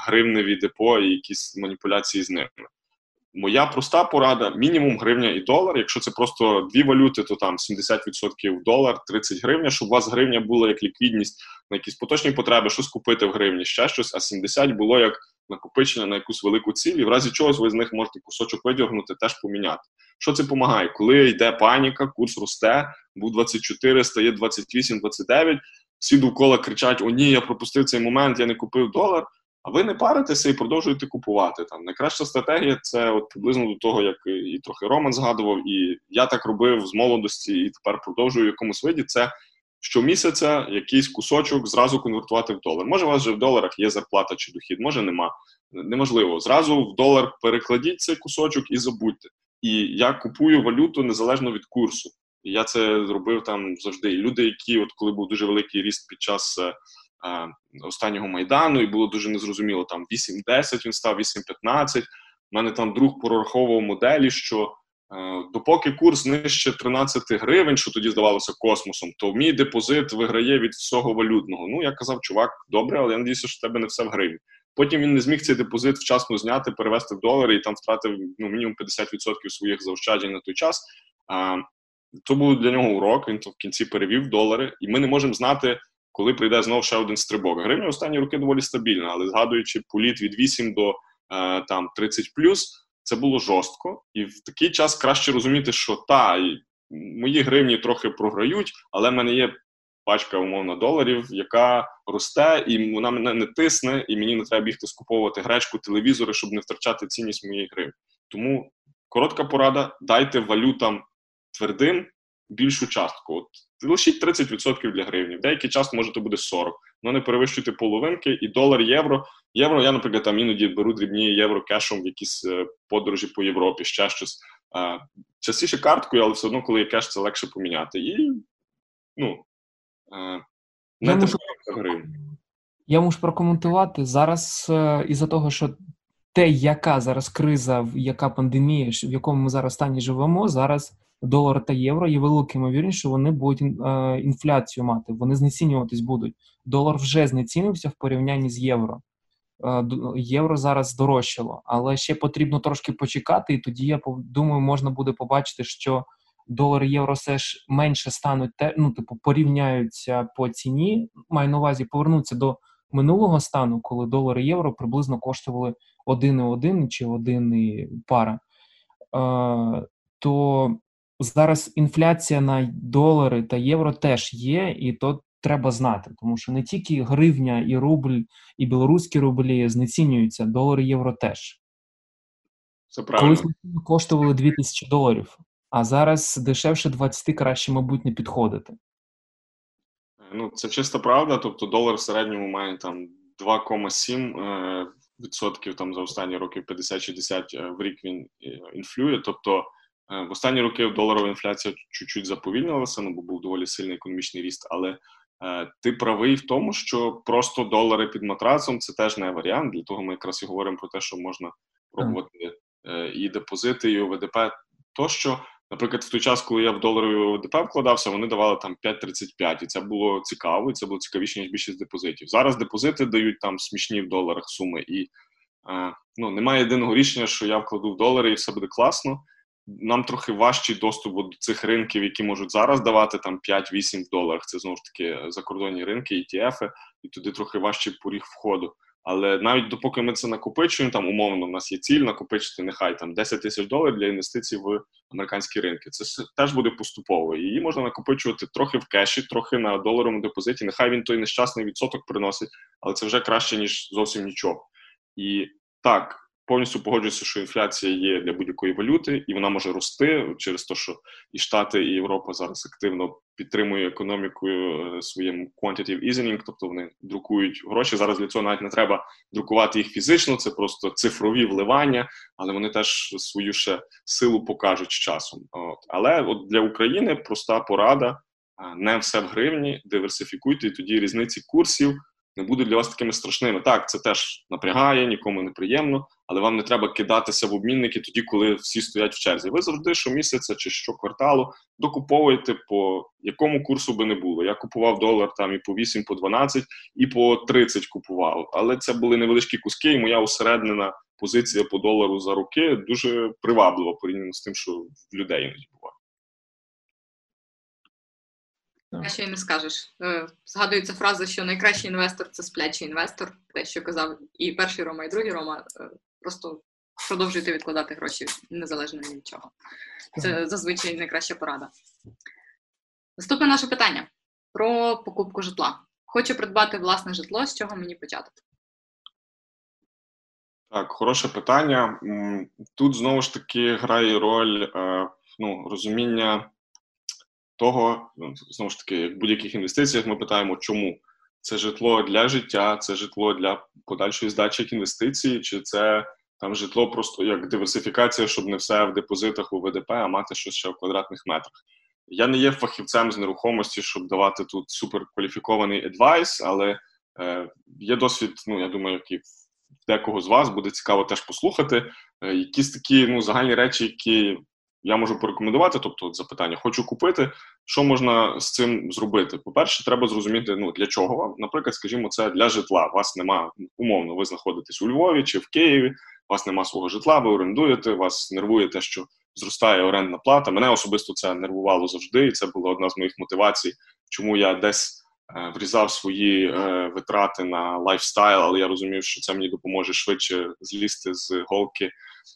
гривневі депо і якісь маніпуляції з ними. Моя проста порада: мінімум гривня і долар. Якщо це просто дві валюти, то там 70% долар, 30 гривня, щоб у вас гривня була як ліквідність на якісь поточні потреби, щось купити в гривні, ще щось, а 70 було як накопичення на якусь велику ціль, і в разі чогось ви з них можете кусочок видіргнути, теж поміняти. Що це допомагає? Коли йде паніка, курс росте, був 24, стає 28, 29, всі довкола кричать: О, ні, я пропустив цей момент, я не купив долар. А ви не паритеся і продовжуєте купувати. Там найкраща стратегія це от приблизно до того, як і трохи Роман згадував, і я так робив з молодості, і тепер продовжую в якомусь виді. Це щомісяця якийсь кусочок зразу конвертувати в долар. Може, у вас вже в доларах є зарплата чи дохід, може нема. Неможливо. Зразу в долар перекладіть цей кусочок і забудьте. І я купую валюту незалежно від курсу. І я це зробив там завжди. І люди, які, от коли був дуже великий ріст під час е, останнього майдану, і було дуже незрозуміло, там 8-10 він став, 8-15. У мене там друг прораховував моделі, що е, допоки курс нижче 13 гривень, що тоді здавалося космосом, то мій депозит виграє від всього валютного. Ну я казав, чувак, добре, але я надіюся, що в тебе не все в гривні. Потім він не зміг цей депозит вчасно зняти, перевести в долари і там втратив ну, мінімум 50% своїх заощаджень на той час. А, То був для нього урок. Він то в кінці перевів долари, і ми не можемо знати, коли прийде знову ще один стрибок. Гривня останні роки доволі стабільна, але згадуючи політ від 8 до а, там 30 це було жорстко, і в такий час краще розуміти, що та мої гривні трохи програють, але в мене є пачка умовно доларів, яка росте, і вона мене не тисне, і мені не треба бігти скуповувати гречку, телевізори, щоб не втрачати цінність моєї гривні. Тому коротка порада: дайте валютам твердим більшу частку. От лишіть 30% для гривні. В деякий час може то буде 40%. Ну не перевищуйте половинки і долар, євро. Євро, я, наприклад, там іноді беру дрібні євро кешом в якісь е, подорожі по Європі, ще щось. Частіше карткою, але все одно, коли є кеш, це легше поміняти. І ну, Е, я можу, я можу прокоментувати зараз е, із-за того, що те, яка зараз криза, яка пандемія, в якому ми зараз стані живемо, зараз долар та євро є великим ймовірність, що вони будуть е, інфляцію мати, вони знецінюватись будуть. Долар вже знецінився в порівнянні з євро. Євро зараз здорожчало, але ще потрібно трошки почекати, і тоді я думаю, можна буде побачити, що долар і євро все ж менше стануть ну, типу, порівняються по ціні. Маю на увазі повернуться до минулого стану, коли долар і євро приблизно коштували 1,1 чи 1 пара. Е, то зараз інфляція на долари та євро теж є, і то треба знати, тому що не тільки гривня і рубль, і білоруські рублі знецінюються, долар і євро теж. Це правильно. Колись коштували 2000 доларів а зараз дешевше 20 краще, мабуть, не підходити. Ну, це чиста правда. Тобто долар в середньому має там 2,7 е, відсотків там за останні роки 50-60 е, в рік він е, інфлює. Тобто в останні роки доларова інфляція чуть-чуть заповільнилася, ну бо був доволі сильний економічний ріст. Але ти правий в тому, що просто долари під матрацом це теж не варіант. Для того ми якраз і говоримо про те, що можна пробувати е, і депозити, і ОВДП тощо. Наприклад, в той час, коли я в доларові ОВДП вкладався, вони давали там 5,35, і це було цікаво, і це було цікавіше, ніж більшість депозитів. Зараз депозити дають там смішні в доларах суми, і е, ну, немає єдиного рішення, що я вкладу в долари і все буде класно. Нам трохи важчий доступ до цих ринків, які можуть зараз давати там 5-8 в. Це знову ж таки закордонні ринки, ETF, і туди трохи важчий поріг входу. Але навіть допоки ми це накопичуємо, там умовно, у нас є ціль накопичити нехай там 10 тисяч доларів для інвестицій в американські ринки. Це теж буде поступово. Її можна накопичувати трохи в кеші, трохи на доларовому депозиті. Нехай він той нещасний відсоток приносить, але це вже краще ніж зовсім нічого. І так, повністю погоджуюся, що інфляція є для будь-якої валюти, і вона може рости через те, що і Штати, і Європа зараз активно підтримує економікою е, своїм quantitative easing, тобто вони друкують гроші. Зараз для цього навіть не треба друкувати їх фізично, це просто цифрові вливання, але вони теж свою ще силу покажуть з часом. От. Але от для України проста порада. Не все в гривні, диверсифікуйте, і тоді різниці курсів не будуть для вас такими страшними. Так, це теж напрягає, нікому не приємно, але вам не треба кидатися в обмінники тоді, коли всі стоять в черзі. Ви завжди щомісяця чи щокварталу докуповуєте по якому курсу би не було. Я купував долар там і по 8, по 12, і по 30 купував. Але це були невеличкі куски, і моя усереднена позиція по долару за роки дуже приваблива порівняно з тим, що в людей іноді буває. А ще й не скажеш. Е, згадується фраза, що найкращий інвестор це сплячий інвестор, те, що казав і перший Рома, і другий Рома. Просто продовжуйте відкладати гроші незалежно від чого. Це зазвичай найкраща порада. Наступне наше питання про покупку житла. Хочу придбати власне житло, з чого мені почати? Так, хороше питання. Тут знову ж таки грає роль е, ну, розуміння того, ну, знову ж таки, як в будь-яких інвестиціях, ми питаємо, чому це житло для життя, це житло для подальшої здачі як інвестиції, чи це там житло просто як диверсифікація, щоб не все в депозитах у ВДП, а мати щось ще в квадратних метрах. Я не є фахівцем з нерухомості, щоб давати тут суперкваліфікований адвайс, але е, є досвід, ну я думаю, який декого з вас буде цікаво теж послухати. Е, якісь такі ну загальні речі, які я можу порекомендувати, тобто запитання, хочу купити. Що можна з цим зробити? По-перше, треба зрозуміти, ну для чого вам. Наприклад, скажімо, це для житла. У Вас нема умовно, ви знаходитесь у Львові чи в Києві. У вас нема свого житла, ви орендуєте, вас нервує те, що зростає орендна плата. Мене особисто це нервувало завжди, і це була одна з моїх мотивацій, чому я десь е, врізав свої е, витрати на лайфстайл, але я розумів, що це мені допоможе швидше злізти з голки.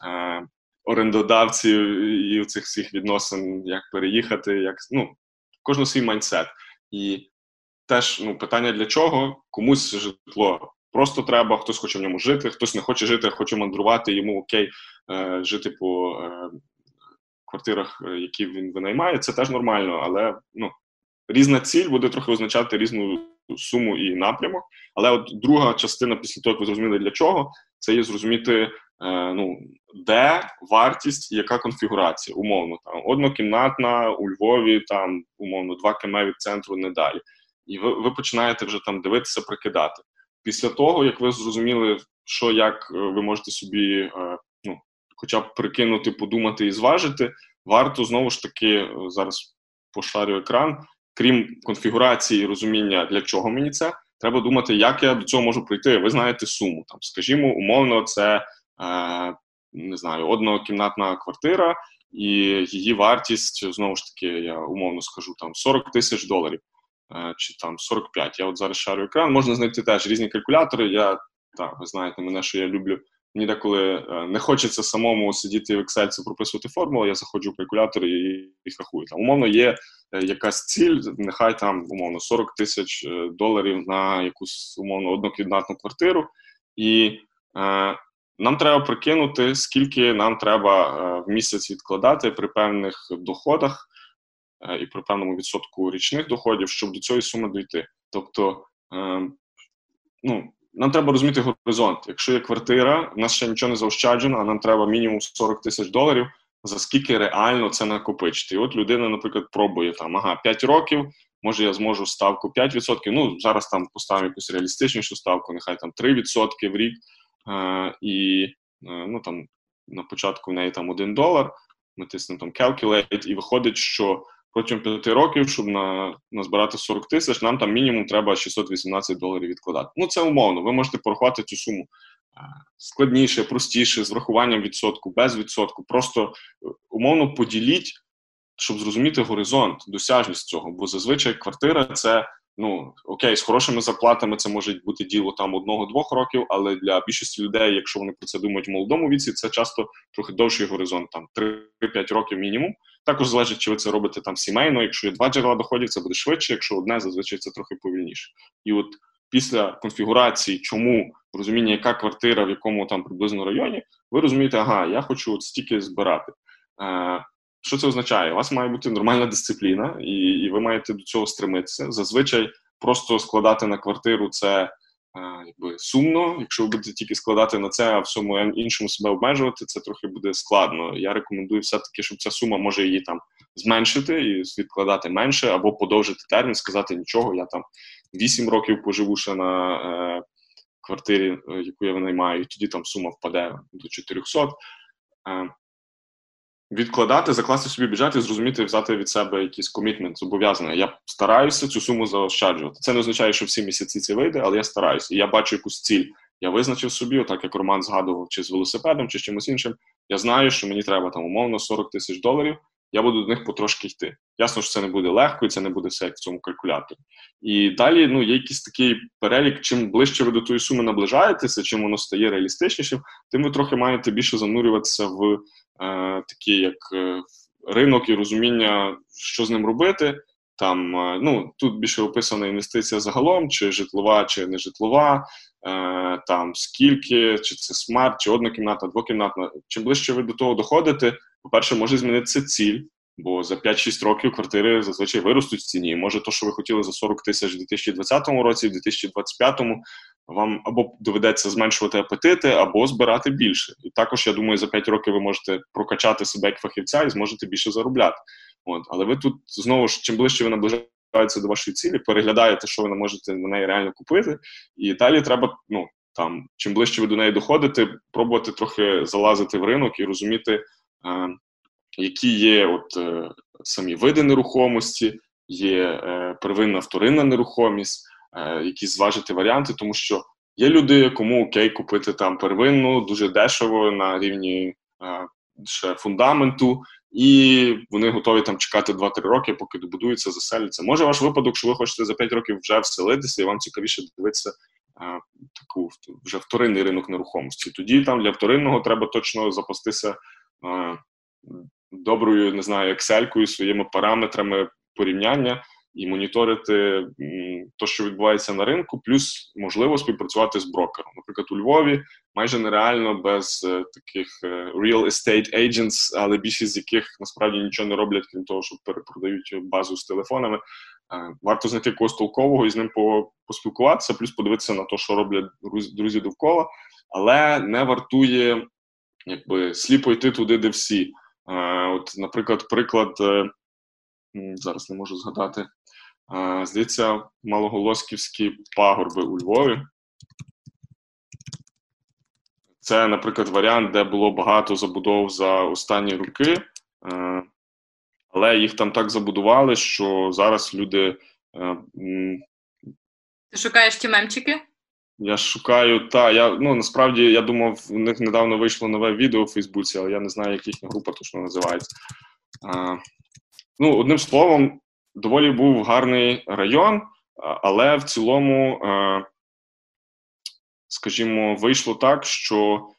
Е, орендодавців і цих всіх відносин, як переїхати, як ну кожен свій майндсет. І теж ну, питання для чого? Комусь житло просто треба, хтось хоче в ньому жити, хтось не хоче жити, хоче мандрувати, йому окей е, жити по е, квартирах, е, які він винаймає. Це теж нормально, але ну, різна ціль буде трохи означати різну суму і напрямок. Але от друга частина, після того, як ви зрозуміли для чого, це є зрозуміти ну, де вартість, яка конфігурація, умовно там однокімнатна у Львові, там умовно 2 км від центру не далі. І ви ви починаєте вже там дивитися, прикидати. Після того, як ви зрозуміли, що як е, ви можете собі, е, ну, хоча б прикинути, подумати і зважити, варто знову ж таки зараз пошарю екран, крім конфігурації і розуміння, для чого мені це, треба думати, як я до цього можу прийти. Ви знаєте суму. Там, Скажімо, умовно, це Е, не знаю, однокімнатна квартира, і її вартість знову ж таки, я умовно скажу, там 40 тисяч доларів е, чи там 45. Я от зараз шарю екран. Можна знайти теж різні калькулятори. Я так, ви знаєте мене, що я люблю. Мені деколи е, не хочеться самому сидіти в Excel прописувати формулу, я заходжу в калькулятор і їх рахую. Там умовно є якась ціль, нехай там умовно 40 тисяч доларів на якусь умовно однокімнатну квартиру. І нам треба прикинути, скільки нам треба е, в місяць відкладати при певних доходах е, і при певному відсотку річних доходів, щоб до цієї суми дійти. Тобто, е, ну, нам треба розуміти горизонт. Якщо є квартира, в нас ще нічого не заощаджено, а нам треба мінімум 40 тисяч доларів. За скільки реально це накопичити? І от людина, наприклад, пробує там ага, 5 років, може я зможу ставку 5%. Ну зараз там поставимо якусь реалістичнішу ставку, нехай там 3% в рік. І ну там на початку в неї там 1 долар, ми тиснемо там calculate, і виходить, що протягом 5 років, щоб на, назбирати 40 тисяч, нам там мінімум треба 618 доларів відкладати. Ну, це умовно, ви можете порахувати цю суму складніше, простіше, з врахуванням відсотку, без відсотку. Просто е, умовно поділіть, щоб зрозуміти горизонт, досяжність цього. Бо зазвичай квартира це. Ну, окей, з хорошими зарплатами це може бути діло там одного-двох років, але для більшості людей, якщо вони про це думають в молодому віці, це часто трохи довший горизонт, там 3-5 років мінімум. Також залежить, чи ви це робите там сімейно. Якщо є два джерела доходів, це буде швидше, якщо одне, зазвичай це трохи повільніше. І от після конфігурації, чому розуміння, яка квартира, в якому там приблизно районі, ви розумієте, ага, я хочу от стільки збирати. Що це означає? У вас має бути нормальна дисципліна, і і ви маєте до цього стремитися. Зазвичай просто складати на квартиру це е, якби сумно. Якщо ви будете тільки складати на це, а всьому іншому себе обмежувати, це трохи буде складно. Я рекомендую все-таки, щоб ця сума може її там зменшити і відкладати менше, або подовжити термін, сказати нічого, я там 8 років поживу ще на е, квартирі, е, яку я винаймаю, і тоді там сума впаде до 400. Е, Відкладати, закласти собі бюджет і зрозуміти, взяти від себе якийсь комітмент, зобов'язання. Я стараюся цю суму заощаджувати. Це не означає, що всі місяці це вийде, але я стараюся. І я бачу якусь ціль. Я визначив собі, так як Роман згадував, чи з велосипедом, чи з чимось іншим. Я знаю, що мені треба там умовно 40 тисяч доларів я буду до них потрошки йти. Ясно, що це не буде легко, і це не буде все як в цьому калькуляторі. І далі ну, є якийсь такий перелік, чим ближче ви до тої суми наближаєтеся, чим воно стає реалістичнішим, тим ви трохи маєте більше занурюватися в е, такий як е, ринок і розуміння, що з ним робити. Там е, ну тут більше описана інвестиція загалом, чи житлова, чи не житлова, е, там скільки, чи це смарт, чи однокімнатна, двокімнатна. Чим ближче ви до того доходите, по-перше, може змінитися ціль, бо за 5-6 років квартири зазвичай виростуть в ціні. може, то, що ви хотіли за 40 тисяч у 2020 році, в 2025 вам або доведеться зменшувати апетити, або збирати більше. І також, я думаю, за 5 років ви можете прокачати себе як фахівця і зможете більше заробляти. От, Але ви тут знову ж чим ближче ви наближаєтеся до вашої цілі, переглядаєте, що ви можете на неї реально купити, і далі треба ну. Там, чим ближче ви до неї доходите, пробувати трохи залазити в ринок і розуміти, які є от е, самі види нерухомості, є е, первинна вторинна нерухомість, е, якісь зважити варіанти, тому що є люди, кому окей купити там первинну дуже дешево на рівні ще фундаменту, і вони готові там чекати 2-3 роки, поки добудуються, заселяться. Може ваш випадок, що ви хочете за 5 років вже вселитися, і вам цікавіше дивитися таку вже вторинний ринок нерухомості. Тоді там для вторинного треба точно запастися доброю, не знаю, екселькою, своїми параметрами порівняння і моніторити те, що відбувається на ринку, плюс можливо співпрацювати з брокером. Наприклад, у Львові майже нереально без е, таких е, real estate agents, але більшість з яких насправді нічого не роблять, крім того, що перепродають базу з телефонами. Е, варто знайти когось толкового і з ним поспілкуватися, плюс подивитися на те, що роблять друзі довкола, але не вартує якби сліпо йти туди, де всі. От, Наприклад, приклад, зараз не можу згадати, здається, малоголосківські пагорби у Львові. Це, наприклад, варіант, де було багато забудов за останні роки, е, але їх там так забудували, що зараз люди. Е, Ти шукаєш ті мемчики? Я шукаю, та я ну насправді я думав, у них недавно вийшло нове відео в Фейсбуці, але я не знаю, як їхня група точно називається. А, Ну, одним словом, доволі був гарний район, але в цілому, скажімо, вийшло так, що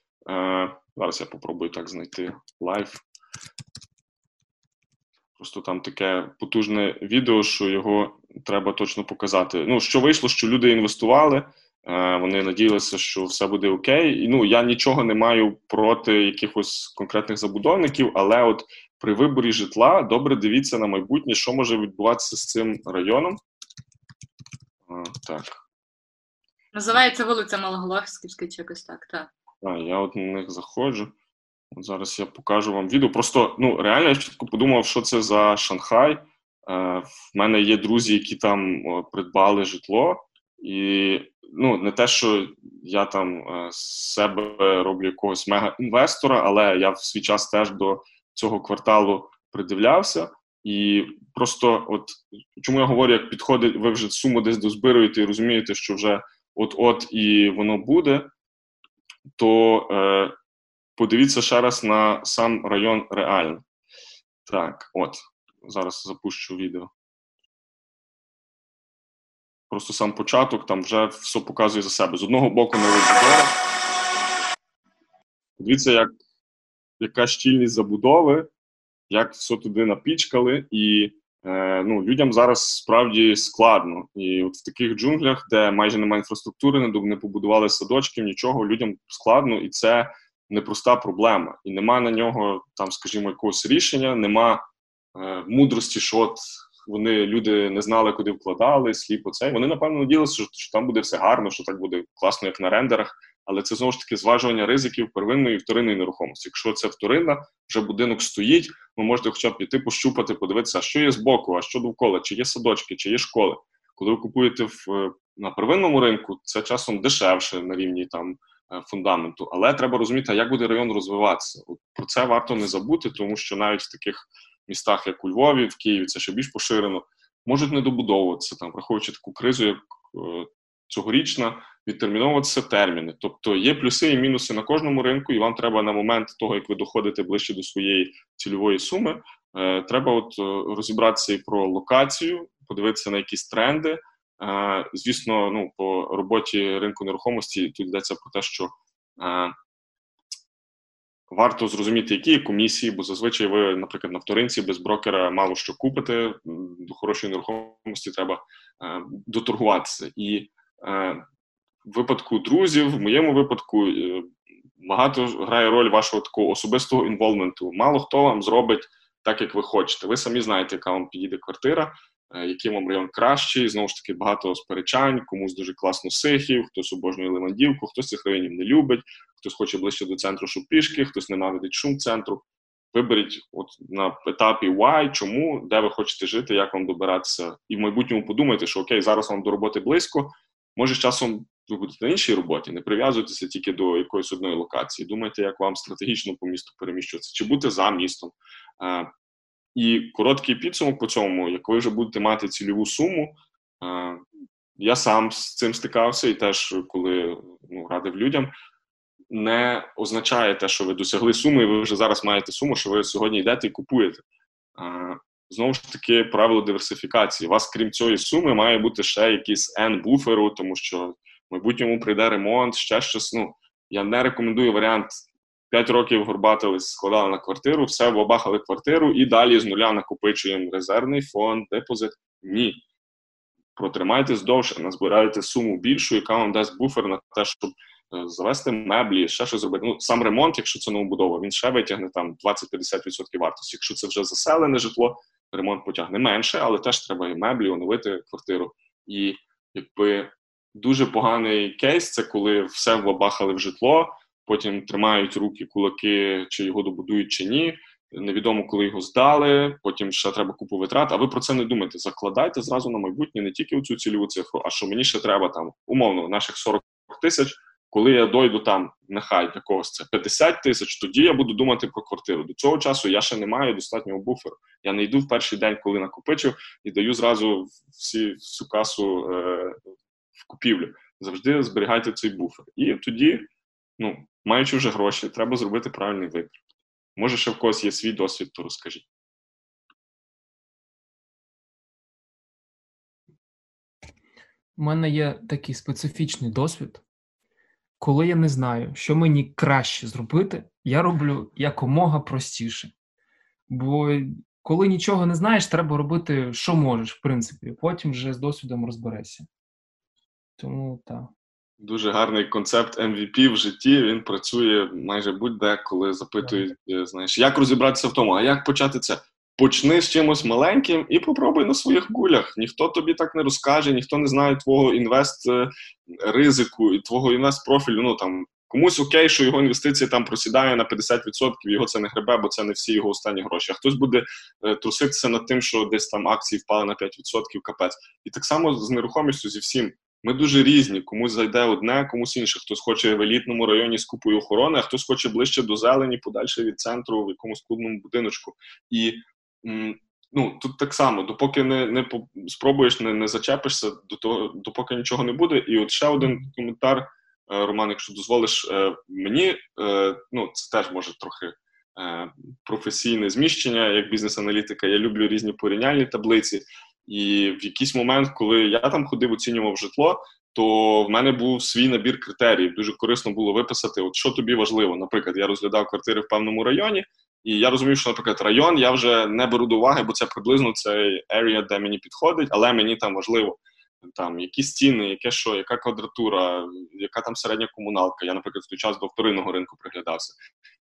зараз я попробую так знайти live. Просто там таке потужне відео, що його треба точно показати. Ну, що вийшло, що люди інвестували. Е, вони надіялися, що все буде окей. І ну я нічого не маю проти якихось конкретних забудовників, але от при виборі житла добре дивіться на майбутнє, що може відбуватися з цим районом. Так. Називається вулиця Малоголовськівська чи якось так, так. А, я от на них заходжу. От Зараз я покажу вам відео. Просто ну реально я чітко подумав, що це за Шанхай. Е, В мене є друзі, які там придбали житло. І ну, не те, що я там е, з себе роблю якогось мега-інвестора, але я в свій час теж до цього кварталу придивлявся. І просто, от чому я говорю, як підходить, ви вже суму десь дозбируєте і розумієте, що вже от-от і воно буде, то е, подивіться ще раз на сам район реально. Так, от, зараз запущу відео. Просто сам початок там вже все показує за себе. З одного боку забудова. Дивіться, як, яка щільність забудови, як все туди напічкали, і е, ну, людям зараз справді складно. І от в таких джунглях, де майже немає інфраструктури, не побудували садочків, нічого, людям складно, і це непроста проблема. І нема на нього, там, скажімо, якогось рішення, нема е, мудрості, що от вони люди не знали, куди вкладали, сліпо це. Вони напевно надіялися, що, що там буде все гарно, що так буде класно, як на рендерах. Але це знову ж таки зважування ризиків первинної і вторинної нерухомості. Якщо це вторинна, вже будинок стоїть, ви можете хоча б піти, пощупати, подивитися, що є збоку, а що довкола, чи є садочки, чи є школи. Коли ви купуєте в на первинному ринку, це часом дешевше на рівні там е, фундаменту, але треба розуміти, як буде район розвиватися. От Про це варто не забути, тому що навіть в таких містах, як у Львові, в Києві, це ще більш поширено, можуть не добудовуватися там, враховуючи таку кризу, як е, цьогорічна, відтерміновуватися терміни. Тобто є плюси і мінуси на кожному ринку, і вам треба на момент того, як ви доходите ближче до своєї цільової суми, е, треба от е, розібратися і про локацію, подивитися на якісь тренди. Звісно, ну по роботі ринку нерухомості тут йдеться про те, що Варто зрозуміти, які є комісії, бо зазвичай ви, наприклад, на вторинці без брокера мало що купите. До хорошої нерухомості треба е, доторгуватися. І е, в випадку друзів, в моєму випадку, е, багато грає роль вашого такого особистого інволвменту. Мало хто вам зробить так, як ви хочете. Ви самі знаєте, яка вам підійде квартира. Е, який вам район кращий. Знову ж таки, багато сперечань, комусь дуже класно сихів, хтось обожнює Левандівку, хтось цих районів не любить, хтось хоче ближче до центру, щоб пішки, хтось ненавидить шум центру. Виберіть от на етапі why, чому, де ви хочете жити, як вам добиратися, і в майбутньому подумайте, що окей, зараз вам до роботи близько. Може, з часом ви будете на іншій роботі, не прив'язуйтеся тільки до якоїсь одної локації. Думайте, як вам стратегічно по місту переміщуватися, чи бути за містом. Е, і короткий підсумок по цьому, як ви вже будете мати цільову суму, я сам з цим стикався, і теж коли ну, радив людям, не означає те, що ви досягли суми, і ви вже зараз маєте суму, що ви сьогодні йдете і купуєте. Знову ж таки, правило диверсифікації. У вас, крім цієї суми, має бути ще якийсь N буферу, тому що в майбутньому прийде ремонт, ще щось. Ну, я не рекомендую варіант 5 років горбатились, складали на квартиру, все вбахали квартиру і далі з нуля накопичуємо резервний фонд, депозит. Ні. Протримайтесь довше, назбирайте суму більшу, яка вам дасть буфер на те, щоб е, завести меблі, ще щось зробити. Ну, сам ремонт, якщо це новобудова, він ще витягне там 20-50% вартості. Якщо це вже заселене житло, ремонт потягне менше, але теж треба і меблі, оновити квартиру. І якби дуже поганий кейс це коли все вбахали в житло потім тримають руки, кулаки, чи його добудують, чи ні. Невідомо, коли його здали, потім ще треба купу витрат. А ви про це не думаєте. Закладайте зразу на майбутнє не тільки цю цільову цифру, а що мені ще треба там умовно наших 40 тисяч. Коли я дойду там, нехай для когось це 50 тисяч, тоді я буду думати про квартиру. До цього часу я ще не маю достатнього буферу. Я не йду в перший день, коли накопичив, і даю зразу всі всю касу е, в купівлю. Завжди зберігайте цей буфер. І тоді, ну маючи вже гроші, треба зробити правильний вибір. Може, ще в когось є свій досвід, то розкажіть. У мене є такий специфічний досвід. Коли я не знаю, що мені краще зробити, я роблю якомога простіше. Бо коли нічого не знаєш, треба робити, що можеш, в принципі, потім вже з досвідом розберешся. Тому так. Дуже гарний концепт MVP в житті. Він працює майже будь-де, коли запитують, е, знаєш, як розібратися в тому, а як почати це? Почни з чимось маленьким і попробуй на своїх гулях. Ніхто тобі так не розкаже, ніхто не знає твого інвест е, ризику і твого інвест профілю. Ну там комусь окей, що його інвестиції там просідає на 50%, його це не гребе, бо це не всі його останні гроші. А хтось буде е, труситися над тим, що десь там акції впали на 5%, капець. І так само з нерухомістю зі всім ми дуже різні. Комусь зайде одне, комусь інше. Хтось хоче в елітному районі з купою охорони, а хтось хоче ближче до зелені, подальше від центру, в якомусь клубному будиночку. І ну, тут так само, допоки не не спробуєш, не не зачепишся, до того, допоки нічого не буде. І от ще один коментар, е, Роман, якщо дозволиш, е, мені ну, це теж може трохи. Професійне зміщення як бізнес-аналітика, я люблю різні порівняльні таблиці. І в якийсь момент, коли я там ходив, оцінював житло, то в мене був свій набір критеріїв. Дуже корисно було виписати, от що тобі важливо. Наприклад, я розглядав квартири в певному районі, і я розумів, що, наприклад, район я вже не беру до уваги, бо це приблизно цей area, де мені підходить, але мені там важливо там які стіни, яке що, яка квадратура, яка там середня комуналка. Я, наприклад, в той час до вторинного ринку приглядався.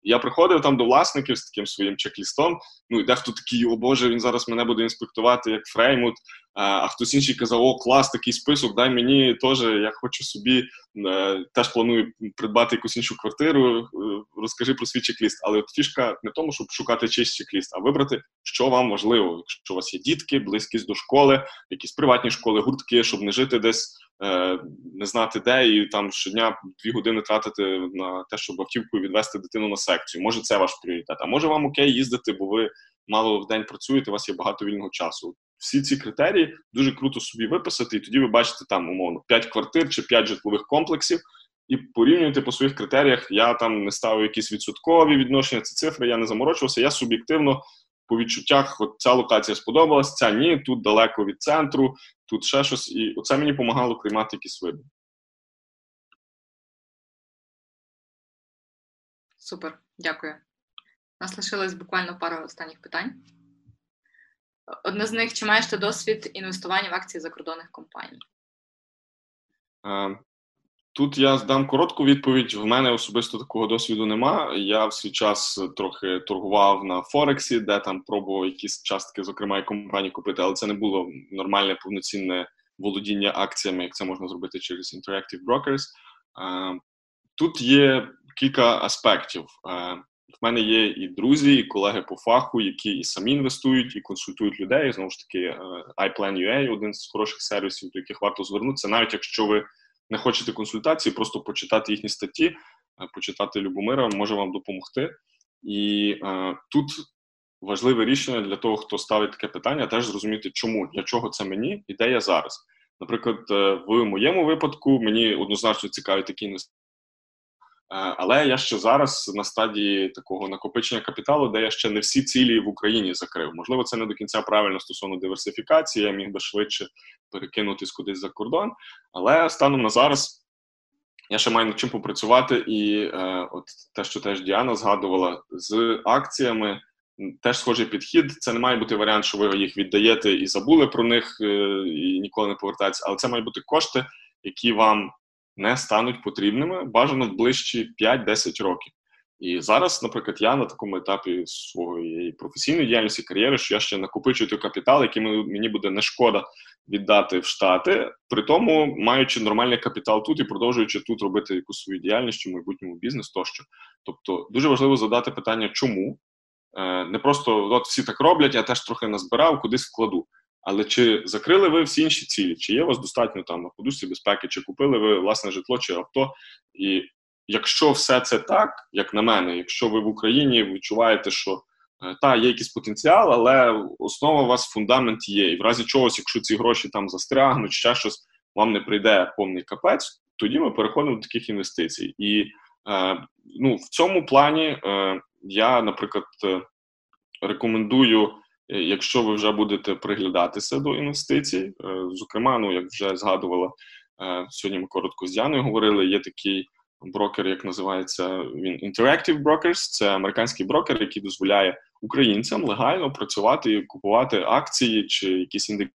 Я приходив там до власників з таким своїм чек-лістом. Ну і дехто такий, о Боже, він зараз мене буде інспектувати як Фреймут. А хтось інший казав, о, клас, такий список, дай мені теж, я хочу собі е, теж планую придбати якусь іншу квартиру, е, розкажи про свій чек-ліст. Але от фішка не тому, щоб шукати чийсь чек-ліст, а вибрати, що вам важливо. Якщо у вас є дітки, близькість до школи, якісь приватні школи, гуртки, щоб не жити десь, е, не знати де, і там щодня дві години тратити на те, щоб автівкою відвести дитину на секцію. Може, це ваш пріоритет. А може вам окей їздити, бо ви мало в день працюєте, у вас є багато вільного часу всі ці критерії дуже круто собі виписати, і тоді ви бачите там умовно 5 квартир чи 5 житлових комплексів, і порівнюєте по своїх критеріях. Я там не ставив якісь відсоткові відношення, ці цифри, я не заморочувався. Я суб'єктивно по відчуттях, от ця локація сподобалась, ця ні, тут далеко від центру, тут ще щось. І оце мені допомагало приймати якісь вибір. Супер, дякую. У нас лишилось буквально пару останніх питань. Одне з них: чи маєш ти досвід інвестування в акції закордонних компаній? Е, тут я здам коротку відповідь. В мене особисто такого досвіду нема. Я в свій час трохи торгував на Форексі, де там пробував якісь частки, зокрема і компанії купити, але це не було нормальне повноцінне володіння акціями, як це можна зробити через Interactive Brokers. Е, тут є кілька аспектів. В мене є і друзі, і колеги по фаху, які і самі інвестують, і консультують людей. Знову ж таки, е, iPlan.ua – один з хороших сервісів, до яких варто звернутися, навіть якщо ви не хочете консультації, просто почитати їхні статті, е, почитати Любомира може вам допомогти. І е, тут важливе рішення для того, хто ставить таке питання, теж зрозуміти, чому для чого це мені і де я зараз. Наприклад, е, в моєму випадку мені однозначно цікаві такі інвестиції. Е, але я ще зараз на стадії такого накопичення капіталу, де я ще не всі цілі в Україні закрив. Можливо, це не до кінця правильно стосовно диверсифікації. Я міг би швидше перекинутись кудись за кордон. Але станом на зараз я ще маю над чим попрацювати, і е, от те, що теж Діана згадувала з акціями. Теж схожий підхід. Це не має бути варіант, що ви їх віддаєте і забули про них е, і ніколи не повертається. Але це мають бути кошти, які вам не стануть потрібними бажано в ближчі 5-10 років. І зараз, наприклад, я на такому етапі своєї професійної діяльності кар'єри, що я ще накопичую той капітал, який мені буде не шкода віддати в Штати, при тому маючи нормальний капітал тут і продовжуючи тут робити якусь свою діяльність у майбутньому бізнес тощо. Тобто дуже важливо задати питання, чому е, не просто от всі так роблять, я теж трохи назбирав, кудись вкладу. Але чи закрили ви всі інші цілі? Чи є у вас достатньо там на подушці безпеки, чи купили ви власне житло чи авто? І якщо все це так, як на мене, якщо ви в Україні відчуваєте, що е, та є якийсь потенціал, але основа у вас фундамент є, і в разі чогось, якщо ці гроші там застрягнуть, ще щось вам не прийде повний капець, тоді ми переходимо до таких інвестицій. І е, ну, в цьому плані е, я, наприклад, е, рекомендую. Е, якщо ви вже будете приглядатися до інвестицій, е, зокрема, ну як вже згадувала е, сьогодні, ми коротко з Діаною говорили. Є такий брокер, як називається він Interactive Brokers, Це американський брокер, який дозволяє українцям легально працювати і купувати акції чи якісь індекси.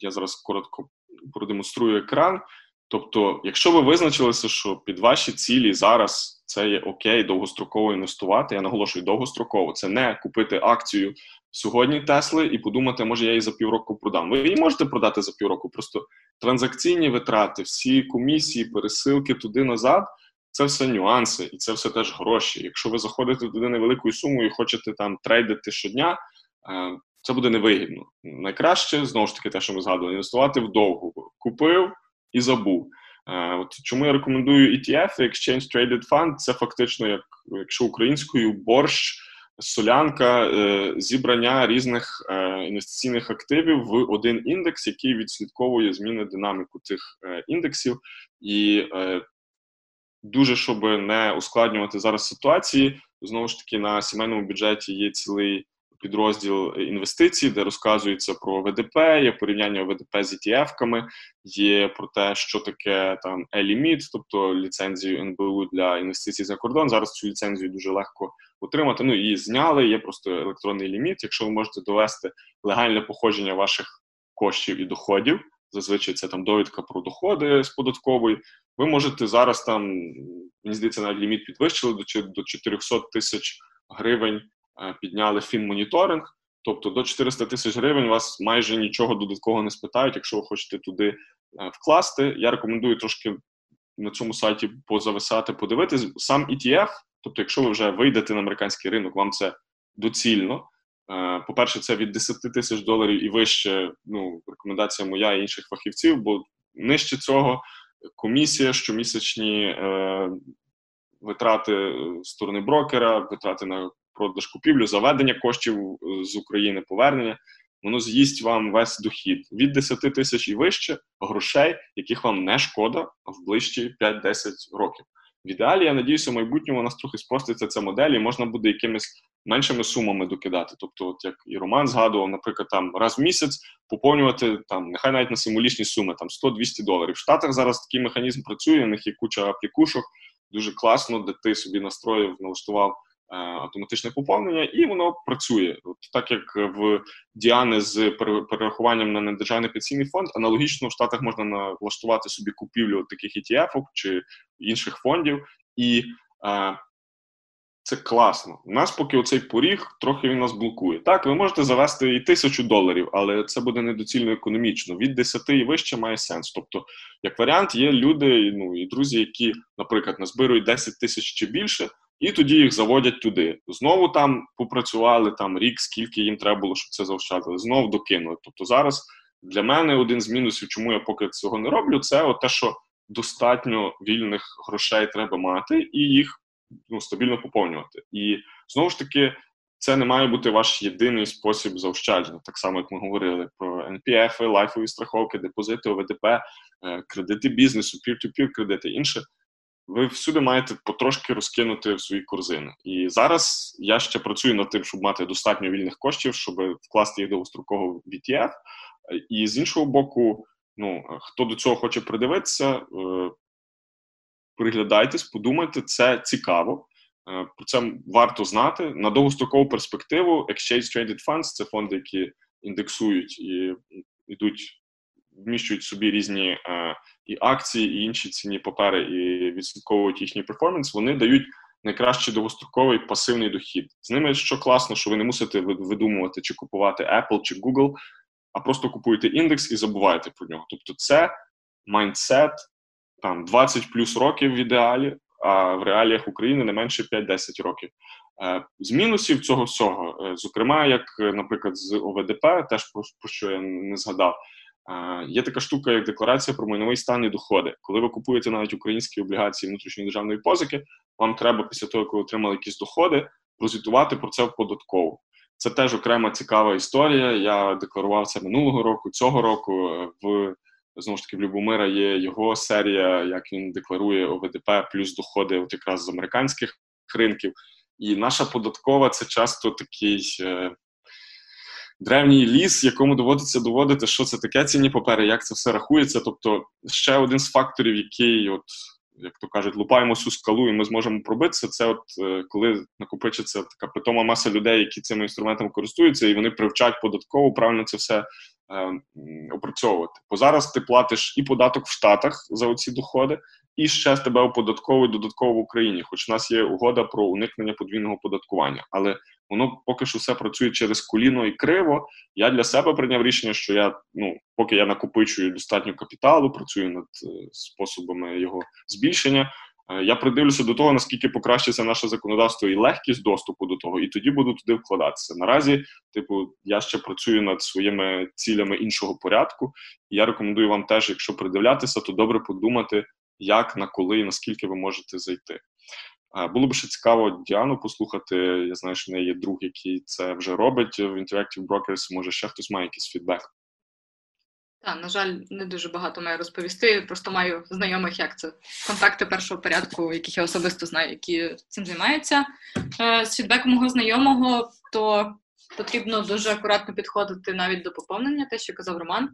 Я зараз коротко продемонструю екран. Тобто, якщо ви визначилися, що під ваші цілі зараз це є окей, довгостроково інвестувати, я наголошую довгостроково, це не купити акцію сьогодні Тесли і подумати, може я її за півроку продам. Ви її можете продати за півроку, просто транзакційні витрати, всі комісії, пересилки туди назад. Це все нюанси, і це все теж гроші. Якщо ви заходите туди невеликою сумою і хочете там трейдити щодня, е, це буде невигідно. Найкраще знову ж таки, те, що ми згадували, інвестувати вдовго. Купив і забув. Е, от Чому я рекомендую ETF, Exchange Traded Fund, це фактично, як якщо українською борщ, солянка, е, зібрання різних е, інвестиційних активів в один індекс, який відслідковує зміни динаміку цих індексів. І дуже щоб не ускладнювати зараз ситуації, знову ж таки на сімейному бюджеті є цілий підрозділ інвестицій, де розказується про ВДП, є порівняння ВДП з ETF-ками, є про те, що таке там е-ліміт, тобто ліцензію НБУ для інвестицій за кордон. Зараз цю ліцензію дуже легко отримати. Ну її зняли. Є просто електронний ліміт. Якщо ви можете довести легальне походження ваших коштів і доходів. Зазвичай це там довідка про доходи з податкової. Ви можете зараз там, мені здається, навіть ліміт підвищили до до 400 тисяч гривень підняли фінмоніторинг. Тобто до 400 тисяч гривень вас майже нічого додаткового не спитають, якщо ви хочете туди е, вкласти. Я рекомендую трошки на цьому сайті позависати, подивитись. Сам ETF, тобто, якщо ви вже вийдете на американський ринок, вам це доцільно. Е, по-перше, це від 10 тисяч доларів і вище. Ну, рекомендація моя і інших фахівців, бо нижче цього комісія, щомісячні е, витрати сторони брокера, витрати на продаж купівлю, заведення коштів е, з України, повернення, воно з'їсть вам весь дохід від 10 тисяч і вище грошей, яких вам не шкода в ближчі 5-10 років. В ідеалі, я надіюся, в майбутньому у нас трохи спроститься ця модель, і можна буде якимись меншими сумами докидати. Тобто, от як і Роман згадував, наприклад, там раз в місяць поповнювати там, нехай навіть на символічні суми, там 100-200 доларів. В Штатах зараз такий механізм працює, у них є куча аплікушок, дуже класно, де ти собі настроїв, налаштував автоматичне поповнення, і воно працює. От Так як в Діани з перерахуванням на недержавний пенсійний фонд, аналогічно в Штатах можна налаштувати собі купівлю таких ETF чи інших фондів, і е, це класно. У нас поки оцей поріг трохи він нас блокує. Так, ви можете завести і тисячу доларів, але це буде недоцільно економічно. Від 10 і вище має сенс. Тобто, як варіант, є люди ну і друзі, які, наприклад, назбирують 10 тисяч чи більше і тоді їх заводять туди. Знову там попрацювали там рік, скільки їм треба було, щоб це заощадили. Знову докинули. Тобто зараз для мене один з мінусів, чому я поки цього не роблю, це от те, що достатньо вільних грошей треба мати і їх ну, стабільно поповнювати. І знову ж таки. Це не має бути ваш єдиний спосіб заощадження, так само як ми говорили про НПФ, лайфові страховки, депозити, ОВДП, е, кредити бізнесу, пір-ту-пір кредити інше ви всюди маєте потрошки розкинути в свої корзини. І зараз я ще працюю над тим, щоб мати достатньо вільних коштів, щоб вкласти їх довгостроково в ETF. І з іншого боку, ну хто до цього хоче придивитися, е, приглядайтесь, подумайте, це цікаво. Е, про це варто знати. На довгострокову перспективу Exchange Traded Funds – це фонди, які індексують і йдуть вміщують собі різні е, і акції, і інші цінні папери, і відслідковують їхній перформанс, вони дають найкращий довгостроковий пасивний дохід. З ними що класно, що ви не мусите видумувати чи купувати Apple чи Google, а просто купуєте індекс і забуваєте про нього. Тобто, це майндсет там 20 плюс років в ідеалі. А в реаліях України не менше 5-10 років. Е, з мінусів цього всього, е, зокрема, як, наприклад, з ОВДП, теж про що я не згадав, Є така штука, як декларація про майновий стан і доходи. Коли ви купуєте навіть українські облігації внутрішньої державної позики, вам треба після того, коли отримали якісь доходи, прозвітувати про це в податкову. Це теж окрема цікава історія. Я декларував це минулого року, цього року. В знову ж таки в Любомира є його серія, як він декларує ОВДП плюс доходи, от якраз з американських ринків. І наша податкова це часто такий. Древній ліс, якому доводиться доводити, що це таке цінні папери, як це все рахується. Тобто, ще один з факторів, який, от як то кажуть, лупаємо цю скалу, і ми зможемо пробитися. Це от е, коли накопичиться така питома маса людей, які цими інструментами користуються, і вони привчать податково правильно це все. Е, опрацьовувати. Бо зараз ти платиш і податок в Штатах за оці доходи, і ще з тебе оподатковують додатково в Україні. Хоч у нас є угода про уникнення подвійного податкування. Але воно поки що все працює через коліно і криво. Я для себе прийняв рішення, що я ну поки я накопичую достатньо капіталу, працюю над е, способами його збільшення. Е, я придивлюся до того, наскільки покращиться наше законодавство і легкість доступу до того, і тоді буду туди вкладатися. Наразі, типу, я ще працюю над своїми цілями іншого порядку. І я рекомендую вам теж, якщо придивлятися, то добре подумати, як, на коли і наскільки ви можете зайти. Е, було б ще цікаво Діану послухати. Я знаю, що в неї є друг, який це вже робить в Interactive Brokers. Може, ще хтось має якийсь фідбек. Так, на жаль, не дуже багато маю розповісти. Просто маю знайомих, як це контакти першого порядку, яких я особисто знаю, які цим займаються. Е, з фідбеком мого знайомого, то потрібно дуже акуратно підходити навіть до поповнення, те, що казав Роман.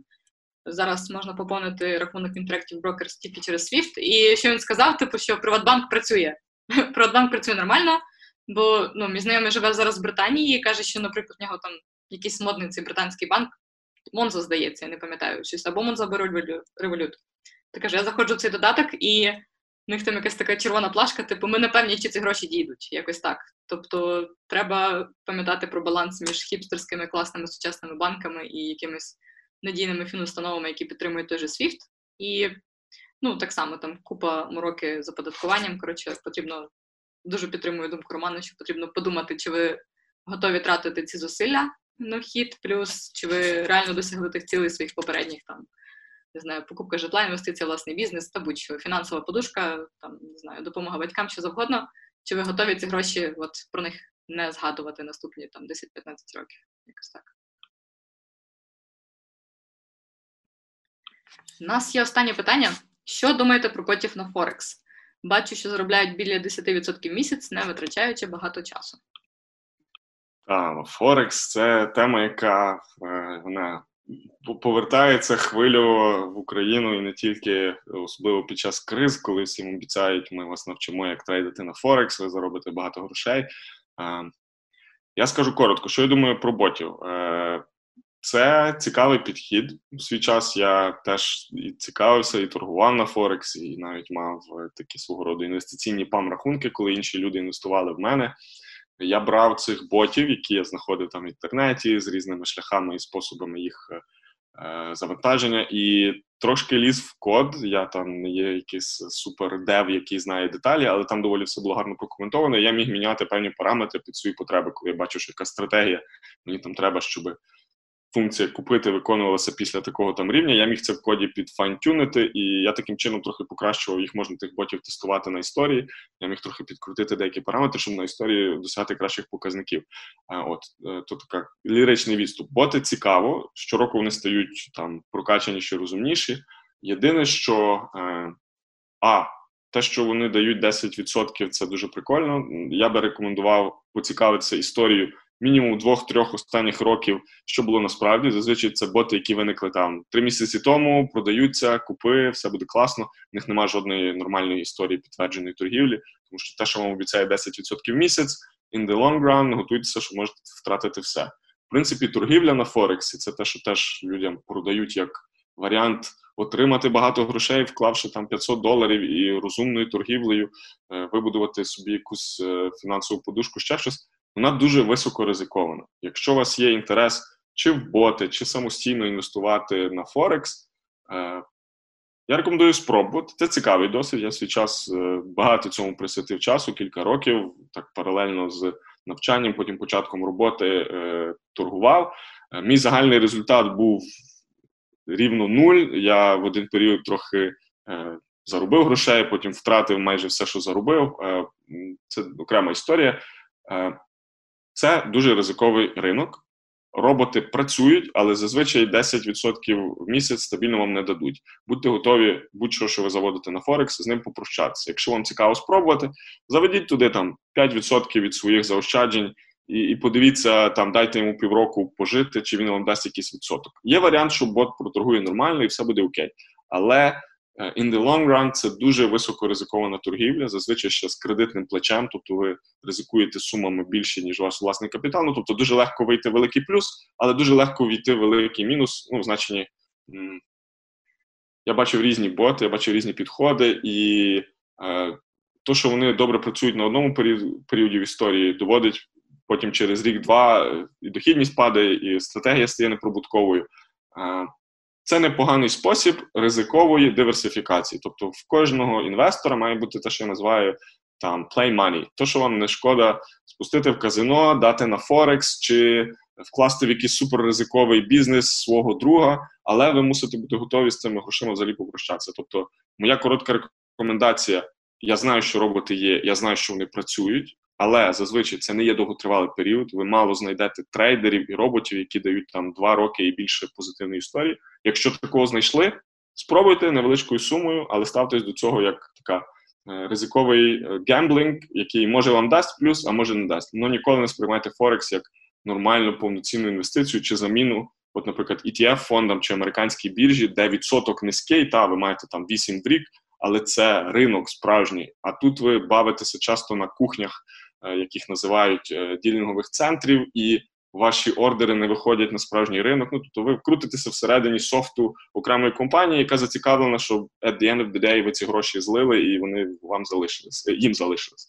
Зараз можна поповнити рахунок Interactive Brokers тільки через SWIFT. І що він сказав, типу, що Приватбанк працює. *laughs* Приватбанк працює нормально, бо ну, мій знайомий живе зараз в Британії і каже, що, наприклад, в нього там якийсь модний цей британський банк Monzo, здається, я не пам'ятаю щось, або Monzo, або Revolut. Ти каже, я заходжу в цей додаток, і в них там якась така червона плашка, типу, ми не певні, чи ці гроші дійдуть, якось так. Тобто треба пам'ятати про баланс між хіпстерськими класними сучасними банками і якимись надійними фінустановами, які підтримують той же SWIFT. І ну, так само там купа мороки з оподаткуванням. Коротше, потрібно дуже підтримую думку Романа, що потрібно подумати, чи ви готові тратити ці зусилля на вхід, плюс чи ви реально досягли тих цілей своїх попередніх там. Не знаю, покупка житла, інвестиція, власний бізнес та будь-що фінансова подушка, там не знаю, допомога батькам, що завгодно. Чи ви готові ці гроші от про них не згадувати наступні там 10-15 років? Якось так. У нас є останнє питання. Що думаєте про ботів на Форекс? Бачу, що заробляють біля 10% в місяць, не витрачаючи багато часу. Так, Форекс це тема, яка е, вона повертається хвилю в Україну і не тільки, особливо під час криз, коли всім обіцяють, ми вас навчимо, як трейдити на Форекс, ви заробите багато грошей. Е, я скажу коротко, що я думаю про ботів. Е, це цікавий підхід. У свій час я теж і цікавився, і торгував на Форекс, і навіть мав такі свого роду інвестиційні пам-рахунки, коли інші люди інвестували в мене. Я брав цих ботів, які я знаходив там в інтернеті з різними шляхами і способами їх е, завантаження, і трошки ліз в код. Я там не є якийсь супер дев, який знає деталі, але там доволі все було гарно прокоментовано. Я міг міняти певні параметри під свої потреби, коли я бачу, що яка стратегія мені там треба, щоб функція купити виконувалася після такого там рівня. Я міг це в коді підфайнтюнити, і я таким чином трохи покращував їх, можна тих ботів тестувати на історії. Я міг трохи підкрутити деякі параметри, щоб на історії досягти кращих показників. От е, то така ліричний відступ. Боти цікаво. Щороку вони стають там прокачаніші, розумніші. Єдине, що е, а. Те, що вони дають 10%, це дуже прикольно. Я би рекомендував поцікавитися історією мінімум двох-трьох останніх років, що було насправді. Зазвичай це боти, які виникли там три місяці тому, продаються, купи, все буде класно. В них немає жодної нормальної історії підтвердженої торгівлі, тому що те, що вам обіцяє 10% в місяць, in the long run, готуйтеся, що можете втратити все. В принципі, торгівля на Форексі це те, що теж людям продають як варіант. Отримати багато грошей, вклавши там 500 доларів і розумною торгівлею, е, вибудувати собі якусь е, фінансову подушку, ще щось вона дуже високо ризикована. Якщо у вас є інтерес чи в боти, чи самостійно інвестувати на Форекс, е, я рекомендую спробувати. Це цікавий досвід. Я свій час е, багато цьому присвятив часу, кілька років, так паралельно з навчанням, потім початком роботи е, торгував. Мій загальний результат був рівно нуль. Я в один період трохи заробив грошей, потім втратив майже все, що заробив. Це окрема історія. Це дуже ризиковий ринок. Роботи працюють, але зазвичай 10% в місяць стабільно вам не дадуть. Будьте готові, будь-що, що ви заводите на Форекс, з ним попрощатися. Якщо вам цікаво спробувати, заведіть туди там 5% від своїх заощаджень і і подивіться, там дайте йому півроку пожити, чи він вам дасть якийсь відсоток. Є варіант, що бот проторгує нормально і все буде окей. Але in the long run це дуже високо ризикована торгівля, зазвичай ще з кредитним плечем, тобто ви ризикуєте сумами більше, ніж ваш власний капітал. Ну, тобто дуже легко вийти великий плюс, але дуже легко війти великий мінус. Ну, в значенні я бачив різні боти, я бачив різні підходи, і е, то, що вони добре працюють на одному періоді в історії, доводить потім через рік-два і дохідність падає, і стратегія стає неприбутковою. Е, це непоганий спосіб ризикової диверсифікації. Тобто, в кожного інвестора має бути те, що я називаю там play money. То, що вам не шкода спустити в казино, дати на Форекс чи вкласти в якийсь суперризиковий бізнес свого друга, але ви мусите бути готові з цими грошима взагалі попрощатися. Тобто, моя коротка рекомендація: я знаю, що роботи є, я знаю, що вони працюють. Але зазвичай це не є довготривалий період. Ви мало знайдете трейдерів і роботів, які дають там два роки і більше позитивної історії. Якщо такого знайшли, спробуйте невеличкою сумою, але ставтесь до цього як така е, ризиковий е, gambling, який може вам дасть плюс, а може не дасть. Ну ніколи не сприймайте Форекс як нормальну повноцінну інвестицію чи заміну, от, наприклад, ETF фондам чи американській біржі, де відсоток низький, та ви маєте там 8 в рік, але це ринок справжній. А тут ви бавитеся часто на кухнях, яких називають е, ділінгових центрів, і ваші ордери не виходять на справжній ринок. Ну тобто ви крутитеся всередині софту окремої компанії, яка зацікавлена, що at the end of the day ви ці гроші злили і вони вам залишились, е, їм залишились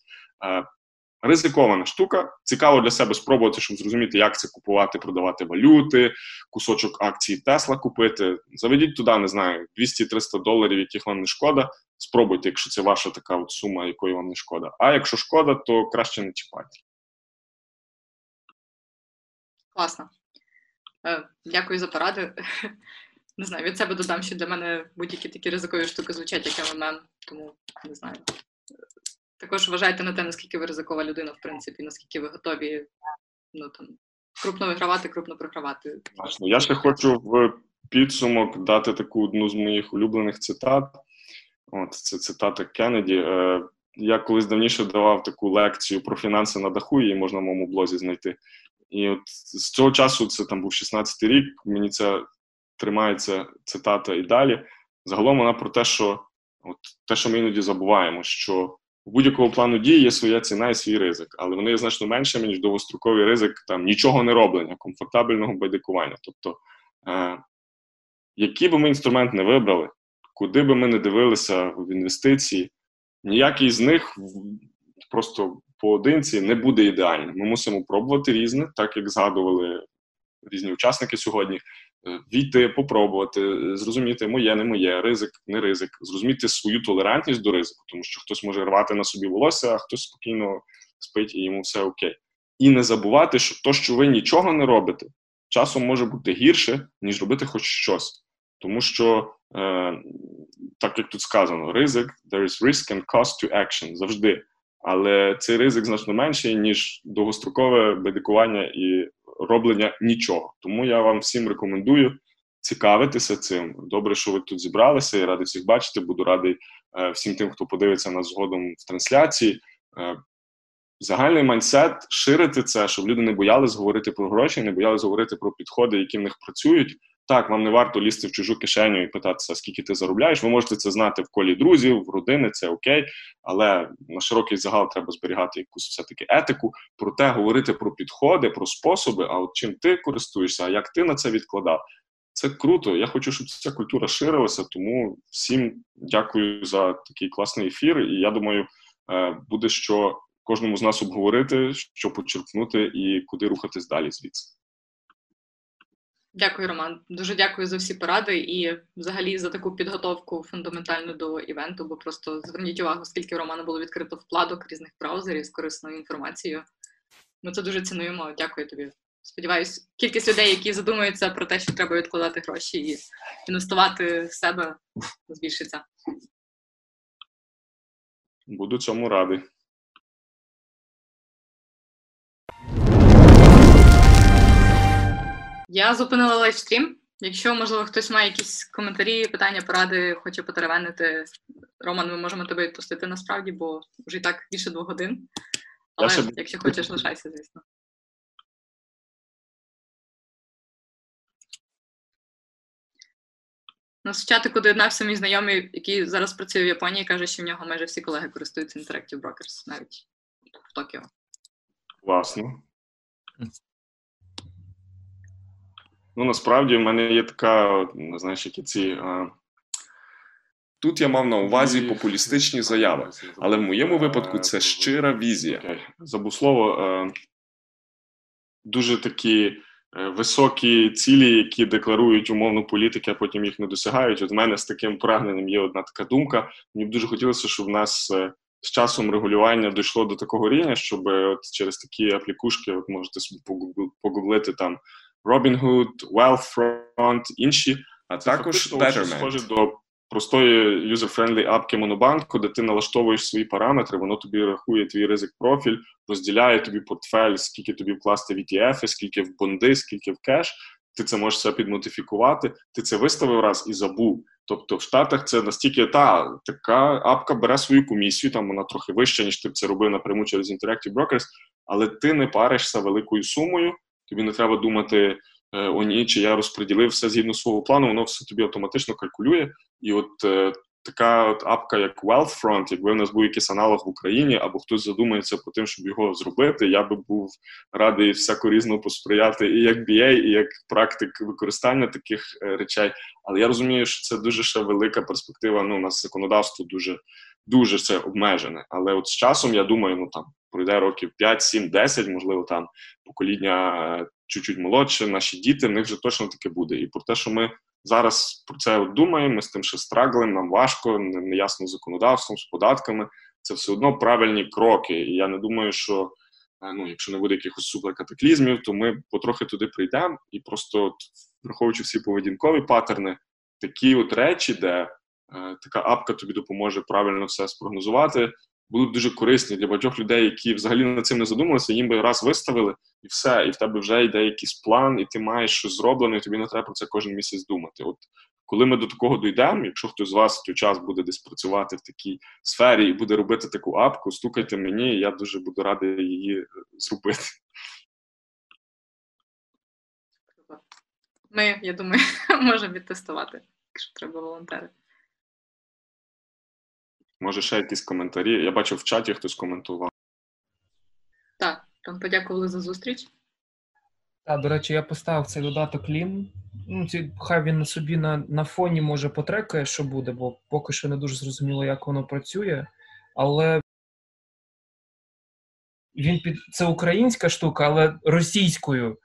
ризикована штука. Цікаво для себе спробувати, щоб зрозуміти, як це купувати, продавати валюти, кусочок акцій Тесла купити. Заведіть туди, не знаю, 200-300 доларів, яких вам не шкода. Спробуйте, якщо це ваша така от сума, якої вам не шкода. А якщо шкода, то краще не чіпайте. Класно. Е, дякую за поради. *laughs* Не знаю, від себе додам, що для мене будь-які такі ризикові штуки звучать, як МММ, тому не знаю. Також вважайте на те, наскільки ви ризикова людина, в принципі, наскільки ви готові ну, там, крупно вигравати, крупно програвати. Я ще хочу в підсумок дати таку одну з моїх улюблених цитат. От Це цитата Кеннеді. Е, я колись давніше давав таку лекцію про фінанси на даху, її можна в моєму блозі знайти. І от з цього часу, це там був 16-й рік, мені це тримається цитата і далі. Загалом вона про те, що от те, що ми іноді забуваємо, що у будь-якого плану дії є своя ціна і свій ризик, але вони є значно меншими, ніж довгостроковий ризик там нічого не роблення, комфортабельного байдикування. Тобто, е, який би ми інструмент не вибрали, куди би ми не дивилися в інвестиції, ніякий з них просто поодинці не буде ідеальним. Ми мусимо пробувати різне, так як згадували різні учасники сьогодні. Е, війти, попробувати, зрозуміти моє, не моє, ризик, не ризик, зрозуміти свою толерантність до ризику, тому що хтось може рвати на собі волосся, а хтось спокійно спить і йому все окей. І не забувати, що то, що ви нічого не робите, часом може бути гірше, ніж робити хоч щось. Тому що, е, так як тут сказано, ризик, there is risk and cost to action завжди. Але цей ризик значно менший, ніж довгострокове бедикування і роблення нічого. Тому я вам всім рекомендую цікавитися цим. Добре, що ви тут зібралися. Я радий всіх бачити. Буду радий е, всім тим, хто подивиться нас згодом в трансляції. Е, загальний майндсет ширити це, щоб люди не боялись говорити про гроші, не боялись говорити про підходи, які в них працюють. Так, вам не варто лізти в чужу кишеню і питатися, скільки ти заробляєш. Ви можете це знати в колі друзів, в родини, це окей, але на широкий загал треба зберігати якусь все-таки етику, проте говорити про підходи, про способи, а от чим ти користуєшся, а як ти на це відкладав. Це круто. Я хочу, щоб ця культура ширилася. Тому всім дякую за такий класний ефір. І я думаю, е, буде що кожному з нас обговорити, що почерпнути і куди рухатись далі звідси. Дякую, Роман. Дуже дякую за всі поради і взагалі за таку підготовку фундаментальну до івенту, бо просто зверніть увагу, скільки у Романа було відкрито вкладок різних браузерів з корисною інформацією. Ми це дуже цінуємо. Дякую тобі. Сподіваюсь, кількість людей, які задумуються про те, що треба відкладати гроші і інвестувати в себе, збільшиться. Буду цьому радий. Я зупинила лайвстрім. Якщо, можливо, хтось має якісь коментарі, питання, поради, хоче потеревенити, Роман, ми можемо тебе відпустити насправді, бо вже і так більше двох годин. Але ще... якщо хочеш, лишайся, звісно. У нас в чатику доєднався мій знайомий, який зараз працює в Японії, каже, що в нього майже всі колеги користуються Interactive Brokers, навіть в Токіо. Класно. Ну, насправді в мене є така, знаєш, які ці. А... Тут я мав на увазі популістичні *laughs* заяви, але в моєму випадку це щира візія. Забув слово дуже такі е, високі цілі, які декларують умовну політики, а потім їх не досягають. От в мене з таким прагненням є одна така думка. Мені б дуже хотілося, щоб в нас е, з часом регулювання дійшло до такого рівня, щоб от через такі аплікушки, от можете собі погуглити там Robinhood, Wealthfront, інші, а також схоже до простої user-friendly апки Монобанку, де ти налаштовуєш свої параметри, воно тобі рахує твій ризик профіль, розділяє тобі портфель, скільки тобі вкласти в ETF, скільки в бонди, скільки в кеш. Ти це можеш все підмодифікувати, ти це виставив раз і забув. Тобто в Штатах це настільки та така апка бере свою комісію, там вона трохи вища, ніж ти б це робив напряму через Interactive Brokers, але ти не паришся великою сумою, тобі не треба думати, Е, о ні, чи я розподілив все згідно свого плану, воно все тобі автоматично калькулює. І от е, така от апка, як Wealthfront, якби в нас був якийсь аналог в Україні, або хтось задумається про тим, щоб його зробити, я би був радий всяко різно посприяти і як BA, і як практик використання таких е, речей. Але я розумію, що це дуже ще велика перспектива. Ну, у нас законодавство дуже дуже це обмежене. Але от з часом я думаю, ну там пройде років 5, 7, 10, можливо, там покоління чуть-чуть молодше, наші діти, в них вже точно таке буде. І про те, що ми зараз про це думаємо, ми з тим, що страглим, нам важко, неясно законодавством, з податками. Це все одно правильні кроки. І я не думаю, що е, ну, якщо не буде якихось суперкатаклізмів, то ми потрохи туди прийдемо і просто, враховуючи всі поведінкові паттерни, такі от речі, де е, така апка тобі допоможе правильно все спрогнозувати, будуть дуже корисні для багатьох людей, які взагалі над цим не задумалися, їм би раз виставили і все, і в тебе вже йде якийсь план, і ти маєш щось зроблено, і тобі не треба про це кожен місяць думати. От коли ми до такого дійдемо, якщо хтось з вас в той час буде десь працювати в такій сфері і буде робити таку апку, стукайте мені, я дуже буду радий її е, зробити. Ми, я думаю, *laughs* можемо відтестувати, якщо треба волонтери. Може, ще якісь коментарі. Я бачу в чаті хтось коментував. Так, там подякували за зустріч. Так, до речі, я поставив цей додаток Лім. Ну, ці, Хай він на собі на на фоні може потрекає, що буде, бо поки що не дуже зрозуміло, як воно працює. Але він під це українська штука, але російською.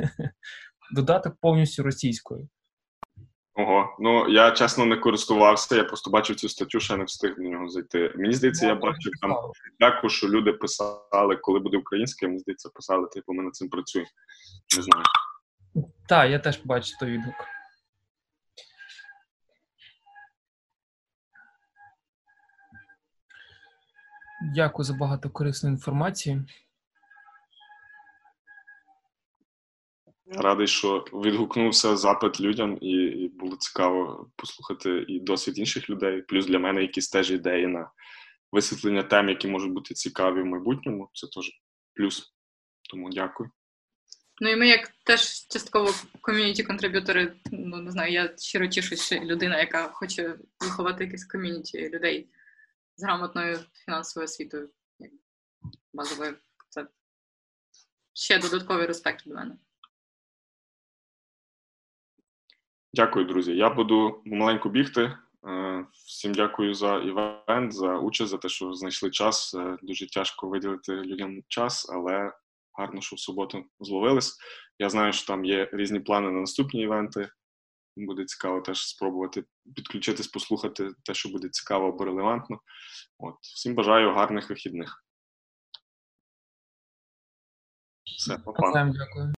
*laughs* Додаток повністю російською. Ого, ну я чесно не користувався, я просто бачив цю статтю, ще не встиг до нього зайти. Мені здається, я бачив там дяку, що люди писали, коли буде українське, мені здається, писали, типу, ми над цим працюємо. Не знаю. Так, я теж бачу той відгук. Дякую за багато корисної інформації. Радий, що відгукнувся запит людям, і, і було цікаво послухати і досвід інших людей. Плюс для мене якісь теж ідеї на висвітлення тем, які можуть бути цікаві в майбутньому. Це теж плюс. Тому дякую. Ну і ми, як теж частково ком'юніті контриб'ютори, ну не знаю, я щиро тішусь, що людина, яка хоче виховати якесь ком'юніті людей з грамотною фінансовою освітою, базовою. Це ще додатковий респект від мене. Дякую, друзі. Я буду маленько бігти. Е, всім дякую за івент, за участь, за те, що знайшли час. Е, дуже тяжко виділити людям час, але гарно, що в суботу зловились. Я знаю, що там є різні плани на наступні івенти. Буде цікаво теж спробувати підключитись, послухати те, що буде цікаво або релевантно. От. Всім бажаю гарних вихідних. Все, па-па. Дякую.